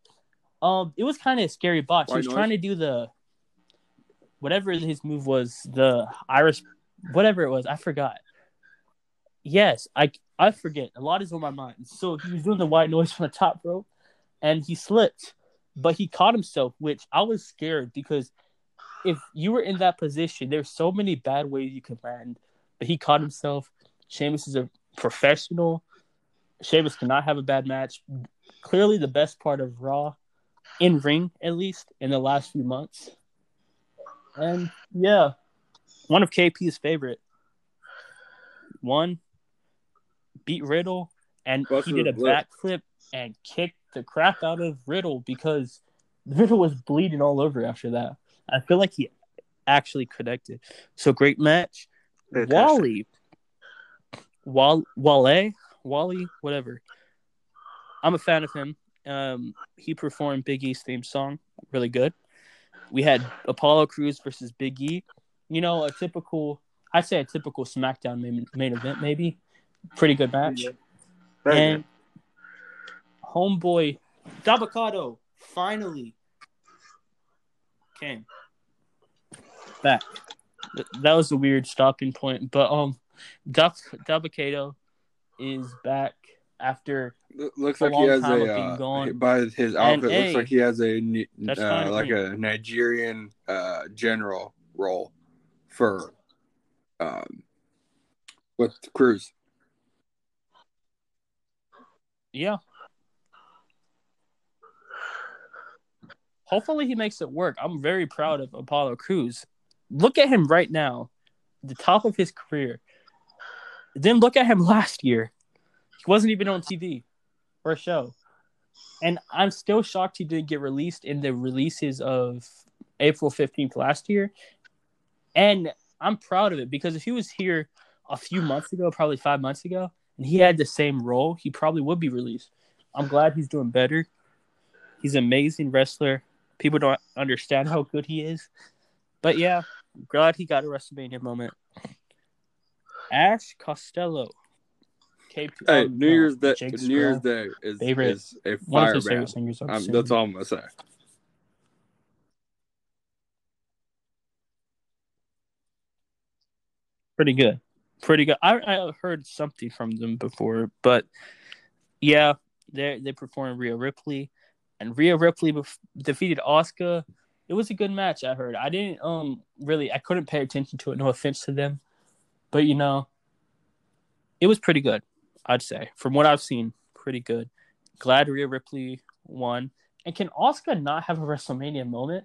Um. It was kind of a scary botch. White he was noise? trying to do the whatever his move was, the Irish, whatever it was. I forgot. Yes, I I forget. A lot is on my mind. So he was doing the white noise from the top rope, and he slipped, but he caught himself, which I was scared because if you were in that position, there's so many bad ways you could land. But he caught himself. Sheamus is a professional. Sheamus cannot have a bad match. Clearly, the best part of Raw, in ring at least, in the last few months. And yeah, one of KP's favorite. One beat Riddle, and he did a backflip and kicked the crap out of Riddle because Riddle was bleeding all over after that. I feel like he actually connected. So great match. Fantastic. Wally, Wal Wale, Wally, whatever. I'm a fan of him. Um, he performed Big E's theme song, really good. We had Apollo Crews versus Big E. You know, a typical, I'd say a typical SmackDown main, main event, maybe. Pretty good match. Very and homeboy Dabba-Kato finally came back. Th- That was a weird stopping point, but um, Dab- Dabba-Kato is back after Lo- Looks A like he has a uh, gone. by his And, outfit. looks hey, like he has a Ni- that's fine uh, like a Nigerian uh, general role for um with Crews. yeah. hopefully he makes it work. I'm very proud of Apollo Crews. Look at him right now, the top of his career. Then look at him last year. He wasn't even on TV or a show. And I'm still shocked he didn't get released in the releases of April 15th last year. And I'm proud of it because if he was here a few months ago, probably five months ago, and he had the same role, he probably would be released. I'm glad he's doing better. He's an amazing wrestler. People don't understand how good he is. But yeah, glad he got a WrestleMania moment. Ash Costello. To, Hey, um, New no, Year's Day. Jake New Year's Day is, Favorite- is a fire band. Um, that's all I'm gonna say. pretty good. Pretty good. I I heard something from them before, but yeah, they they performed Rhea Ripley, and Rhea Ripley bef- defeated Asuka. It was a good match. I heard. I didn't um really. I couldn't pay attention to it. No offense to them, but you know, it was pretty good. I'd say from what I've seen, pretty good. Glad Rhea Ripley won. And can Asuka not have a WrestleMania moment?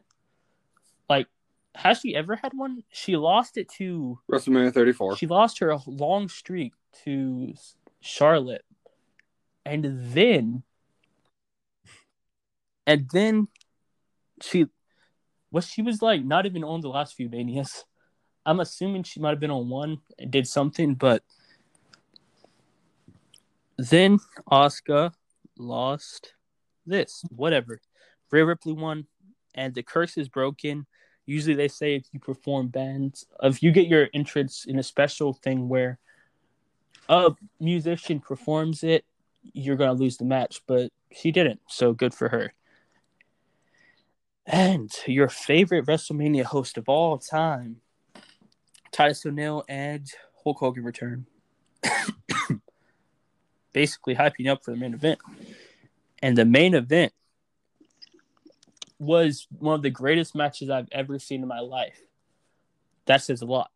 Like, has she ever had one? She lost it to WrestleMania 34. she lost her long streak to Charlotte, and then, and then, she, was she was like not even on the last few manias. I'm assuming she might have been on one and did something, but then Asuka lost this. Whatever. Rhea Ripley won, and the curse is broken usually they say if you perform bands if you get your entrance in a special thing where a musician performs it you're to lose the match but she didn't so good for her and your favorite wrestlemania host of all time titus o'neill and hulk hogan return basically hyping up for the main event and the main event was one of the greatest matches I've ever seen in my life. That says a lot.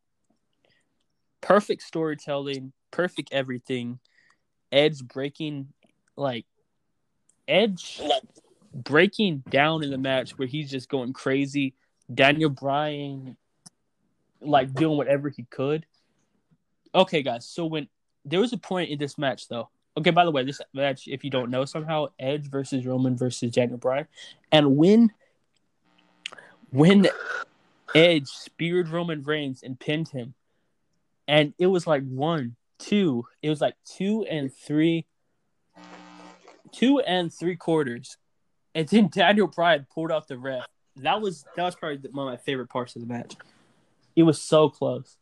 Perfect storytelling, perfect everything. Edge breaking, like, Edge breaking down in the match where he's just going crazy. Daniel Bryan, like, doing whatever he could. Okay, guys, so when there was a point in this match, though. Okay, by the way, this match, if you don't know somehow, Edge versus Roman versus Daniel Bryan. And when when Edge speared Roman Reigns and pinned him, and it was like one, two, it was like two and three, two and three quarters, and then Daniel Bryan pulled out the ref. That was that was probably one of my favorite parts of the match. It was so close.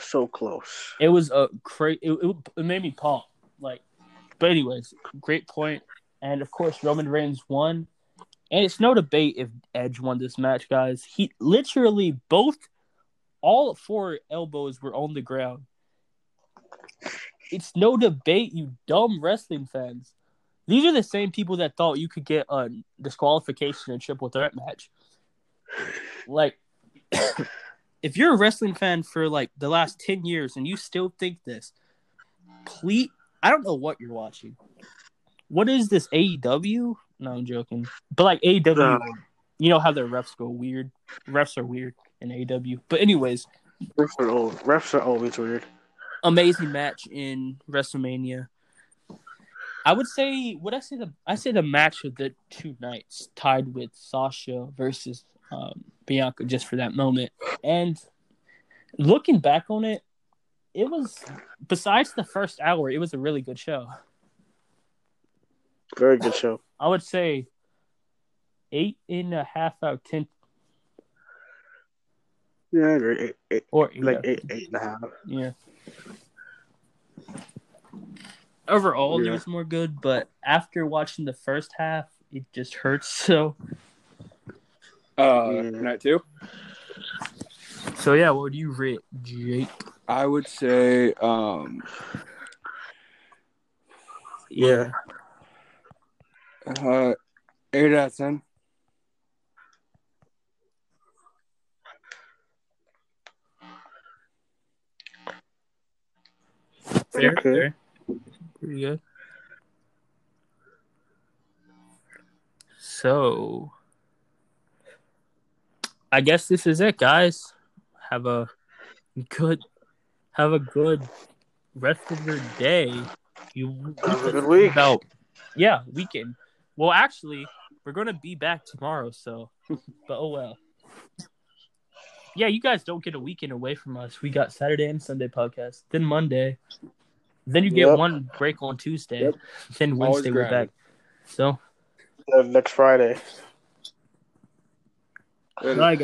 So close. It was a cra- it, it, it made me pop. Like, but anyways, great point. And of course, Roman Reigns won. And it's no debate if Edge won this match, guys. He literally both, all four elbows were on the ground. It's no debate, you dumb wrestling fans. These are the same people that thought you could get a disqualification in a triple threat match. Like, if you're a wrestling fan for like the last 10 years and you still think this, please, I don't know what you're watching. What is this AEW? No, I'm joking. But like AEW, you know how their refs go weird. Refs are weird in AEW. But anyways, Refs are, al- refs are always weird. amazing match in WrestleMania. I would say, would I say the I say the match of the two nights tied with Sasha versus um, Bianca just for that moment. And looking back on it, it was besides the first hour, it was a really good show. Very good show. I would say eight and a half out of ten, Yeah, I agree. Eight, eight, or eight like eight, eight and a half. Yeah. Overall, Yeah. it was more good, but after watching the first half, it just hurts. So, Uh, Yeah. night two. so yeah. What would you rate, Jake? I would say um Yeah. uh eight out of ten. Fair, Okay. fair. Pretty good. So, I guess this is it, guys. Have a good, have a good rest of your day. You Have a good week. About, yeah, weekend. Well, actually, we're gonna be back tomorrow. So, but oh well. Yeah, you guys don't get a weekend away from us. We got Saturday and Sunday podcast, then Monday, then you get Yep. one break on Tuesday, Yep. then Wednesday we're back. So, Uh, next Friday. Later. bye, guys.